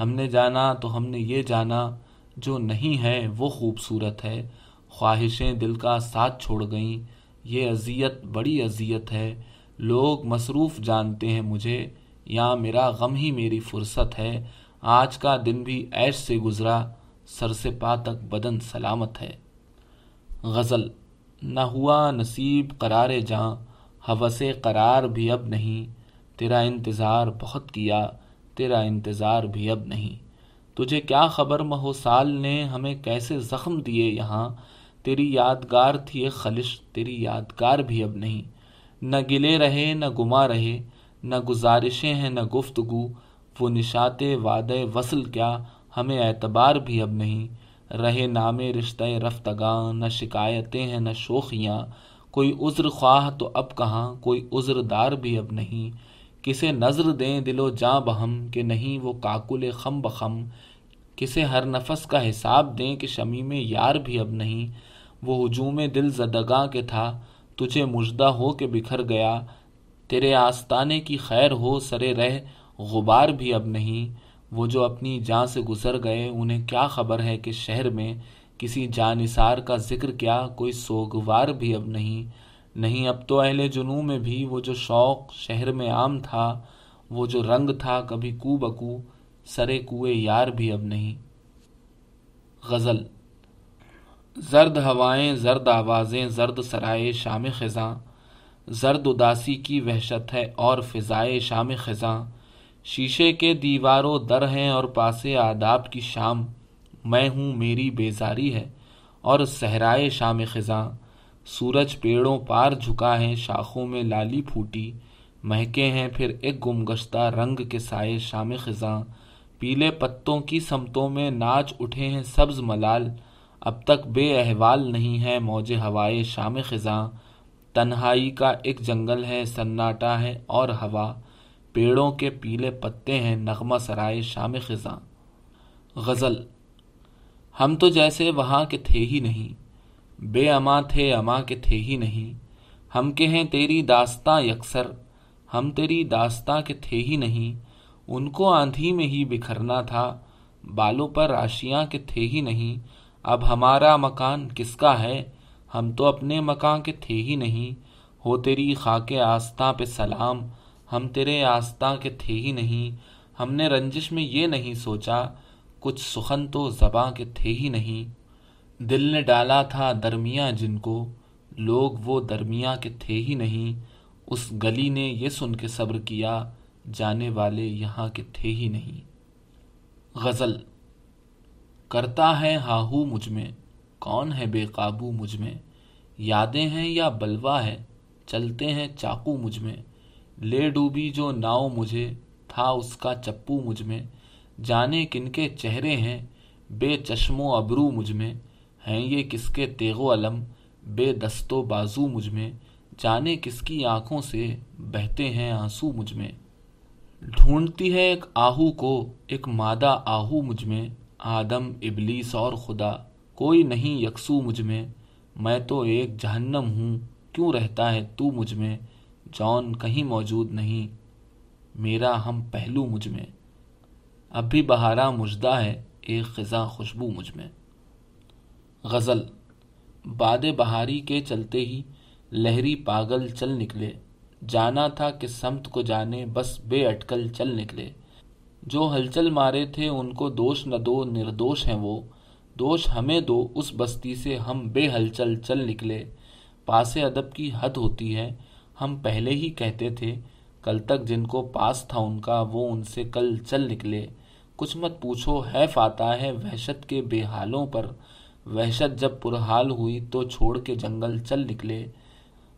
ہم نے جانا تو ہم نے یہ جانا، جو نہیں ہے وہ خوبصورت ہے۔ خواہشیں دل کا ساتھ چھوڑ گئیں، یہ اذیت بڑی اذیت ہے۔ لوگ مصروف جانتے ہیں مجھے، یا میرا غم ہی میری فرصت ہے۔ آج کا دن بھی ایش سے گزرا، سر سے پا تک بدن سلامت ہے۔ غزل، نہ ہوا نصیب قرار جاں، حوث قرار بھی اب نہیں۔ تیرا انتظار بہت کیا، تیرا انتظار بھی اب نہیں۔ تجھے کیا خبر مہو سال نے ہمیں کیسے زخم دیے یہاں؟ تیری یادگار تھی ایک خلش، تیری یادگار بھی اب نہیں۔ نہ گلے رہے، نہ گما رہے، نہ گزارشیں ہیں، نہ گفتگو۔ وہ نشات وعدے وصل کیا، ہمیں اعتبار بھی اب نہیں۔ رہے نام رشتہ رفتگاں، نہ شکایتیں ہیں، نہ شوخیاں۔ کوئی عذر خواہ تو اب کہاں؟ کوئی عذر دار بھی اب نہیں۔ کسے نظر دیں دل و جاں بہم کہ نہیں وہ کاکل خم بخم، کسے ہر نفس کا حساب دیں کہ شمی میں یار بھی اب نہیں۔ وہ ہجوم دل زدگاں کے تھا، تجھے مجدہ ہو کے بکھر گیا۔ تیرے آستانے کی خیر ہو سرے رہ، غبار بھی اب نہیں۔ وہ جو اپنی جان سے گزر گئے، انہیں کیا خبر ہے کہ شہر میں کسی جانثار کا ذکر کیا، کوئی سوگوار بھی اب نہیں۔ نہیں، اب تو اہل جنوں میں بھی وہ جو شوق شہر میں عام تھا، وہ جو رنگ تھا کبھی کو بکو، سرے کوئے یار بھی اب نہیں۔ غزل، زرد ہوائیں، زرد آوازیں، زرد سرائے شام خزاں۔ زرد اداسی کی وحشت ہے اور فضائے شام خزاں۔ شیشے کے دیواروں در ہیں اور پاسے آداب کی شام۔ میں ہوں، میری بیزاری ہے اور صحرائے شام خزاں۔ سورج پیڑوں پار جھکا ہے شاخوں میں لالی پھوٹی، مہکے ہیں پھر ایک گمگشتہ رنگ کے سائے شام خزاں۔ پیلے پتوں کی سمتوں میں ناچ اٹھے ہیں سبز ملال۔ اب تک بے احوال نہیں ہے موج ہوائے شام خزاں۔ تنہائی کا ایک جنگل ہے، سناٹا ہے اور ہوا۔ پیڑوں کے پیلے پتے ہیں نغمہ سرائے شام خزاں۔ غزل ہم تو جیسے وہاں کے تھے ہی نہیں۔ بے اماں تھے اماں کے تھے ہی نہیں۔ ہم کے ہیں تیری داستاں یکسر، ہم تیری داستاں کے تھے ہی نہیں۔ ان کو آندھی میں ہی بکھرنا تھا، بالوں پر راشیاں کے تھے ہی نہیں۔ اب ہمارا مکان کس کا ہے؟ ہم تو اپنے مکان کے تھے ہی نہیں۔ ہو تیری خاک آستاں پہ سلام، ہم تیرے آستاں کے تھے ہی نہیں۔ ہم نے رنجش میں یہ نہیں سوچا، کچھ سخن تو زباں کے تھے ہی نہیں۔ دل نے ڈالا تھا درمیاں جن کو۔ لوگ وہ درمیاں کے تھے ہی نہیں۔ اس گلی نے یہ سن کے صبر کیا، جانے والے یہاں کے تھے ہی نہیں۔ غزل کرتا ہے ہاہو مجھ میں، کون ہے بے قابو مجھ میں؟ یادیں ہیں یا بلوا ہے، چلتے ہیں چاقو مجھ میں۔ لے ڈوبی جو ناؤ مجھے، تھا اس کا چپو مجھ میں۔ جانے کن کے چہرے ہیں، بے چشم و ابرو مجھ میں۔ ہیں یہ کس کے تیغ و علم، بے دست و بازو مجھ میں، جانے کس کی آنکھوں سے بہتے ہیں آنسو مجھ میں۔ ڈھونڈتی ہے ایک آہو کو، ایک مادہ آہو مجھ میں، آدم، ابلیس اور خدا، کوئی نہیں یکسو مجھ میں۔ میں تو ایک جہنم ہوں، کیوں رہتا ہے تو مجھ میں؟ جون کہیں موجود نہیں، میرا ہم پہلو مجھ میں۔ اب بھی بہارا مجدہ ہے، ایک خزاں خوشبو مجھ میں۔ غزل۔ باد بہاری کے چلتے ہی لہری پاگل چل نکلے۔ جانا تھا کہ سمت کو جانے، بس بے اٹکل چل نکلے۔ جو ہلچل مارے تھے، ان کو دوش نہ دو، نردوش ہیں وہ۔ دوش ہمیں دو، اس بستی سے ہم بے ہلچل چل نکلے۔ پاس ادب کی حد ہوتی ہے۔ ہم پہلے ہی کہتے تھے، کل تک جن کو پاس تھا ان کا، وہ ان سے کل چل نکلے۔ کچھ مت پوچھو، ہے فاتا ہے وحشت کے بے حالوں پر۔ وحشت جب پرحال ہوئی تو چھوڑ کے جنگل چل نکلے۔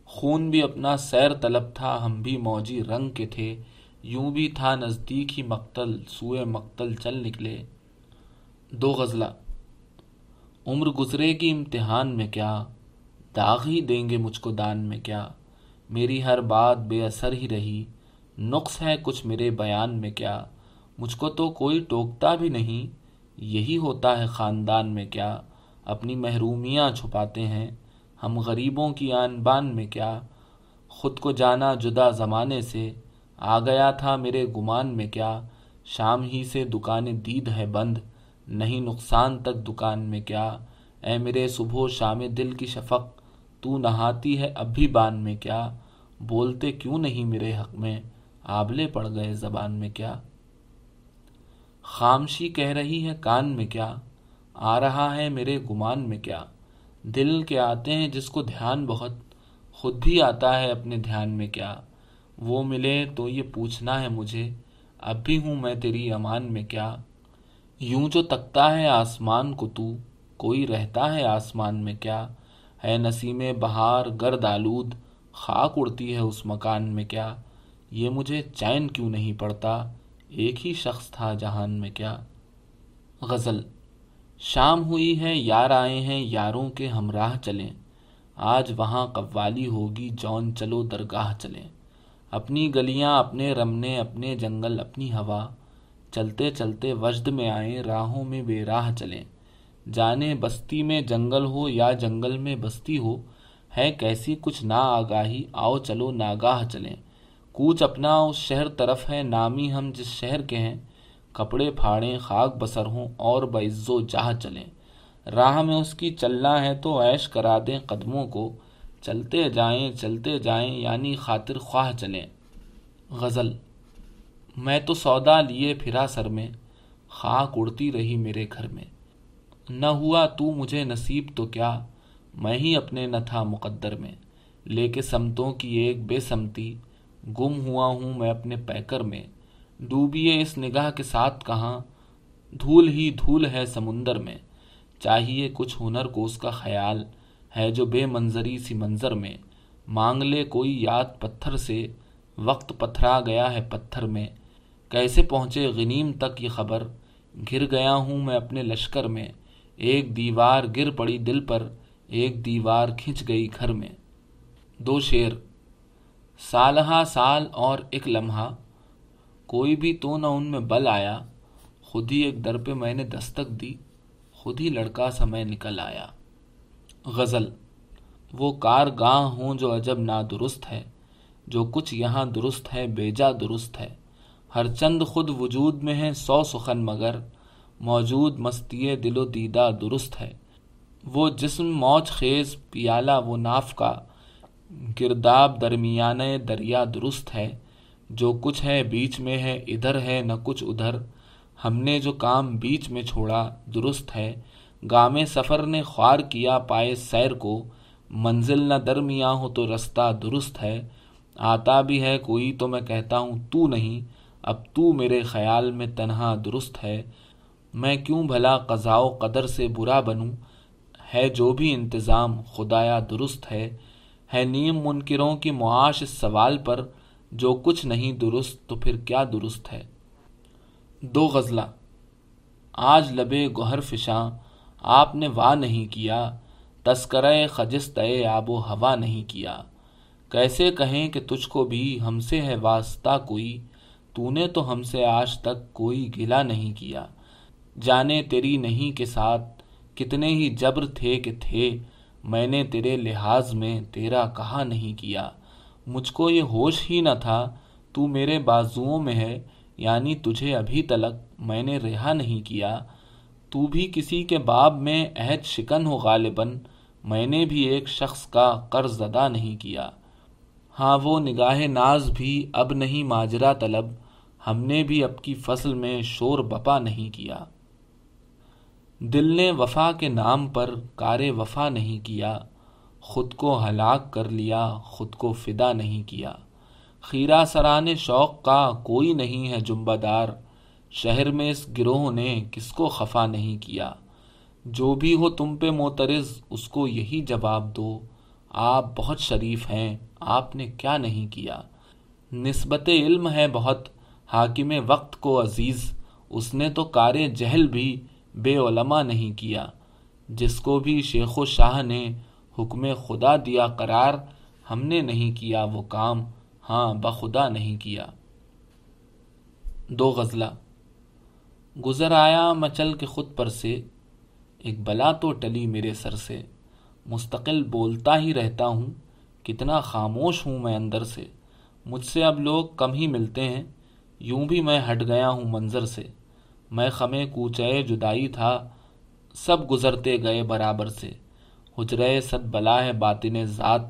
خون بھی اپنا سیر طلب تھا، ہم بھی موجی رنگ کے تھے۔ یوں بھی تھا نزدیک ہی مقتل، سوئے مقتل چل نکلے۔ دو غزلہ۔ عمر گزرے گی امتحان میں کیا؟ داغ ہی دیں گے مجھ کو دان میں کیا؟ میری ہر بات بے اثر ہی رہی۔ نقص ہے کچھ میرے بیان میں کیا؟ مجھ کو تو کوئی ٹوکتا بھی نہیں، یہی ہوتا ہے خاندان میں کیا؟ اپنی محرومیاں چھپاتے ہیں۔ ہم غریبوں کی آن بان میں کیا؟ خود کو جانا جدا زمانے سے۔ آ گیا تھا میرے گمان میں کیا؟ شام ہی سے دکانیں دید ہے بند۔ نہیں نقصان تک دکان میں کیا؟ اے میرے صبح و شام دل کی شفق، تو نہاتی ہے اب بھی بان میں کیا؟ بولتے کیوں نہیں میرے حق میں؟ آبلے پڑ گئے زبان میں کیا؟ خامشی کہہ رہی ہے کان میں کیا؟ آ رہا ہے میرے گمان میں کیا؟ دل کے آتے ہیں جس کو دھیان بہت، خود بھی آتا ہے اپنے دھیان میں کیا؟ وہ ملے تو یہ پوچھنا ہے مجھے، اب بھی ہوں میں تیری امان میں کیا؟ یوں جو تکتا ہے آسمان کو تو، کوئی رہتا ہے آسمان میں کیا؟ ہے نسیم بہار، گرد آلود، خاک اڑتی ہے اس مکان میں کیا؟ یہ مجھے چین کیوں نہیں پڑتا؟ ایک ہی شخص تھا جہان میں کیا؟ غزل شام ہوئی ہے، یار آئے ہیں، یاروں کے ہمراہ چلیں۔ آج وہاں قوالی ہوگی، جون چلو درگاہ چلیں۔ اپنی گلیاں، اپنے رمنے، اپنے جنگل، اپنی ہوا۔ چلتے چلتے وجد میں آئیں، راہوں میں بے راہ چلیں۔ جانے بستی میں جنگل ہو یا جنگل میں بستی ہو، ہے کیسی کچھ نا آگاہی آؤ چلو ناگاہ چلیں۔ کوچ اپنا اس شہر طرف ہے، نامی ہم جس شہر کے ہیں۔ کپڑے پھاڑیں، خاک بسر ہوں اور بعز و جاہ چلیں۔ راہ میں اس کی چلنا ہے تو عیش کرا دیں قدموں کو۔ چلتے جائیں چلتے جائیں یعنی خاطر خواہ چلیں۔ غزل، میں تو سودا لیے پھرا سر میں، خاک اڑتی رہی میرے گھر میں۔ نہ ہوا تو مجھے نصیب تو کیا، میں ہی اپنے نہ تھا مقدر میں۔ لے کے سمتوں کی ایک بے سمتی، گم ہوا ہوں میں اپنے پیکر میں۔ ڈوبیے اس نگاہ کے ساتھ کہاں؟ دھول ہی دھول ہے سمندر میں۔ چاہیے کچھ ہنر کو اس کا خیال ہے جو بے منظری سی منظر میں۔ مانگ لے کوئی یاد پتھر سے، وقت پتھرا گیا ہے پتھر میں۔ کیسے پہنچے غنیم تک یہ خبر؟ گر گیا ہوں میں اپنے لشکر میں۔ ایک دیوار گر پڑی دل پر، ایک دیوار کھنچ گئی گھر میں۔ دو شیر۔ سالہ سال اور ایک لمحہ۔ کوئی بھی تو نہ ان میں بل آیا۔ خود ہی ایک در پہ میں نے دستک دی، خود ہی لڑکا سا میں نکل آیا۔ غزل، وہ کار گاہ ہوں جو عجب نادرست ہے، جو کچھ یہاں درست ہے، بیجا درست ہے۔ ہر چند خود وجود میں ہے سو سخن مگر موجود مستی دل و دیدہ درست ہے۔ وہ جسم موج خیز، پیالہ وہ ناف کا۔ گرداب درمیان دریا درست ہے۔ جو کچھ ہے بیچ میں ہے، ادھر ہے، نہ کچھ ادھر۔ ہم نے جو کام بیچ میں چھوڑا، درست ہے۔ گام سفر نے خوار کیا پائے سیر کو۔ منزل نہ درمیاں ہو تو رستہ درست ہے۔ آتا بھی ہے کوئی تو میں کہتا ہوں تو نہیں۔ اب تو میرے خیال میں تنہا درست ہے۔ میں کیوں بھلا قضاء و قدر سے برا بنوں؟ ہے جو بھی انتظام خدایا درست ہے۔ ہے نیم منکروں کی معاش اس سوال پر۔ جو کچھ نہیں درست تو پھر کیا درست ہے؟ دو غزلہ۔ آج لبے گوہر فشاں، آپ نے واہ نہیں کیا۔ تذکرہ خجست آب و ہوا نہیں کیا۔ کیسے کہیں کہ تجھ کو بھی ہم سے ہے واسطہ کوئی، تو نے تو ہم سے آج تک کوئی گلا نہیں کیا۔ جانے تیری نہیں کے ساتھ، کتنے ہی جبر تھے کہ تھے۔ میں نے تیرے لحاظ میں تیرا کہا نہیں کیا۔ مجھ کو یہ ہوش ہی نہ تھا، تو میرے بازوؤں میں ہے یعنی تجھے ابھی تلک میں نے رہا نہیں کیا۔ تو بھی کسی کے باب میں عہد شکن ہو غالباً، میں نے بھی ایک شخص کا قرض ادا نہیں کیا۔ ہاں وہ نگاہ ناز بھی اب نہیں ماجرا طلب، ہم نے بھی اب کی فصل میں شور بپا نہیں کیا۔ دل نے وفا کے نام پر کار وفا نہیں کیا۔ خود کو ہلاک کر لیا، خود کو فدا نہیں کیا۔ خیرہ سران شوق کا کوئی نہیں ہے جمبہ دار شہر میں اس گروہ نے کس کو خفا نہیں کیا۔ جو بھی ہو تم پہ موترز اس کو یہی جواب دو۔ آپ بہت شریف ہیں، آپ نے کیا نہیں کیا۔ نسبت علم ہے بہت۔ حاکم وقت کو عزیز۔ اس نے تو کار جہل بھی بے علماء نہیں کیا۔ جس کو بھی شیخ و شاہ نے حکم خدا دیا قرار ہم نے نہیں کیا وہ کام ہاں بخدا نہیں کیا۔ دو غزلہ۔ گزر آیا مچل کے خود پر سے، ایک بلا تو ٹلی میرے سر سے۔ مستقل بولتا ہی رہتا ہوں، کتنا خاموش ہوں میں اندر سے۔ مجھ سے اب لوگ کم ہی ملتے ہیں، یوں بھی میں ہٹ گیا ہوں منظر سے۔ میں خمے کوچے جدائی تھا، سب گزرتے گئے برابر سے۔ حجرے صد بلا ہے باطن ذات۔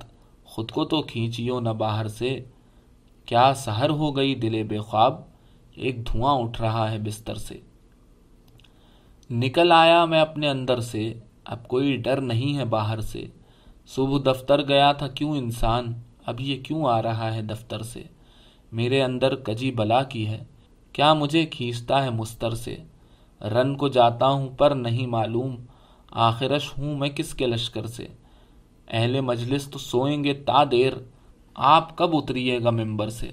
خود کو تو کھینچیو نہ باہر سے۔ کیا سحر ہو گئی دل بے خواب۔ ایک دھواں اٹھ رہا ہے بستر سے۔ نکل آیا میں اپنے اندر سے۔ اب کوئی ڈر نہیں ہے باہر سے۔ صبح دفتر گیا تھا کیوں انسان؟ اب یہ کیوں آ رہا ہے دفتر سے؟ میرے اندر کجی بلا کی ہے۔ کیا مجھے کھینچتا ہے مستر سے؟ رن کو جاتا ہوں پر نہیں معلوم۔ آخرش ہوں میں کس کے لشکر سے؟ اہل مجلس تو سوئیں گے تا دیر، آپ کب اتریے گا ممبر سے؟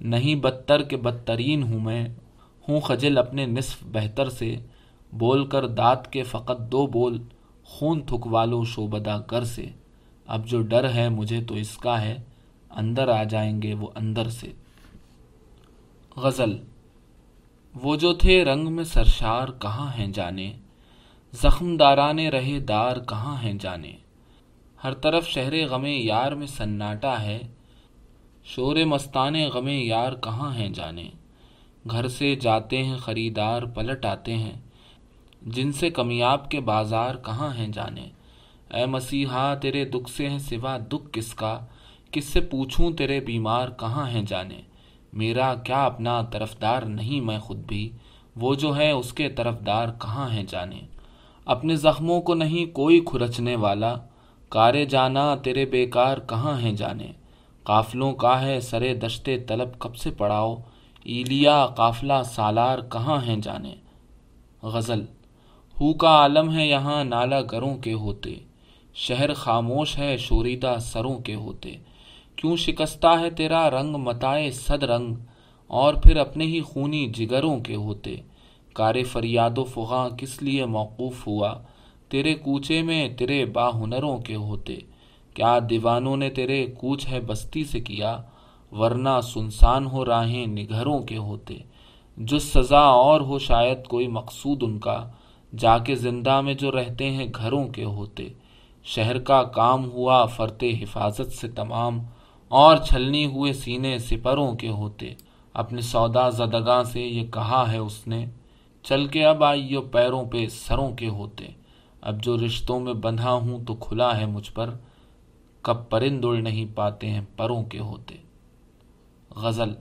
نہیں بدتر کے بدترین ہوں میں، ہوں خجل اپنے نصف بہتر سے، بول کر دات کے فقط دو بول، خون تھک والو شوبدا کر سے۔ اب جو ڈر ہے مجھے تو اس کا ہے، اندر آ جائیں گے وہ اندر سے۔ غزل، وہ جو تھے رنگ میں سرشار کہاں ہیں جانے؟ زخم داران رہے دار کہاں ہیں جانے؟ ہر طرف شہر غم یار میں سناٹا ہے، شور مستان غم یار کہاں ہیں جانے؟ گھر سے جاتے ہیں، خریدار پلٹ آتے ہیں، جن سے کمیاب کے بازار کہاں ہیں جانے؟ اے مسیحا، تیرے دکھ سے ہیں سوا دکھ کس کا؟ کس سے پوچھوں تیرے بیمار کہاں ہیں جانے؟ میرا کیا اپنا طرفدار نہیں میں خود بھی؟ وہ جو ہے اس کے طرفدار کہاں ہیں جانے؟ اپنے زخموں کو نہیں کوئی کھرچنے والا۔ کارے جانا، تیرے بیکار کہاں ہیں جانے؟ قافلوں کا ہے سرے دشتے طلب، کب سے پڑاؤ؟ ایلیا، قافلہ، سالار کہاں ہیں جانے؟ غزل، ہو کا عالم ہے یہاں نالا گروں کے ہوتے۔ شہر خاموش ہے، شوریدہ سروں کے ہوتے۔ کیوں شکستہ ہے تیرا رنگ، متائے صد رنگ۔ اور پھر اپنے ہی خونی جگروں کے ہوتے۔ کار فریاد و فغاں کس لیے موقوف ہوا؟ تیرے کوچے میں تیرے با ہنروں کے ہوتے، کیا دیوانوں نے تیرے کوچ ہے بستی سے کیا؟ ورنہ سنسان ہو راہیں نگھروں کے ہوتے جو سزا اور ہو شاید کوئی مقصود ان کا، جا کے زندہ میں جو رہتے ہیں گھروں کے ہوتے۔ شہر کا کام ہوا فرتے حفاظت سے تمام، اور چھلنی ہوئے سینے سپروں کے ہوتے۔ اپنے سودا زدگاں سے یہ کہا ہے اس نے چل کے اب آئیو پیروں پہ سروں کے ہوتے۔ اب جو رشتوں میں بندھا ہوں تو کھلا ہے مجھ پر۔ کب پرند اڑ نہیں پاتے ہیں پروں کے ہوتے۔ غزل،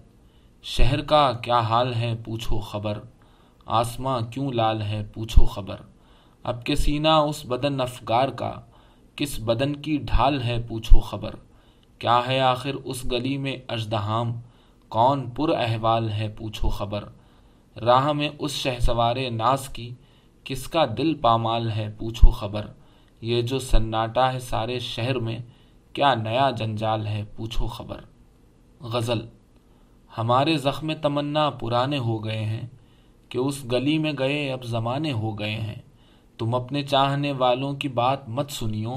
شہر کا کیا حال ہے پوچھو خبر۔ آسماں کیوں لال ہے پوچھو خبر۔ اب کے سینہ اس بدن افگار کا، کس بدن کی ڈھال ہے پوچھو خبر۔ کیا ہے آخر اس گلی میں اژدہام؟ کون پر احوال ہے پوچھو خبر۔ راہ میں اس شہ سوار ناس کی، کس کا دل پامال ہے پوچھو خبر، یہ جو سناٹا ہے سارے شہر میں، کیا نیا جنجال ہے پوچھو خبر۔ غزل، ہمارے زخم تمنا پرانے ہو گئے ہیں، کہ اس گلی میں گئے اب زمانے ہو گئے ہیں۔ تم اپنے چاہنے والوں کی بات مت سنیو،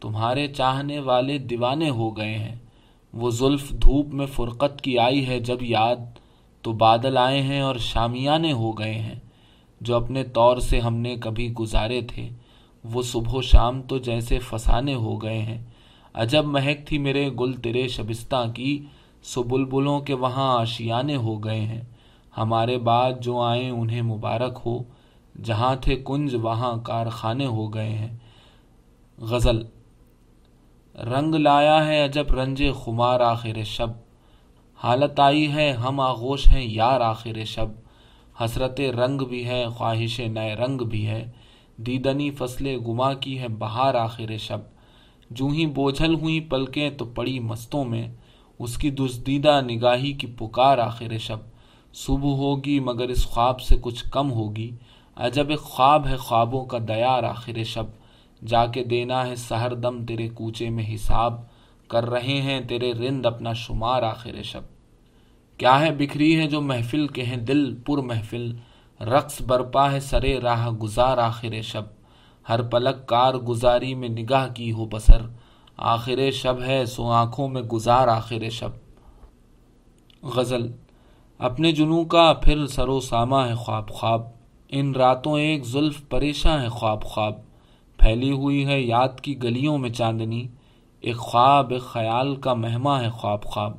تمہارے چاہنے والے دیوانے ہو گئے ہیں۔ وہ زلف دھوپ میں فرقت کی آئی ہے جب یاد تو بادل آئے ہیں اور شامیانے ہو گئے ہیں۔ جو اپنے طور سے ہم نے کبھی گزارے تھے، وہ صبح و شام تو جیسے فسانے ہو گئے ہیں۔ عجب مہک تھی میرے گل تیرے شبستہ کی، سو بلبلوں کے وہاں آشیانے ہو گئے ہیں۔ ہمارے بعد جو آئیں انہیں مبارک ہو، جہاں تھے کنج وہاں کارخانے ہو گئے ہیں۔ غزل، رنگ لایا ہے عجب رنج خمار آخر شب۔ حالت آئی ہے، ہم آغوش ہیں، یار آخر شب۔ حسرت رنگ بھی ہے، خواہش نئے رنگ بھی ہے۔ دیدنی فصل گما کی ہے، بہار آخر شب۔ جو ہی بوجھل ہوئی پلکیں تو پڑی مستوں میں۔ اس کی دزدیدہ نگاہی کی پکار آخر شب۔ صبح ہوگی مگر اس خواب سے کچھ کم ہوگی۔ عجب خواب ہے خوابوں کا دیار آخر شب۔ جا کے دینا ہے سہر دم تیرے کوچے میں حساب۔ کر رہے ہیں، تیرے رند اپنا شمار آخر شب۔ کیا ہے بکھری ہے جو محفل؟ کے ہیں دل پر محفل۔ رقص برپا ہے سرے راہ گزار آخر شب۔ ہر پلک کار گزاری میں نگاہ کی ہو بسر۔ آخر شب ہے سو آنکھوں میں گزار آخر شب۔ غزل۔ اپنے جنو کا پھر سرو ساما ہے خواب خواب۔ ان راتوں ایک زلف پریشاں ہے خواب خواب۔ پھیلی ہوئی ہے یاد کی گلیوں میں چاندنی۔ ایک خواب، ایک خیال کا مہماں ہے خواب خواب۔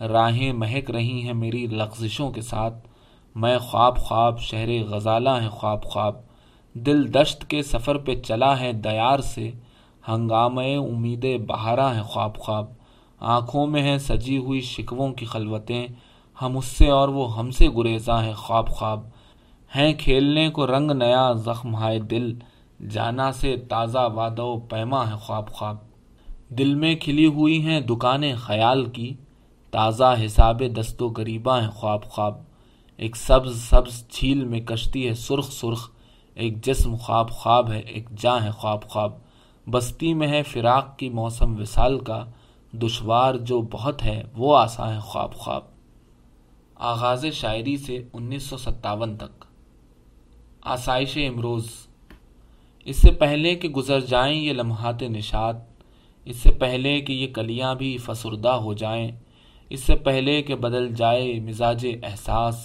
راہیں مہک رہی ہیں میری لغزشوں کے ساتھ۔ میں خواب خواب، شہر غزالہ ہے خواب خواب۔ دل دشت کے سفر پہ چلا ہے دیار سے۔ ہنگام امید بہارا ہے خواب خواب۔ آنکھوں میں ہیں سجی ہوئی شکووں کی خلوتیں۔ ہم اس سے اور وہ ہم سے گریزاں ہیں خواب خواب۔ ہیں کھیلنے کو رنگ نیا، زخم ہائے دل۔ جانا سے تازہ وادو پیما ہے خواب خواب۔ دل میں کھلی ہوئی ہیں دکانیں خیال کی، تازہ حساب دست و غریباں ہیں خواب خواب۔ ایک سبز سبز چھیل میں کشتی ہے سرخ سرخ۔ ایک جسم خواب خواب ہے، ایک جاں ہے خواب خواب۔ بستی میں ہے فراق کی موسم وصال کا۔ دشوار جو بہت ہے، وہ آساں ہے خواب خواب۔ آغاز شاعری سے انیس سو ستاون تک۔ آسائش امروز۔ اس سے پہلے کہ گزر جائیں یہ لمحات نشات اس سے پہلے کہ یہ کلیاں بھی فسردہ ہو جائیں، اس سے پہلے کہ بدل جائے مزاج احساس،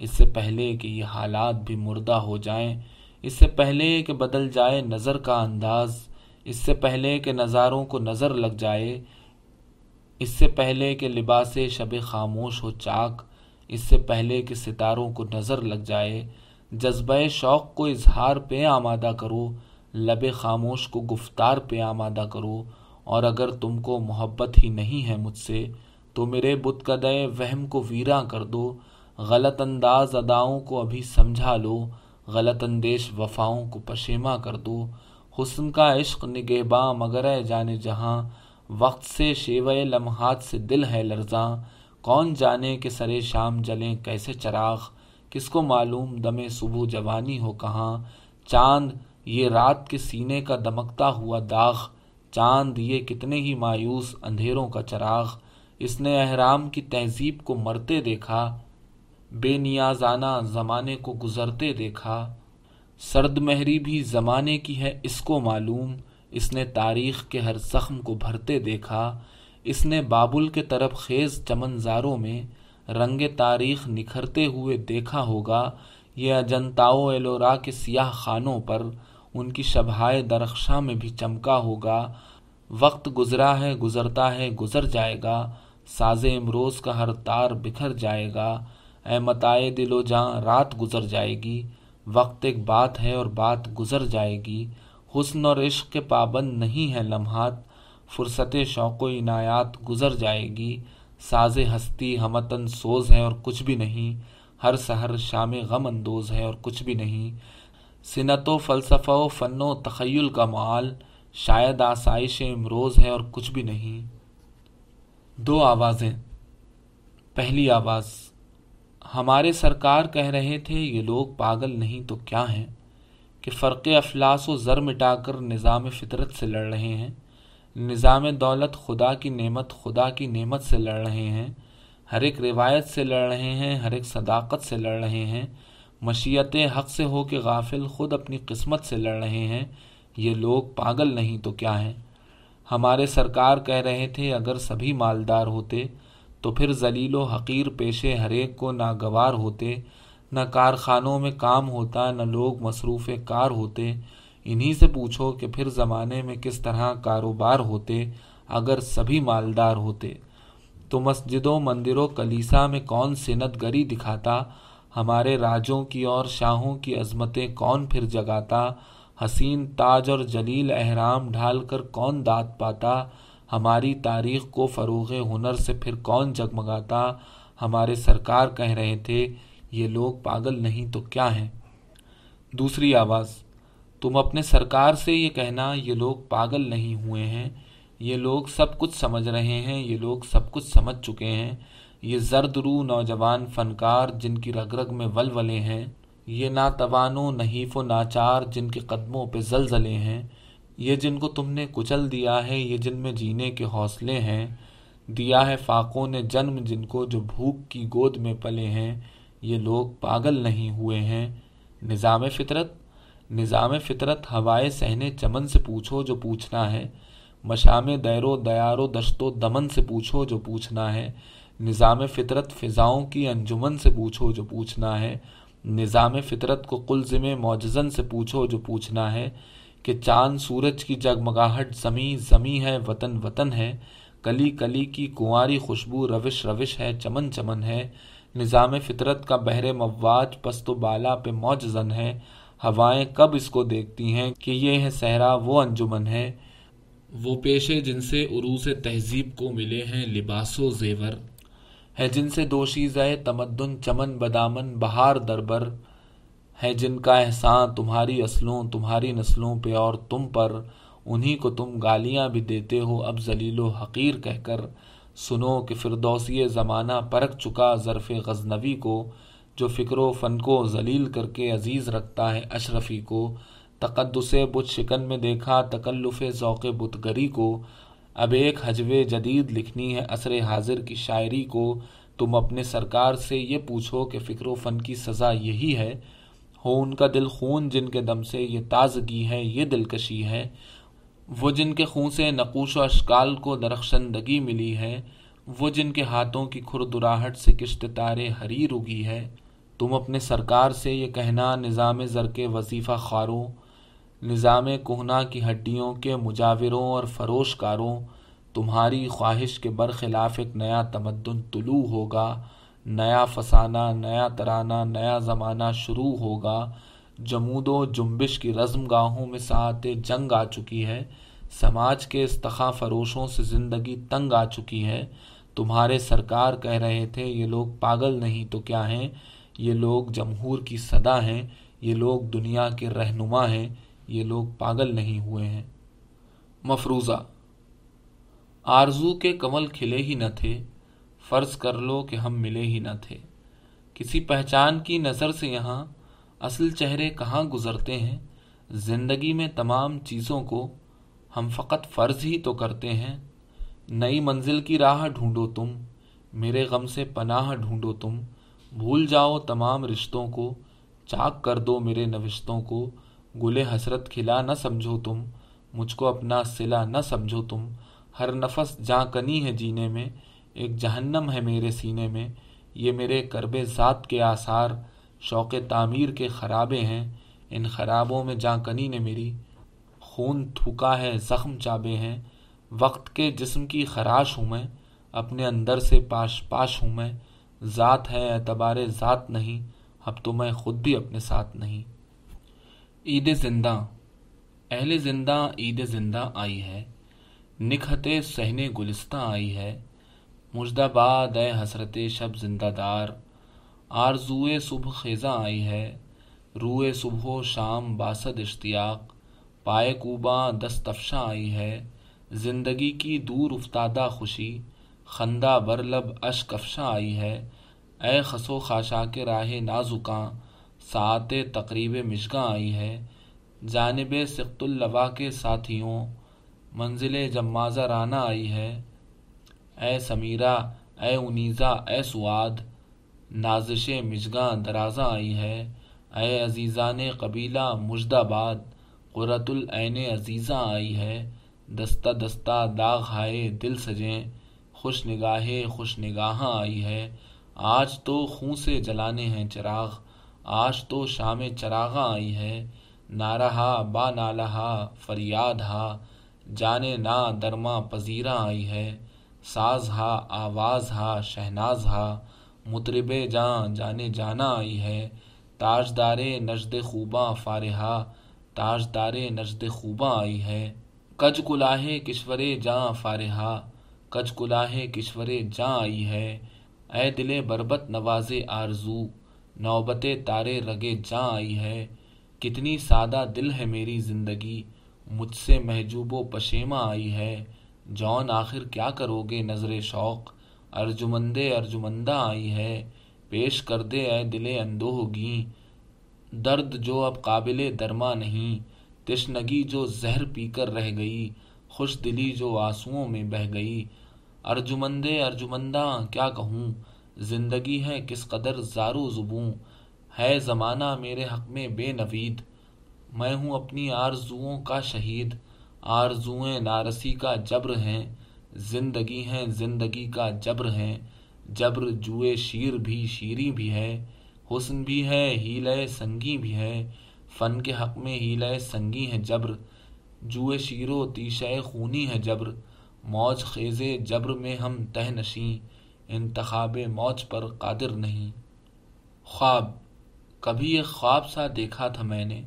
اس سے پہلے کہ یہ حالات بھی مردہ ہو جائیں، اس سے پہلے کہ بدل جائے نظر کا انداز، اس سے پہلے کہ نظاروں کو نظر لگ جائے، اس سے پہلے کہ لباس شب خاموش ہو چاک، اس سے پہلے کہ ستاروں کو نظر لگ جائے، جذبہ شوق کو اظہار پہ آمادہ کرو، لب خاموش کو گفتار پہ آمادہ کرو اور اگر تم کو محبت ہی نہیں ہے مجھ سے، تو میرے بت قدے وہم کو ویراں کر دو۔ غلط انداز اداؤں کو ابھی سمجھا لو۔ غلط اندیش وفاؤں کو پشیما کر دو۔ حسن کا عشق نگہباں مگر ہے جانے جہاں۔ وقت سے شیوے لمحات سے دل ہے لرزاں۔ کون جانے کہ سرے شام جلیں کیسے چراغ۔ کس کو معلوم دم صبح جوانی ہو کہاں۔ چاند، یہ رات کے سینے کا دمکتا ہوا داغ۔ چاند یہ کتنے ہی مایوس اندھیروں کا چراغ اس نے احرام کی تہذیب کو مرتے دیکھا، بے نیازانہ زمانے کو گزرتے دیکھا۔ سرد مہری بھی زمانے کی ہے، اس کو معلوم۔ اس نے تاریخ کے ہر زخم کو بھرتے دیکھا۔ اس نے بابل کے طرف خیز چمنزاروں میں رنگ تاریخ نکھرتے ہوئے دیکھا ہوگا۔ یہ اجنتاؤ ایلورا کے سیاہ خانوں پر ان کی شبہائے درخشاں میں بھی چمکا ہوگا۔ وقت گزرا ہے، گزرتا ہے، گزر جائے گا۔ ساز امروز کا ہر تار بکھر جائے گا۔ اے متائے دل و جاں رات گزر جائے گی۔ وقت ایک بات ہے اور بات گزر جائے گی۔ حسن اور عشق کے پابند نہیں ہے لمحات۔ فرصت شوق و عنایات گزر جائے گی۔ ساز ہستی ہمتن سوز ہے اور کچھ بھی نہیں۔ ہر سحر شام غم اندوز ہے اور کچھ بھی نہیں۔ صنعت و فلسفہ و فن و تخیل کا مال شاید آسائش امروز ہے اور کچھ بھی نہیں۔ دو آوازیں۔ پہلی آواز، ہمارے سرکار کہہ رہے تھے، یہ لوگ پاگل نہیں تو کیا ہیں؟ کہ فرق افلاس و زر مٹا کر نظام فطرت سے لڑ رہے ہیں، نظام دولت خدا کی نعمت، خدا کی نعمت سے لڑ رہے ہیں، ہر ایک روایت سے لڑ رہے ہیں، ہر ایک صداقت سے لڑ رہے ہیں۔ مشیت حق سے ہو کے غافل خود اپنی قسمت سے لڑ رہے ہیں، یہ لوگ پاگل نہیں تو کیا ہیں؟ ہمارے سرکار کہہ رہے تھے، اگر سبھی مالدار ہوتے تو پھر ذلیل و حقیر پیشے ہر ایک کو ناگوار ہوتے، نہ کارخانوں میں کام ہوتا، نہ لوگ مصروف کار ہوتے۔ انہی سے پوچھو کہ پھر زمانے میں کس طرح کاروبار ہوتے اگر سبھی مالدار ہوتے۔ تو مسجدوں، مندروں، کلیسا میں کون سنت گری دکھاتا ہمارے راجوں کی اور شاہوں کی عظمتیں کون پھر جگاتا؟ حسین، تاج اور جلیل احرام ڈھال کر کون داد پاتا؟ ہماری تاریخ کو فروغ ہنر سے پھر کون جگمگاتا؟ ہمارے سرکار کہہ رہے تھے، یہ لوگ پاگل نہیں تو کیا ہیں؟ دوسری آواز، تم اپنے سرکار سے یہ کہنا، یہ لوگ پاگل نہیں ہوئے ہیں، یہ لوگ سب کچھ سمجھ رہے ہیں، یہ لوگ سب کچھ سمجھ چکے ہیں۔ یہ زرد رو نوجوان فنکار جن کی رگ رگ میں ولولے ہیں، یہ ناتوان و نحیف و ناچار جن کے قدموں پہ زلزلے ہیں۔ یہ جن کو تم نے کچل دیا ہے، یہ جن میں جینے کے حوصلے ہیں۔ دیا ہے فاقوں نے جنم جن کو جو بھوک کی گود میں پلے ہیں۔ یہ لوگ پاگل نہیں ہوئے ہیں۔ نظام فطرت؟ نظام فطرت ہوائے سہنے چمن سے پوچھو جو پوچھنا ہے۔ مشام دیر و دیار و دشت و دمن سے پوچھو جو پوچھنا ہے۔ نظام فطرت فضاؤں کی انجمن سے پوچھو جو پوچھنا ہے۔ نظام فطرت کو قلزم معجزن سے پوچھو جو پوچھنا ہے کہ چاند سورج کی جگمگاہٹ زمیں زمیں ہے، وطن وطن ہے۔ کلی کلی کی کنواری خوشبو روش روش ہے، چمن چمن ہے۔ نظام فطرت کا بحر مواج پست و بالا پہ موجزن ہے۔ ہوائیں کب اس کو دیکھتی ہیں کہ یہ ہے صحرا، وہ انجمن ہے۔ وہ پیشے جن سے عروس تہذیب کو ملے ہیں، لباس و زیور۔ ہے جن سے دوشیزہ تمدن، چمن، بدامن، بہار دربر ہے جن کا احسان تمہاری اصلوں، تمہاری نسلوں پہ اور تم پر، انہی کو تم گالیاں بھی دیتے ہو۔ اب ذلیل و حقیر کہہ کر سنو کہ فردوسی زمانہ پرکھ چکا ظرف غزنوی کو، جو فکر و فن کو ذلیل کر کے عزیز رکھتا ہے اشرفی کو۔ تقدس بت شکن میں دیکھا، تکلف ذوق بت گری کو۔ اب ایک حجو جدید لکھنی ہے عصر حاضر کی شاعری کو تم اپنے سرکار سے یہ پوچھو کہ فکر و فن کی سزا یہی ہے۔ ہو ان کا دل خون جن کے دم سے یہ تازگی ہے، یہ دلکشی ہے۔ وہ جن کے خون سے نقوش و اشکال کو درخشندگی ملی ہے۔ وہ جن کے ہاتھوں کی کھردراہٹ سے کشت تارے ہری رگی ہے۔ تم اپنے سرکار سے یہ کہنا نظام زر کے وظیفہ خاروں نظام کوہنا کی ہڈیوں کے مجاوروں اور فروش کاروں، تمہاری خواہش کے برخلاف ایک نیا تمدن طلوع ہوگا، نیا فسانہ، نیا ترانہ، نیا زمانہ شروع ہوگا۔ جمود و جنبش کی رزم گاہوں میں ساعت جنگ آ چکی ہے، سماج کے استخا فروشوں سے زندگی تنگ آ چکی ہے۔ تمہارے سرکار کہہ رہے تھے، یہ لوگ پاگل نہیں تو کیا ہیں؟ یہ لوگ جمہور کی صدا ہیں، یہ لوگ دنیا کے رہنما ہیں۔ یہ لوگ پاگل نہیں ہوئے ہیں۔ مفروضہ، آرزو کے کمل کھلے ہی نہ تھے۔ فرض کر لو کہ ہم ملے ہی نہ تھے۔ کسی پہچان کی نظر سے یہاں اصل چہرے کہاں گزرتے ہیں؟ زندگی میں تمام چیزوں کو ہم فقط فرض ہی تو کرتے ہیں۔ نئی منزل کی راہ ڈھونڈو تم، میرے غم سے پناہ ڈھونڈو تم۔ بھول جاؤ تمام رشتوں کو، چاک کر دو میرے نوشتوں کو۔ گل حسرت کھلا نہ سمجھو تم، مجھ کو اپنا سلا نہ سمجھو تم۔ ہر نفس جاں کنی ہے جینے میں، ایک جہنم ہے میرے سینے میں۔ یہ میرے کرب ذات کے آثار، شوق تعمیر کے خرابے ہیں۔ ان خرابوں میں جاں کنی نے میری خون تھوکا ہے، زخم چابے ہیں۔ وقت کے جسم کی خراش ہوں میں، اپنے اندر سے پاش پاش ہوں میں۔ ذات ہے اعتبار ذات نہیں، اب تو میں خود بھی اپنے ساتھ نہیں۔ عید زندہ۔ اہل زندہ عید زندہ آئی ہے۔ نکھت سہنے گلستہ آئی ہے۔ مجدہ باد اے حسرت شب زندہ دار۔ آرزوئے صبح خیزاں آئی ہے۔ روئے صبح و شام باسد اشتیاق۔ پائے کوباں دستفشاں آئی ہے۔ زندگی کی دور افتادہ خوشی۔ خندہ برلب اشک افشاں آئی ہے۔ اے خسو خاشا کے راہ نازکاں۔ ساعت تقریب مشگاں آئی ہے جانب سخت اللوا کے ساتھیوں، منزل جمازہ رانا آئی ہے۔ اے سمیرہ، اے انیزا اے سواد، نازش مشگاں درازاں آئی ہے اے عزیزان قبیلہ مجدآباد قرۃ العین عزیزاں آئی ہے دستہ دستہ داغ ہائے دل سجیں، خوش نگاہ خوش نگاہاں آئی ہے آج تو خوں سے جلانے ہیں چراغ آج تو شام چراغاں آئی ہے نارہا با نالہا فریاد ہا، جانے نا درما پذیراں آئی ہے ساز ہا، آواز ہا، شہناز ہا، مطرب جاں جانے جانا آئی ہے تاجدار نجد خوباں فارہا تاجدار نجد خوباں آئی ہے کج کلاہ کشور جاں فارہا کج کلاہ کشور جاں آئی ہے اے دل بربت نواز آرزو۔ نوبت تارے رگے جاں آئی ہے۔ کتنی سادہ دل ہے میری زندگی، مجھ سے محجوب و پشیماں آئی ہے۔ جون آخر کیا کرو گے نظر شوق، ارجمند ارجمندہ آئی ہے۔ پیش کر دے اے دل اندوہگیں درد جو اب قابل درما نہیں، تشنگی جو زہر پی کر رہ گئی۔ خوش دلی جو آنسوؤں میں بہہ گئی۔ ارجمند ارجمندہ کیا کہوں؟ زندگی ہے کس قدر زارو زبوں۔ ہے زمانہ میرے حق میں بے نوید۔ میں ہوں اپنی آرزوؤں کا شہید۔ آرزوئیں نارسی کا جبر ہیں۔ زندگی ہیں زندگی کا جبر ہیں۔ جبر جوئے شیر بھی شیریں بھی ہے۔ حسن بھی ہے ہیلے سنگی بھی ہے۔ فن کے حق میں ہیلے سنگی ہے جبر۔ جوئے شیر و تیشہ خونی ہے جبر۔ موج خیز جبر میں ہم تہ نشیں۔ انتخاب موج پر قادر نہیں۔ خواب، کبھی ایک خواب سا دیکھا تھا میں نے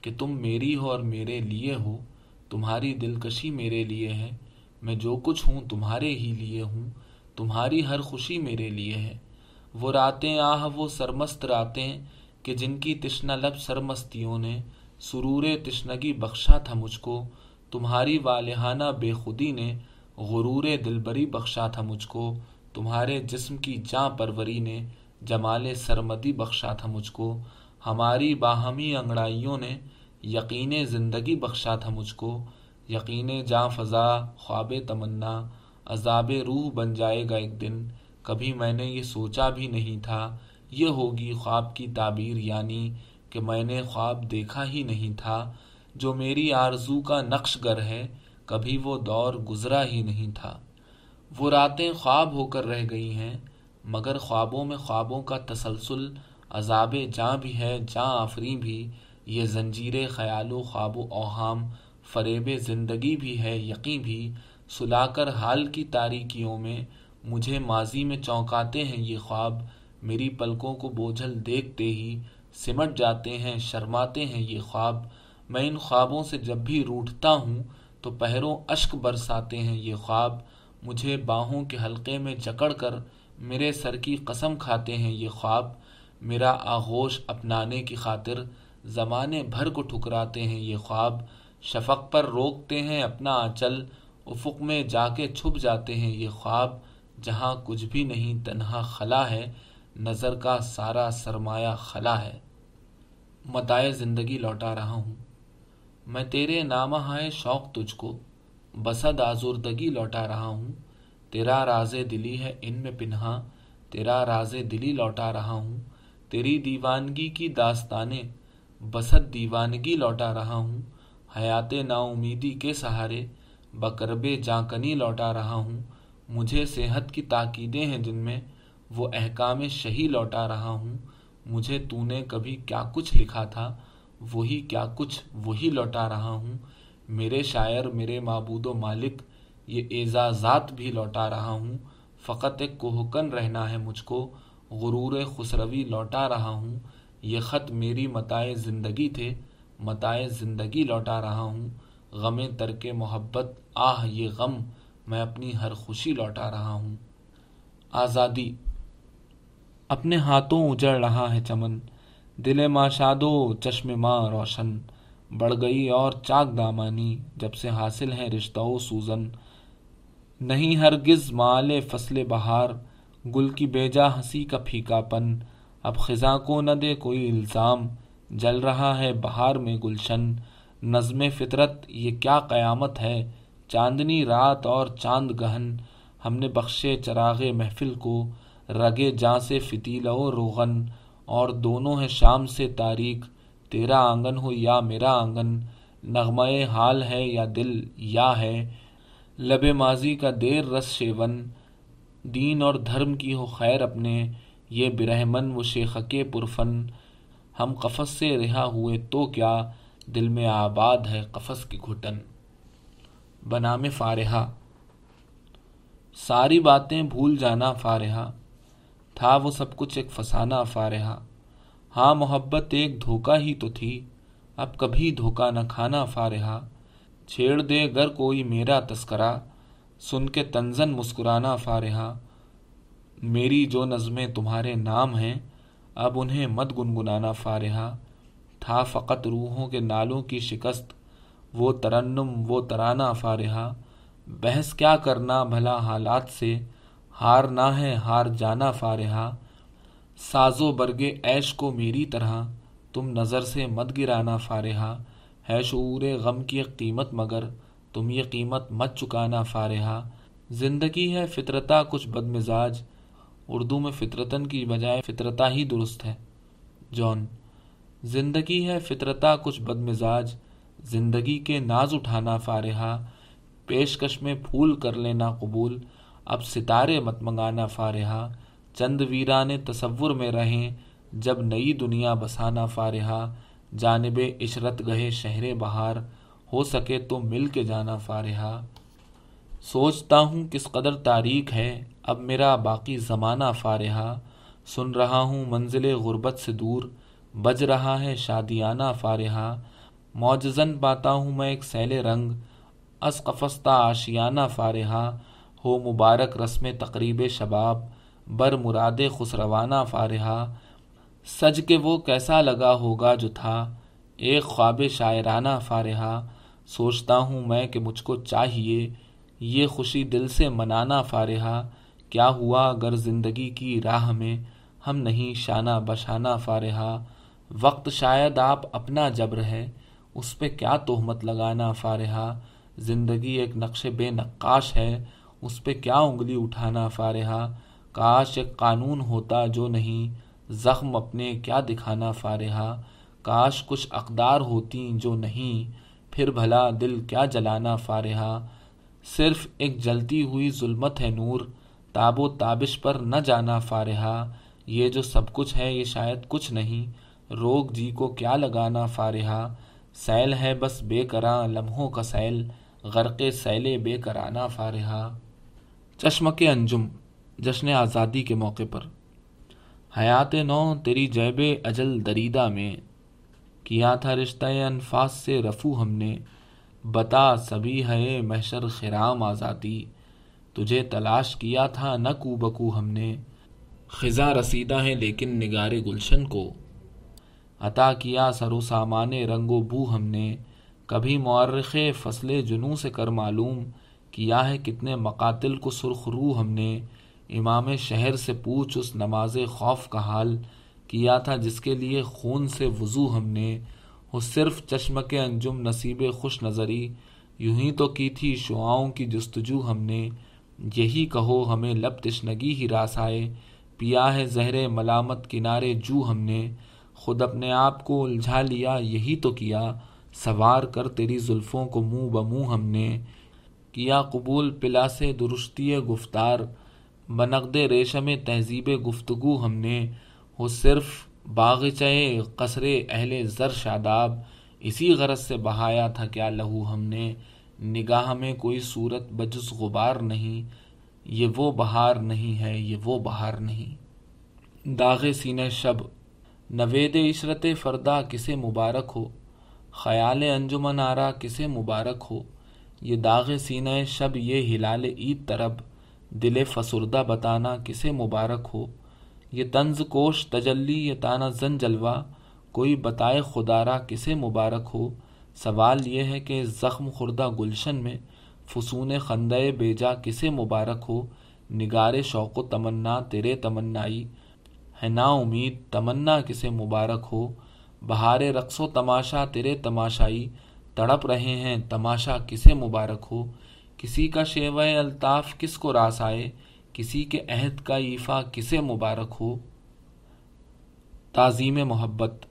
کہ تم میری ہو اور میرے لیے ہو، تمہاری دلکشی میرے لیے ہے۔ میں جو کچھ ہوں تمہارے ہی لیے ہوں، تمہاری ہر خوشی میرے لیے ہے۔ وہ راتیں آہ، وہ سرمست راتیں کہ جن کی تشنا لب سرمستیوں نے۔ سرور تشنگی بخشا تھا مجھ کو، تمہاری والہانہ بے خودی نے۔ غرور دلبری بخشا تھا مجھ کو۔ تمہارے جسم کی جاں پروری نے جمال سرمدی بخشا تھا مجھ کو، ہماری باہمی انگڑائیوں نے یقین زندگی بخشا تھا مجھ کو۔ یقین جاں فضا، خواب تمنا، عذاب روح بن جائے گا ایک دن۔ کبھی میں نے یہ سوچا بھی نہیں تھا، یہ ہوگی خواب کی تعبیر یعنی کہ میں نے خواب دیکھا ہی نہیں تھا۔ جو میری آرزو کا نقش گر ہے، کبھی وہ دور گزرا ہی نہیں تھا۔ وہ راتیں خواب ہو کر رہ گئی ہیں، مگر خوابوں میں خوابوں کا تسلسل، عذاب جاں بھی ہے، جاں آفری بھی، یہ زنجیر خیال و خواب و اوہام، فریب زندگی بھی ہے یقیں بھی، سلا کر حال کی تاریکیوں میں مجھے ماضی میں چونکاتے ہیں یہ خواب، میری پلکوں کو بوجھل دیکھتے ہی سمٹ جاتے ہیں، شرماتے ہیں یہ خواب۔ میں ان خوابوں سے جب بھی روٹھتا ہوں تو پہروں اشک برساتے ہیں یہ خواب۔ مجھے باہوں کے حلقے میں جکڑ کر میرے سر کی قسم کھاتے ہیں یہ خواب، میرا آغوش اپنانے کی خاطر زمانے بھر کو ٹھکراتے ہیں یہ خواب۔ شفق پر روکتے ہیں اپنا آنچل، افق میں جا کے چھپ جاتے ہیں یہ خواب۔ جہاں کچھ بھی نہیں، تنہا خلا ہے، نظر کا سارا سرمایہ خلا ہے۔ متائے زندگی لوٹا رہا ہوں۔ میں تیرے نامہ ہائے شوق تجھ کو۔ بسد آزردگی لوٹا رہا ہوں، تیرا راز دلی ہے ان میں پنہا تیرا راز دلی لوٹا رہا ہوں، تیری دیوانگی کی داستانیں بسد دیوانگی لوٹا رہا ہوں، حیات نا امیدی کے سہارے بکرب جانکنی لوٹا رہا ہوں، مجھے صحت کی تاکیدیں ہیں جن میں وہ احکام شہی لوٹا رہا ہوں، مجھے تو نے کبھی کیا کچھ لکھا تھا، وہی کیا کچھ وہی لوٹا رہا ہوں میرے شاعر، میرے معبود و مالک، یہ اعزازات بھی لوٹا رہا ہوں۔ فقط ایک کوہکن رہنا ہے مجھ کو، غرور خسروی لوٹا رہا ہوں۔ یہ خط میری متائے زندگی تھے متائے زندگی لوٹا رہا ہوں۔ غم ترک محبت، آہ یہ غم، میں اپنی ہر خوشی لوٹا رہا ہوں۔ آزادی، اپنے ہاتھوں اجڑ رہا ہے چمن۔ دل ماشادو، چشم ماں روشن۔ بڑھ گئی اور چاک دامانی جب سے حاصل ہے رشتہ و سوزن۔ نہیں ہرگز مال فصل بہار، گل کی بیجا ہنسی کا پھیکا پن۔ اب خزاں کو نہ دے کوئی الزام، جل رہا ہے بہار میں گلشن۔ نظم فطرت، یہ کیا قیامت ہے؟ چاندنی رات اور چاند گہن۔ ہم نے بخشے چراغ محفل کو، رگے جاں سے فتیلہ و روغن۔ اور دونوں ہے شام سے تاریخ تیرا آنگن ہو یا میرا آنگن نغمہ حال ہے یا دل، یا ہے۔ لب ماضی کا دیر رس شیون، دین اور دھرم کی ہو خیر اپنے۔ یہ برہمن و شیخ کے پرفن۔ ہم قفس سے رہا ہوئے تو کیا؟ دل میں آباد ہے قفس کی گھٹن۔ بنام فارحہ۔ ساری باتیں بھول جانا فارحہ۔ تھا وہ سب کچھ ایک فسانہ فارحہ۔ ہاں محبت ایک دھوکہ ہی تو تھی۔ اب کبھی دھوکہ نہ کھانا فارحہ چھیڑ دے گر کوئی میرا تذکرہ۔ سن کے تنزن مسکرانا فارحہ میری جو نظمیں تمہارے نام ہیں، اب انہیں مت گنگنانا فارحہ تھا فقط روحوں کے نالوں کی شکست۔ وہ ترنم، وہ ترانہ فارحہ بحث کیا کرنا بھلا حالات سے۔ ہار نہ ہے، ہار جانا فارحہ ساز و برگے عیش کو میری طرح، تم نظر سے مت گرانا فارحہ۔ ہے شعور غم کی قیمت مگر، تم یہ قیمت مت چکانا فارحہ۔ زندگی ہے فطرتا کچھ بد مزاج، اردو میں فطرتن کی بجائے فطرتا ہی درست ہے۔ جون زندگی ہے فطرتا کچھ بد مزاج، زندگی کے ناز اٹھانا فارحہ۔ پیشکش میں پھول کر لینا قبول، اب ستارے مت منگانا فارحہ۔ چند ویران تصور میں رہیں جب نئی دنیا بسانا فارحہ جانب عشرت گہے شہر بہار، ہو سکے تو مل کے جانا فارحہ سوچتا ہوں کس قدر تاریخ ہے اب میرا باقی زمانہ فارحہ سن رہا ہوں منزل غربت سے دور، بج رہا ہے شادیانہ فارحہ معجزن پاتا ہوں میں ایک سیل رنگ، از قفستہ آشیانہ فارحہ ہو مبارک رسم تقریب شباب بر مراد خسروانہ فارحہ۔ سج کے وہ کیسا لگا ہوگا جو تھا۔ ایک خواب شاعرانہ فارحہ۔ سوچتا ہوں میں کہ مجھ کو چاہیے۔ یہ خوشی دل سے منانا فارحہ۔ کیا ہوا اگر زندگی کی راہ میں ہم نہیں شانہ بشانہ فارحہ۔ وقت شاید آپ اپنا جبر ہے۔ اس پہ کیا تہمت لگانا فارحہ۔ زندگی ایک نقش بے نقاش ہے۔ اس پہ کیا انگلی اٹھانا فارحہ۔ کاش ایک قانون ہوتا جو نہیں، زخم اپنے کیا دکھانا فارحہ؟ کاش کچھ اقدار ہوتی جو نہیں، پھر بھلا دل کیا جلانا فارحہ؟ صرف ایک جلتی ہوئی ظلمت ہے نور، تاب و تابش پر نہ جانا فارحہ۔ یہ جو سب کچھ ہے، یہ شاید کچھ نہیں۔ روگ جی کو کیا لگانا فارحہ؟ سیل ہے بس بے کراں لمحوں کا سیل، غرق سیل بے کرانا فارحہ۔ چشمک انجم جشن آزادی کے موقع پر۔ حیات نو، تیری جیب اجل دریدہ میں۔ کیا تھا رشتہ انفاس سے رفو ہم نے۔ بتا سبھی ہے محشر خرام آزادی۔ تجھے تلاش کیا تھا، نہ کو بکو ہم نے۔ خزاں رسیدہ ہیں لیکن نگار گلشن کو۔ عطا کیا سر و سامان رنگ و بو ہم نے۔ کبھی مورخ فصل جنوں سے کر معلوم۔ کیا ہے کتنے مقاتل کو سرخ رو ہم نے۔ امام شہر سے پوچھ اس نماز خوف کا حال کیا تھا جس کے لیے خون سے وضو ہم نے، وہ صرف چشم کے انجم نصیب خوش نظری، یوں ہی تو کی تھی شعاؤں کی جستجو ہم نے۔ یہی کہو ہمیں لب تشنگی ہی راس آئے پیا ہے زہر ملامت کنارے جو ہم نے۔ خود اپنے آپ کو الجھا لیا، یہی تو کیا۔ سوار کر تیری زلفوں کو منہ بمو ہم نے۔ کیا قبول پلا سے درستی گفتار۔ بنقد ریشم تہذیب گفتگو ہم نے، وہ صرف باغچہ قصر اہل زر شاداب اسی غرض سے بہایا تھا کیا لہو ہم نے نگاہ میں کوئی صورت بجز غبار نہیں، یہ وہ بہار نہیں ہے، یہ وہ بہار نہیں۔ داغ سینہ شب، نوید عشرت فردا کسے مبارک ہو؟ خیال انجمن آرا کسے مبارک ہو؟ یہ داغ سینہ شب، یہ ہلال عید طرب۔ دل فسردہ بتانا کسے مبارک ہو۔ یہ طنز کوش، تجلی، یہ تانا زن جلوہ۔ کوئی بتائے خدارہ کسے مبارک ہو۔ سوال یہ ہے کہ زخم خوردہ گلشن میں فسون خندے بیجا کسے مبارک ہو۔ نگار شوق و تمنا، تیرے تمنائی۔ ہے نا امید، تمنا کسے مبارک ہو۔ بہار رقص و تماشا، تیرے تماشائی۔ تڑپ رہے ہیں، تماشا کسے مبارک ہو۔ کسی کا شیو الطاف کس کو راس آئے؟ کسی کے عہد کا ایفا کسے مبارک ہو؟ تعظیم محبت،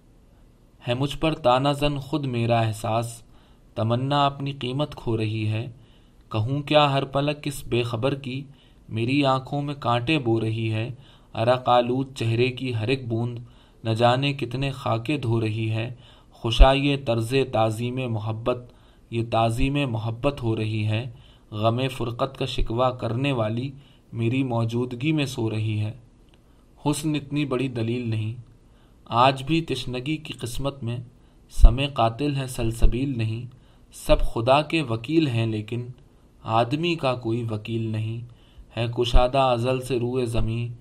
ہے مجھ پر تانا زن خود میرا احساس، تمنا اپنی قیمت کھو رہی ہے، کہوں کیا ہر پلک کس بے خبر کی؟ میری آنکھوں میں کانٹے بو رہی ہے، ارا قالود چہرے کی ہر ایک بوند، نہ جانے کتنے خاکے دھو رہی ہے، خوشا یہ طرز تعظیم محبت، یہ تعظیم محبت ہو رہی ہے۔ غم فرقت کا شکوہ کرنے والی میری موجودگی میں سو رہی ہے۔ حسن اتنی بڑی دلیل نہیں۔ آج بھی تشنگی کی قسمت میں سمے قاتل ہے، سلسبیل نہیں۔ سب خدا کے وکیل ہیں، لیکن آدمی کا کوئی وکیل نہیں۔ ہے کشادہ ازل سے روئے زمیں۔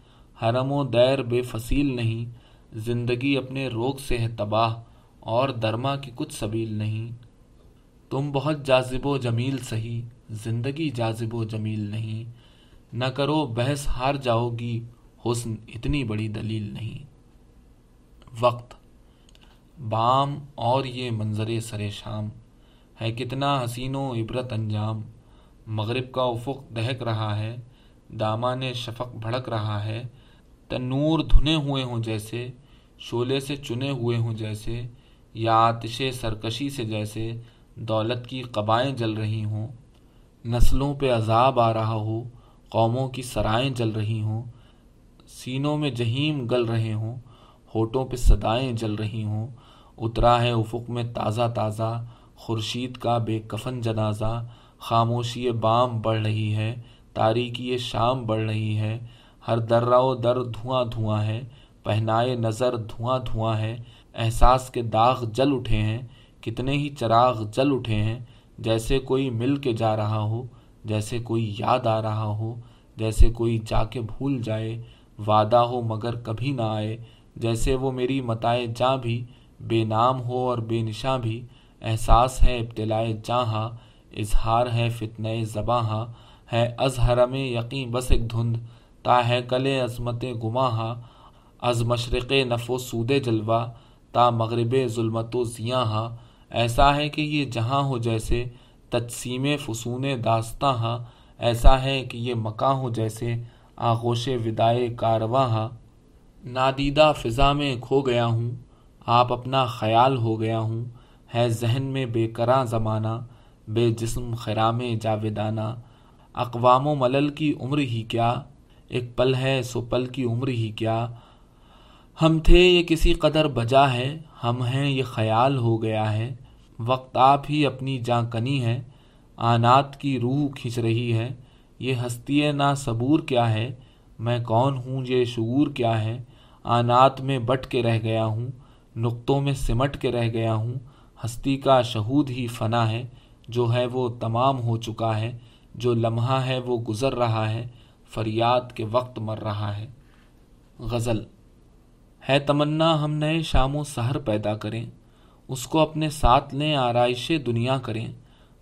حرم و دیر بے فصیل نہیں۔ زندگی اپنے روگ سے ہے تباہ، اور درما کی کچھ سبیل نہیں۔ تم بہت جازب و جمیل سہی زندگی جازب و جمیل نہیں۔ نہ کرو بحث ہار جاؤ گی، حسن اتنی بڑی دلیل نہیں۔ وقت۔ بام اور یہ منظر سر شام۔ ہے کتنا حسین و عبرت انجام۔ مغرب کا افق دہک رہا ہے۔ دامان شفق بھڑک رہا ہے۔ تنور دھنے ہوئے ہوں جیسے شولے سے چنے ہوئے ہوں جیسے، یا آتش سرکشی سے جیسے، دولت کی قبائیں جل رہی ہوں۔ نسلوں پہ عذاب آ رہا ہو، قوموں کی سرائیں جل رہی ہوں، سینوں میں جہیم گل رہے ہوں، ہوٹوں پہ صدائیں جل رہی ہوں اترا ہے افق میں تازہ تازہ، خورشید کا بے کفن جنازہ، خاموشی بام بڑھ رہی ہے، تاریکی شام بڑھ رہی ہے، ہر درہ و در دھواں دھواں ہے، پہنائے نظر دھواں دھواں ہے، احساس کے داغ جل اٹھے ہیں، کتنے ہی چراغ جل اٹھے ہیں جیسے کوئی مل کے جا رہا ہو، جیسے کوئی یاد آ رہا ہو، جیسے کوئی جا کے بھول جائے، وعدہ ہو مگر کبھی نہ آئے، جیسے وہ میری متائے جاں بھی، بے نام ہو اور بے نشاں بھی، احساس ہے ابتلائے جہاں اظہار ہے فتنہ زباں ہاں، ہے از حرم یقین بس ایک دھند، تا ہے کلے عظمت گماں ہاں، از مشرق نف و سود جلوہ، تا مغرب ظلمت و زیاں ہاں۔ ایسا ہے کہ یہ جہاں ہو جیسے تجسیم فسون داستاں ہاں ایسا ہے کہ یہ مکاں ہو جیسے آغوش ودائے کارواں۔ ہاں نادیدہ فضا میں کھو گیا ہوں، آپ اپنا خیال ہو گیا ہوں۔ ہے ذہن میں بے کراں زمانہ، بے جسم خرام جاویدانہ۔ اقوام و ملل کی عمر ہی کیا، ایک پل ہے سو پل کی عمر ہی کیا۔ ہم تھے یہ کسی قدر بجا ہے، ہم ہیں یہ خیال ہو گیا ہے۔ وقت آپ ہی اپنی جاں کنی ہے آنات کی روح کھنچ رہی ہے یہ ہستی نا صبور کیا ہے، میں کون ہوں یہ شعور کیا ہے؟ آنات میں بٹ کے رہ گیا ہوں، نقطوں میں سمٹ کے رہ گیا ہوں۔ ہستی کا شہود ہی فنا ہے، جو ہے وہ تمام ہو چکا ہے۔ جو لمحہ ہے وہ گزر رہا ہے، فریاد کے وقت مر رہا ہے۔ غزل ہے تمنا ہم نئے شام و سحر پیدا کریں۔ اس کو اپنے ساتھ لیں، آرائش دنیا کریں۔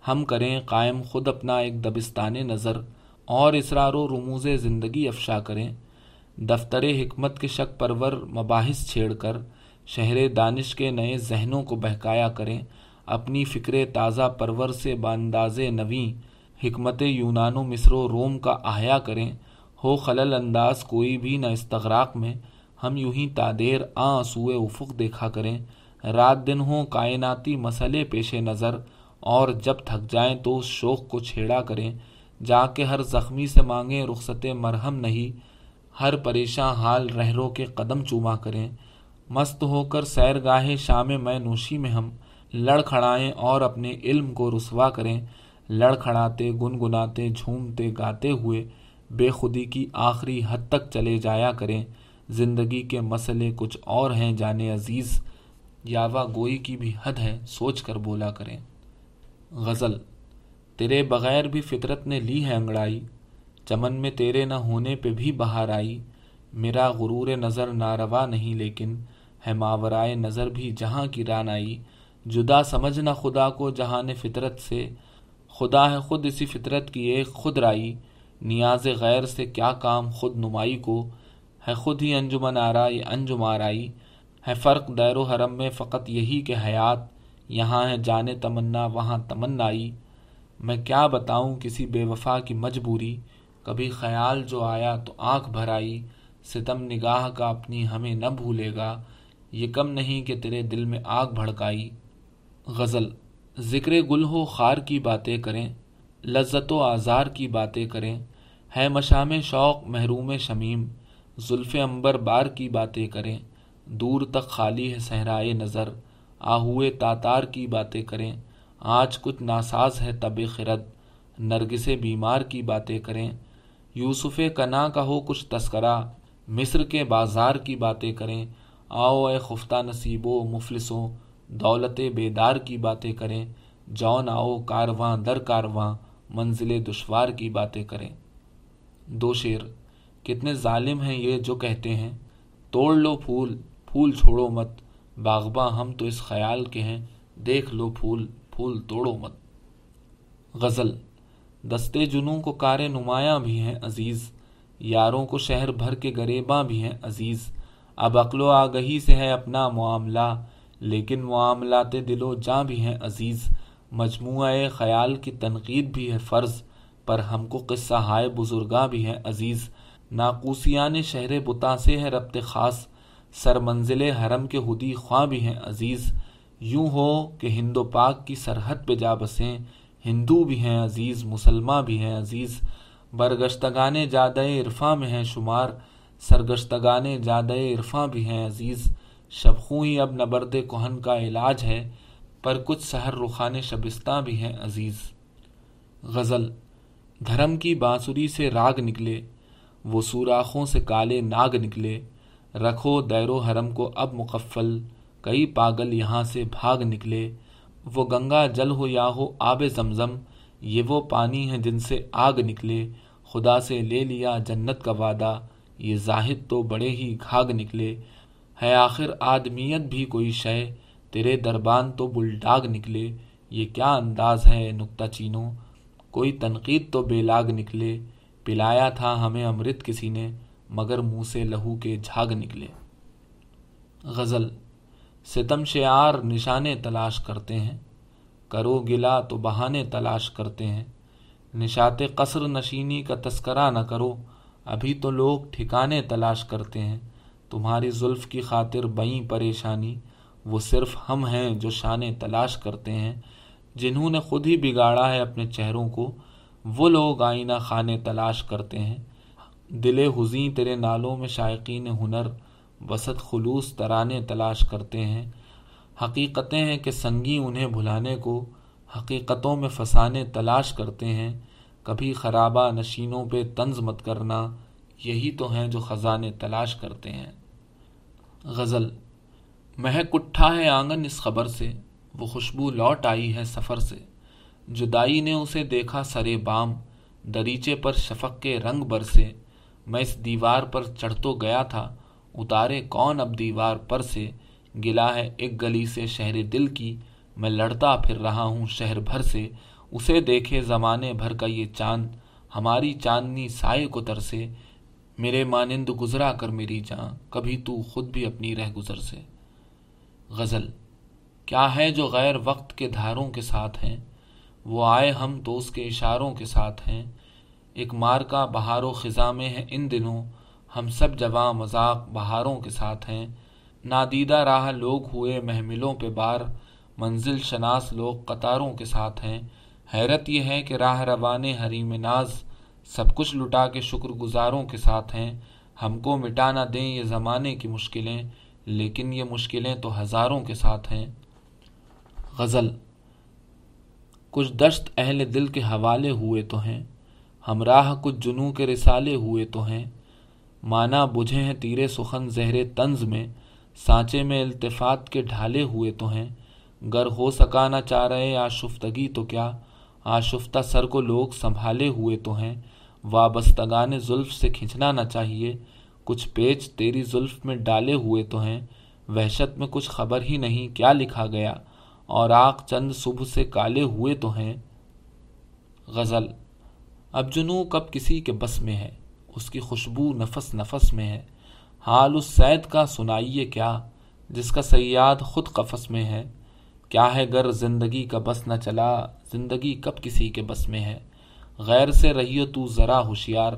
ہم کریں، قائم خود اپنا ایک دبستان نظر اور اسرار و رموز زندگی افشا کریں۔ دفتر حکمت کے شک پرور مباحث چھیڑ کر، شہر دانش کے نئے ذہنوں کو بہکایا کریں۔ اپنی فکر تازہ پرور سے بانداز نویں حکمت یونان و مصر و روم کا احیا کریں۔ ہو خلل انداز کوئی بھی نہ استغراق میں، ہم یوں ہی تادیر آ سوئے افق دیکھا کریں۔ رات دن ہوں کائناتی مسئلے پیش نظر، اور جب تھک جائیں تو اس شوق کو چھیڑا کریں جا کے ہر زخمی سے مانگیں رخصت مرہم نہیں، ہر پریشاں حال رہرو کے قدم چوما کریں۔ مست ہو کر سیر گاہے شام میں نوشی میں ہم، لڑ کھڑائیں اور اپنے علم کو رسوا کریں۔ لڑ کھڑاتے، گنگناتے، جھومتے، گاتے ہوئے بے خودی کی آخری حد تک چلے جایا کریں۔ زندگی کے مسئلے کچھ اور ہیں، جانے عزیز۔ یاوا گوئی کی بھی حد ہے، سوچ کر بولا کریں۔ غزل، تیرے بغیر بھی فطرت نے لی ہے انگڑائی، چمن میں تیرے نہ ہونے پہ بھی بہار آئی۔ میرا غرور نظر ناروا نہیں، لیکن ہے ماورائے نظر بھی جہاں کی رانائی جدا سمجھنا خدا کو جہان فطرت سے، خدا ہے خود اسی فطرت کی ایک خود رائی۔ نیاز غیر سے کیا کام، خود نمائی کو۔ ہے خود ہی انجمن آرائی انجم آرائی ہے فرق دیر و حرم میں فقط یہی کہ حیات یہاں ہے جان تمنا، وہاں تمنائی۔ میں کیا بتاؤں کسی بے وفا کی مجبوری؟ کبھی خیال جو آیا تو آنکھ بھر آئی ستم نگاہ کا اپنی ہمیں نہ بھولے گا۔ یہ کم نہیں کہ تیرے دل میں آگ بھڑکائی۔ غزل، ذکر گل ہو خار کی باتیں کریں، لذت و آزار کی باتیں کریں۔ ہے مشام شوق، محروم شمیم، زلف امبر بار کی باتیں کریں۔ دور تک خالی ہے صحرائے نظر۔ آہوئے تاتار کی باتیں کریں۔ آج کچھ ناساز ہے طب خرد۔ نرگس بیمار کی باتیں کریں۔ یوسف کنا کا ہو کچھ تذکرہ۔ مصر کے بازار کی باتیں کریں۔ آؤ اے خفتہ نصیبوں، مفلسوں، دولت بیدار کی باتیں کریں۔ جون آؤ کارواں در کارواں منزل دشوار کی باتیں کریں۔ دو شیر کتنے ظالم ہیں یہ جو کہتے ہیں۔ توڑ لو پھول۔ پھول چھوڑو مت۔ باغباں، ہم تو اس خیال کے ہیں۔ دیکھ لو پھول پھول توڑو مت۔ غزل دستے جنوں کو کار نمایاں بھی ہیں عزیز۔ یاروں کو شہر بھر کے گریباں بھی ہیں عزیز۔ اب عقل و آگہی سے ہے اپنا معاملہ، لیکن معاملات دل و جاں بھی ہیں عزیز۔ مجموعہ خیال کی تنقید بھی ہے فرض، پر ہم کو قصہ ہائے بزرگاں بھی ہیں عزیز۔ ناقوسیان شہر بتا سے ہے ربط خاص۔ سر منزل حرم کے ہدی خواں بھی ہیں عزیز۔ یوں ہو کہ ہند و پاک کی سرحد پہ جا بسیں، ہندو بھی ہیں عزیز مسلماں بھی ہیں عزیز۔ برگشتگان جادہ عرفاں میں ہیں شمار سرگشتگان جادہ عرفاں بھی ہیں عزیز۔ شب ہی اب نبرد کوہن کا علاج ہے، پر کچھ سحر رخان شبستہ بھی ہیں عزیز۔ غزل دھرم کی بانسری سے راگ نکلے، وہ سوراخوں سے کالے ناگ نکلے۔ رکھو دیر و حرم کو اب مقفل۔ کئی پاگل یہاں سے بھاگ نکلے۔ وہ گنگا جل ہو یا ہو آب زمزم، یہ وہ پانی ہیں جن سے آگ نکلے۔ خدا سے لے لیا جنت کا وعدہ، یہ زاہد تو بڑے ہی گھاگ نکلے۔ ہے آخر آدمیت بھی کوئی شے، تیرے دربان تو بلڈاگ نکلے۔ یہ کیا انداز ہے نکتہ چینوں کوئی تنقید تو بے لاگ نکلے۔ پلایا تھا ہمیں امرت کسی نے۔ مگر منہ سے لہو کے جھاگ نکلے۔ غزل ستم شعار نشانے تلاش کرتے ہیں، کرو گلا تو بہانے تلاش کرتے ہیں۔ نشات قصر نشینی کا تذکرہ نہ کرو، ابھی تو لوگ ٹھکانے تلاش کرتے ہیں۔ تمہاری زلف کی خاطر بئیں پریشانی، وہ صرف ہم ہیں جو شانے تلاش کرتے ہیں۔ جنہوں نے خود ہی بگاڑا ہے اپنے چہروں کو، وہ لوگ آئینہ خانے تلاش کرتے ہیں۔ دل حزیں تیرے نالوں میں شائقین ہنر، وسط خلوص ترانے تلاش کرتے ہیں۔ حقیقتیں ہیں کہ سنگی انہیں بھلانے کو، حقیقتوں میں فسانے تلاش کرتے ہیں۔ کبھی خرابہ نشینوں پہ طنز مت کرنا، یہی تو ہیں جو خزانے تلاش کرتے ہیں۔ غزل، مہک اٹھا ہے آنگن اس خبر سے، وہ خوشبو لوٹ آئی ہے سفر سے۔ جدائی نے اسے دیکھا سرے بام، دریچے پر شفق کے رنگ برسے۔ میں اس دیوار پر چڑھ تو گیا تھا، اتارے کون اب دیوار پر سے؟ گلا ہے ایک گلی سے شہر دل کی، میں لڑتا پھر رہا ہوں شہر بھر سے۔ اسے دیکھے زمانے بھر کا یہ چاند، ہماری چاندنی سائے کو ترسے میرے مانند گزرا کر میری جان کبھی تو خود بھی اپنی رہ گزر سے۔ غزل، کیا ہے جو غیر وقت کے دھاروں کے ساتھ ہیں؟ وہ آئے ہم تو اس کے اشاروں کے ساتھ ہیں۔ ایک مار کا بہار و خزاں میں ہے ان دنوں۔ ہم سب جواں مذاق بہاروں کے ساتھ ہیں۔ نادیدہ راہ لوگ ہوئے محملوں پہ بار۔ منزل شناس لوگ قطاروں کے ساتھ ہیں۔ حیرت یہ ہے کہ راہ روان حریم ناز سب کچھ لٹا کے شکر گزاروں کے ساتھ ہیں۔ ہم کو مٹا نہ دیں یہ زمانے کی مشکلیں، لیکن یہ مشکلیں تو ہزاروں کے ساتھ ہیں۔ غزل کچھ دشت اہل دل کے حوالے ہوئے تو ہیں۔ ہمراہ کچھ جنوں کے رسالے ہوئے تو ہیں۔ مانا بجھے ہیں تیرے سخن زہر طنز میں، سانچے میں التفات کے ڈھالے ہوئے تو ہیں۔ گر ہو سکا نہ چاہ رہے آشفتگی تو کیا؟ آشفتہ سر کو لوگ سنبھالے ہوئے تو ہیں۔ وابستگان زلف سے کھنچنا نہ چاہیے۔ کچھ پیچ تیری زلف میں ڈالے ہوئے تو ہیں۔ وحشت میں کچھ خبر ہی نہیں، کیا لکھا گیا؟ اور آگ چند صبح سے کالے ہوئے تو ہیں۔ غزل اب جنو کب کسی کے بس میں ہے؟ اس کی خوشبو نفس نفس میں ہے۔ حال اس سید کا سنائیے کیا، جس کا سیاد خود قفس میں ہے۔ کیا ہے گر زندگی کا بس نہ چلا، زندگی کب کسی کے بس میں ہے۔ غیر سے رہی تو ذرا ہوشیار،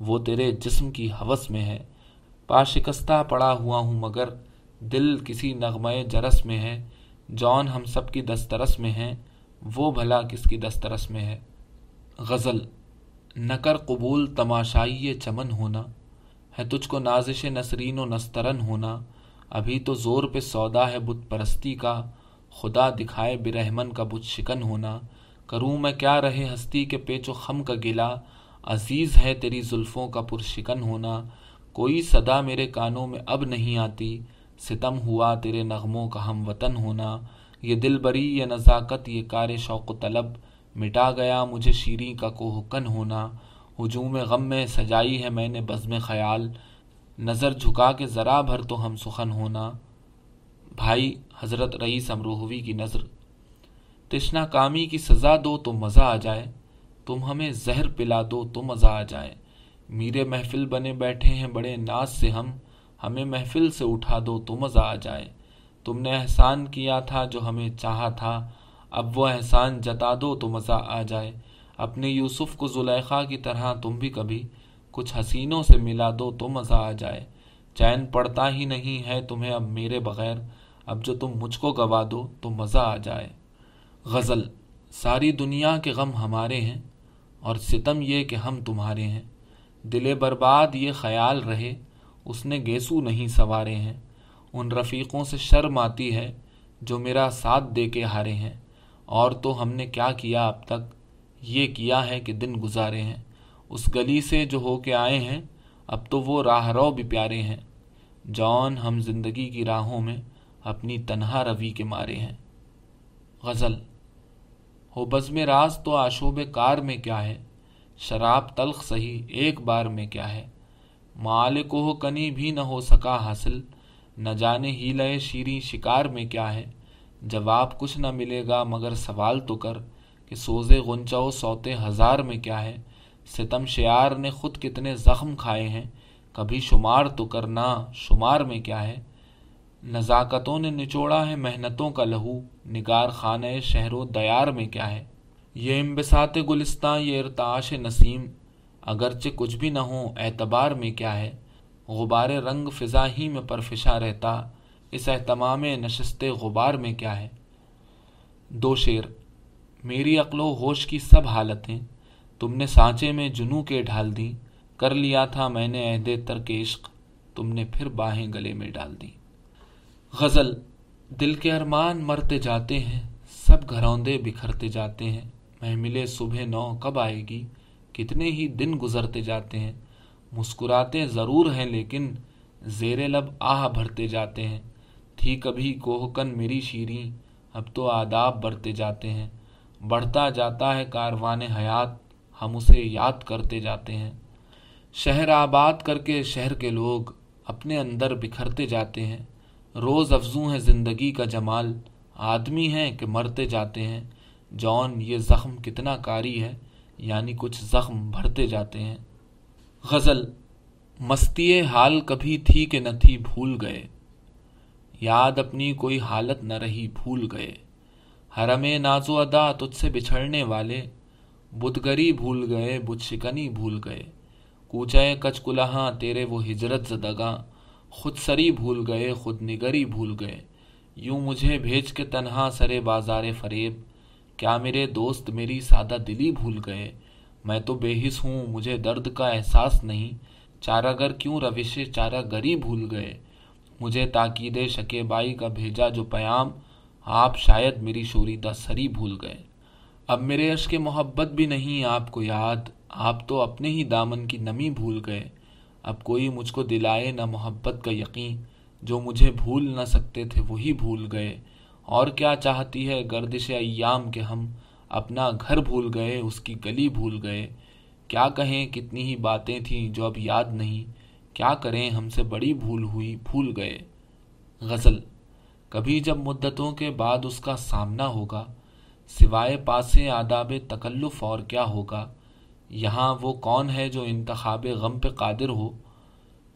وہ تیرے جسم کی حوث میں ہے۔ پاشکستہ پڑا ہوا ہوں مگر، دل کسی نغمے جرس میں ہے۔ جون ہم سب کی دسترس میں ہے، وہ بھلا کس کی دسترس میں ہے۔ غزل نکر قبول تماشائی چمن ہونا، ہے تجھ کو نازش نسرین و نسترن ہونا۔ ابھی تو زور پہ سودا ہے بت پرستی کا، خدا دکھائے برہمن کا بت شکن ہونا۔ کروں میں کیا رہے ہستی کے پیچ و خم کا گلا عزیز ہے تیری زلفوں کا پرشکن ہونا۔ کوئی صدا میرے کانوں میں اب نہیں آتی، ستم ہوا تیرے نغموں کا ہم وطن ہونا۔ یہ دل بری، یہ نزاکت، یہ کار شوق و طلب۔ مٹا گیا، مجھے شیریں کا کوہکن ہونا۔ ہجوم غم میں سجائی ہے میں نے بزم خیال۔ نظر جھکا کے ذرا بھر تو ہم سخن ہونا۔ بھائی، حضرت رئیس امروہوی کی نظر۔ تشنا کامی کی سزا دو تو مزہ آ جائے۔ تم ہمیں زہر پلا دو تو مزہ آ جائے۔ میرے محفل بنے بیٹھے ہیں بڑے ناز سے ہم۔ ہمیں محفل سے اٹھا دو تو مزہ آ جائے۔ تم نے احسان کیا تھا جو ہمیں چاہا تھا۔ اب وہ احسان جتا دو تو مزہ آ جائے۔ اپنے یوسف کو زلیخا کی طرح تم بھی کبھی کچھ حسینوں سے ملا دو تو مزہ آ جائے۔ چین پڑتا ہی نہیں ہے تمہیں اب میرے بغیر۔ اب جو تم مجھ کو گوا دو تو مزہ آ جائے۔ غزل، ساری دنیا کے غم ہمارے ہیں اور ستم یہ کہ ہم تمہارے ہیں۔ دل برباد یہ خیال رہے، اس نے گیسو نہیں سوارے ہیں۔ ان رفیقوں سے شرم آتی ہے جو میرا ساتھ دے کے ہارے ہیں۔ اور تو ہم نے کیا کیا اب تک؟ یہ کیا ہے کہ دن گزارے ہیں۔ اس گلی سے جو ہو کے آئے ہیں، اب تو وہ راہ رو بھی پیارے ہیں۔ جون ہم زندگی کی راہوں میں اپنی تنہا روی کے مارے ہیں۔ غزل، ہو بزم راز تو آشوب کار میں کیا ہے؟ شراب تلخ سہی ایک بار میں کیا ہے؟ مال کو کنی بھی نہ ہو سکا حاصل، نہ جانے ہی لیے شیریں شکار میں کیا ہے؟ جواب کچھ نہ ملے گا مگر سوال تو کر کہ سوزے غنچو سوتے ہزار میں کیا ہے؟ ستم شیار نے خود کتنے زخم کھائے ہیں؟ کبھی شمار تو کرنا شمار میں کیا ہے؟ نزاکتوں نے نچوڑا ہے محنتوں کا لہو، نگار خانہ شہر و دیار میں کیا ہے؟ یہ امبسات گلستان، یہ ارتعاش نسیم، اگرچہ کچھ بھی نہ ہو اعتبار میں کیا ہے؟ غبار رنگ فضا ہی میں پرفشا رہتا اس اہتمام نشست غبار میں کیا ہے؟ دو شیر، میری عقل و ہوش کی سب حالتیں تم نے سانچے میں جنو کے ڈھال دیں، کر لیا تھا میں نے عہد ترک عشق، تم نے پھر باہیں گلے میں ڈال دیں۔ غزل، دل کے ارمان مرتے جاتے ہیں، سب گھروندے بکھرتے جاتے ہیں۔ محمل صبح نو، کب آئے گی؟ کتنے ہی دن گزرتے جاتے ہیں۔ مسکراتے ضرور ہیں لیکن زیر لب آہ بھرتے جاتے ہیں۔ تھی کبھی کوہکن میری شیریں، اب تو آداب بڑھتے جاتے ہیں۔ بڑھتا جاتا ہے کاروان حیات، ہم اسے یاد کرتے جاتے ہیں۔ شہر آباد کر کے شہر کے لوگ اپنے اندر بکھرتے جاتے ہیں۔ روز افزوں ہے زندگی کا جمال، آدمی ہیں کہ مرتے جاتے ہیں۔ جون، یہ زخم کتنا کاری ہے یعنی کچھ زخم بھرتے جاتے ہیں۔ غزل، مستی حال کبھی تھی کہ نہ تھی، بھول گئے۔ یاد اپنی کوئی حالت نہ رہی، بھول گئے۔ حرم نازو ادا تجھ سے بچھڑنے والے۔ بدگری بھول گئے، بت شکنی بھول گئے۔ کوچے کچ کلہاں، تیرے وہ ہجرت زدگاں خود سری بھول گئے، خود نگری بھول گئے۔ یوں مجھے بھیج کے تنہا سرے بازار فریب۔ کیا میرے دوست میری سادہ دلی بھول گئے؟ میں تو بے حس ہوں، مجھے درد کا احساس نہیں۔ چارہ گر کیوں روش چارہ گری بھول گئے؟ مجھے تاکید شکے بائی کا بھیجا جو پیام آپ شاید میری شوریدہ سری بھول گئے۔ اب میرے عشق محبت بھی نہیں، آپ کو یاد۔ آپ تو اپنے ہی دامن کی نمی بھول گئے۔ اب کوئی مجھ کو دلائے نہ محبت کا یقین۔ جو مجھے بھول نہ سکتے تھے وہی بھول گئے۔ اور کیا چاہتی ہے گردش ایام کہ ہم اپنا گھر بھول گئے، اس کی گلی بھول گئے۔ کیا کہیں کتنی ہی باتیں تھیں جو اب یاد نہیں۔ کیا کریں ہم سے بڑی بھول ہوئی بھول گئے۔ غزل، کبھی جب مدتوں کے بعد اس کا سامنا ہوگا، سوائے پاسے آداب تکلف اور کیا ہوگا، یہاں وہ کون ہے جو انتخاب غم پہ قادر ہو؟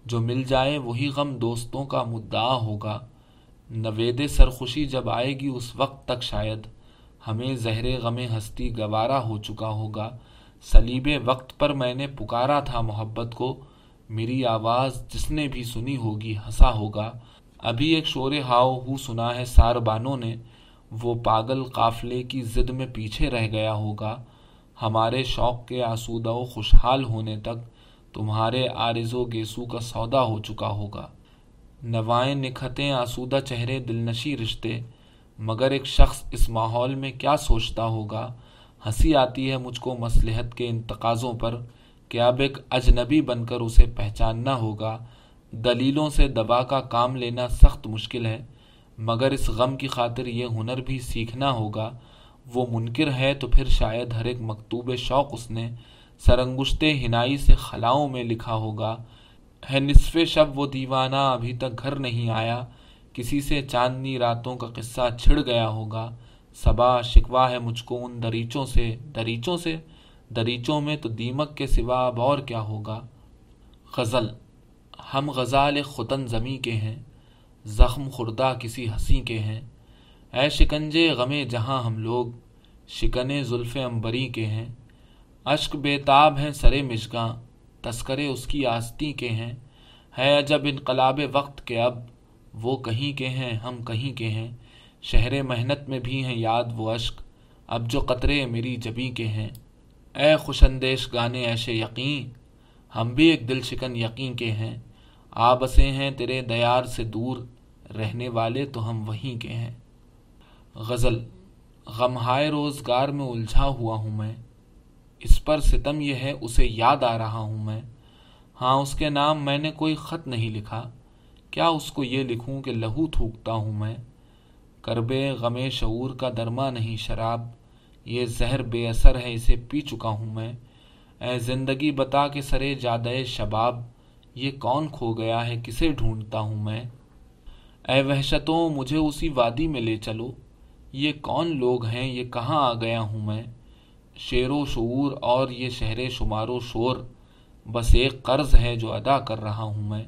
جو مل جائے وہی غم دوستوں کا مدعا ہوگا۔ نوید سرخوشی جب آئے گی اس وقت تک شاید ہمیں زہر غم ہستی گوارا ہو چکا ہوگا۔ سلیب وقت پر میں نے پکارا تھا محبت کو میری آواز جس نے بھی سنی ہوگی، ہنسا ہوگا۔ ابھی ایک شور ہاؤ ہو سنا ہے سار بانوں نے۔ وہ پاگل قافلے کی زد میں پیچھے رہ گیا ہوگا۔ ہمارے شوق کے آسودہ و خوشحال ہونے تک تمہارے آرز و گیسو کا سودا ہو چکا ہوگا۔ نوائیں نکھتیں، آسودہ چہرے، دلنشی رشتے۔ مگر ایک شخص اس ماحول میں کیا سوچتا ہوگا؟ ہنسی آتی ہے مجھ کو مصلحت کے ان تقاضوں پر۔ کہ اب ایک اجنبی بن کر اسے پہچاننا ہوگا۔ دلیلوں سے دبا کا کام لینا سخت مشکل ہے، مگر اس غم کی خاطر یہ ہنر بھی سیکھنا ہوگا۔ وہ منکر ہے تو پھر شاید ہر ایک مکتوب شوق اس نے سرنگشت ہنائی سے خلاؤں میں لکھا ہوگا۔ ہے نصف شب وہ دیوانہ، ابھی تک گھر نہیں آیا۔ کسی سے چاندنی راتوں کا قصہ چھڑ گیا ہوگا۔ صبا شکوا ہے مجھ کو ان دریچوں سے دریچوں سے؟ دریچوں میں تو دیمک کے سوا اب اور کیا ہوگا؟ غزل، ہم غزال خطن زمیں کے ہیں، زخم خوردہ کسی ہنسی کے ہیں۔ اے شکنجے غمے جہاں ہم لوگ شکن زلف امبری کے ہیں۔ اشک بے تاب ہیں سرے مشگاں تذکرے اس کی آستی کے ہیں۔ ہے عجب انقلاب وقت کے اب، وہ کہیں کے ہیں، ہم کہیں کے ہیں۔ شہر محنت میں بھی ہیں یاد وہ اشک اب جو قطرے میری جبی کے ہیں۔ اے خوش اندیش گانے ایشے یقین، ہم بھی ایک دل شکن یقین کے ہیں۔ آ بسے ہیں تیرے دیار سے دور، رہنے والے تو ہم وہیں کے ہیں۔ غزل، غمہائے روزگار میں الجھا ہوا ہوں میں، اس پر ستم یہ ہے، اسے یاد آ رہا ہوں میں۔ ہاں اس کے نام میں نے کوئی خط نہیں لکھا، کیا اس کو یہ لکھوں کہ لہو تھوکتا ہوں میں؟ کربے غم شعور کا درما نہیں شراب یہ زہر بے اثر ہے، اسے پی چکا ہوں میں۔ اے زندگی بتا کے سرے جادے شباب، یہ کون کھو گیا ہے، کسے ڈھونڈتا ہوں میں؟ اے وحشتوں، مجھے اسی وادی میں لے چلو۔ یہ کون لوگ ہیں، یہ کہاں آ گیا ہوں میں؟ شیر و شعور اور یہ شہر شمار و شور، بس ایک قرض ہے جو ادا کر رہا ہوں میں۔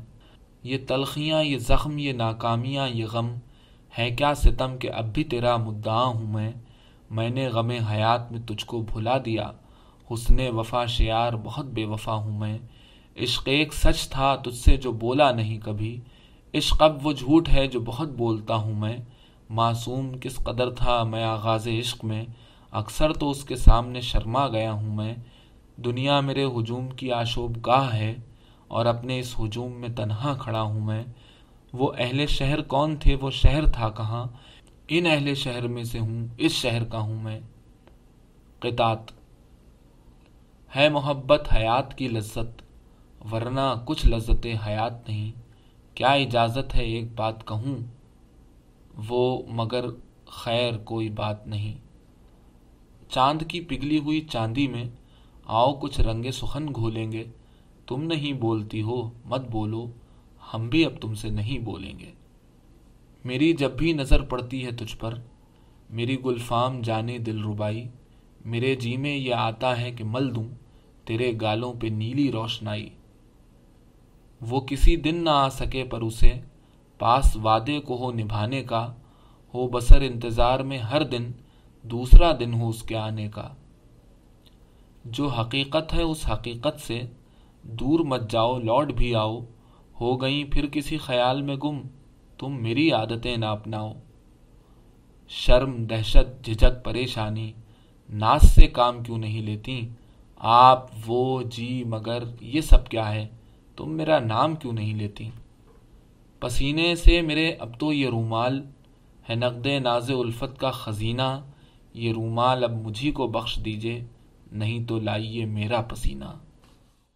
یہ تلخیاں، یہ زخم، یہ ناکامیاں، یہ غم، ہے کیا ستم کہ اب بھی تیرا مدعا ہوں میں؟ میں نے غم حیات میں تجھ کو بھلا دیا۔ حسن وفا شیار بہت بے وفا ہوں میں۔ عشق ایک سچ تھا تجھ سے جو بولا نہیں کبھی۔ عشق اب وہ جھوٹ ہے جو بہت بولتا ہوں میں۔ معصوم کس قدر تھا میں آغاز عشق میں۔ اکثر تو اس کے سامنے شرما گیا ہوں میں۔ دنیا میرے ہجوم کی آشوب گاہ ہے اور اپنے اس ہجوم میں تنہا کھڑا ہوں میں۔ وہ اہل شہر کون تھے؟ وہ شہر تھا کہاں؟ ان اہل شہر میں سے ہوں، اس شہر کا ہوں میں۔ قطعت ہے محبت حیات کی لذت، ورنہ کچھ لذت حیات نہیں۔ کیا اجازت ہے ایک بات کہوں؟ وہ مگر خیر کوئی بات نہیں۔ چاند کی پگھلی ہوئی چاندی میں، آؤ کچھ رنگ سخن گھولیں گے۔ تم نہیں بولتی ہو، مت بولو، ہم بھی اب تم سے نہیں بولیں گے۔ میری جب بھی نظر پڑتی ہے تجھ پر، میری گلفام جانے دل ربائی، میرے جی میں یہ آتا ہے کہ مل دوں، تیرے گالوں پہ نیلی روشنائی۔ وہ کسی دن نہ آ سکے پر اسے، پاس وعدے کو ہو نبھانے کا، ہو بسر انتظار میں ہر دن، دوسرا دن ہو اس کے آنے کا۔ جو حقیقت ہے اس حقیقت سے، دور مت جاؤ، لوٹ بھی آؤ، ہو گئیں پھر کسی خیال میں گم۔ تم میری عادتیں نہ اپناؤ۔ شرم، دہشت جھجک پریشانی ناس سے کام کیوں نہیں لیتی؟ آپ، وہ جی مگر، یہ سب کیا ہے؟ تم میرا نام کیوں نہیں لیتی؟ پسینے سے میرے اب تو یہ رومال ہے، نقد ناز الفت کا خزینہ۔ یہ رومال اب مجھی کو بخش دیجیے نہیں تو لائیے میرا پسینہ۔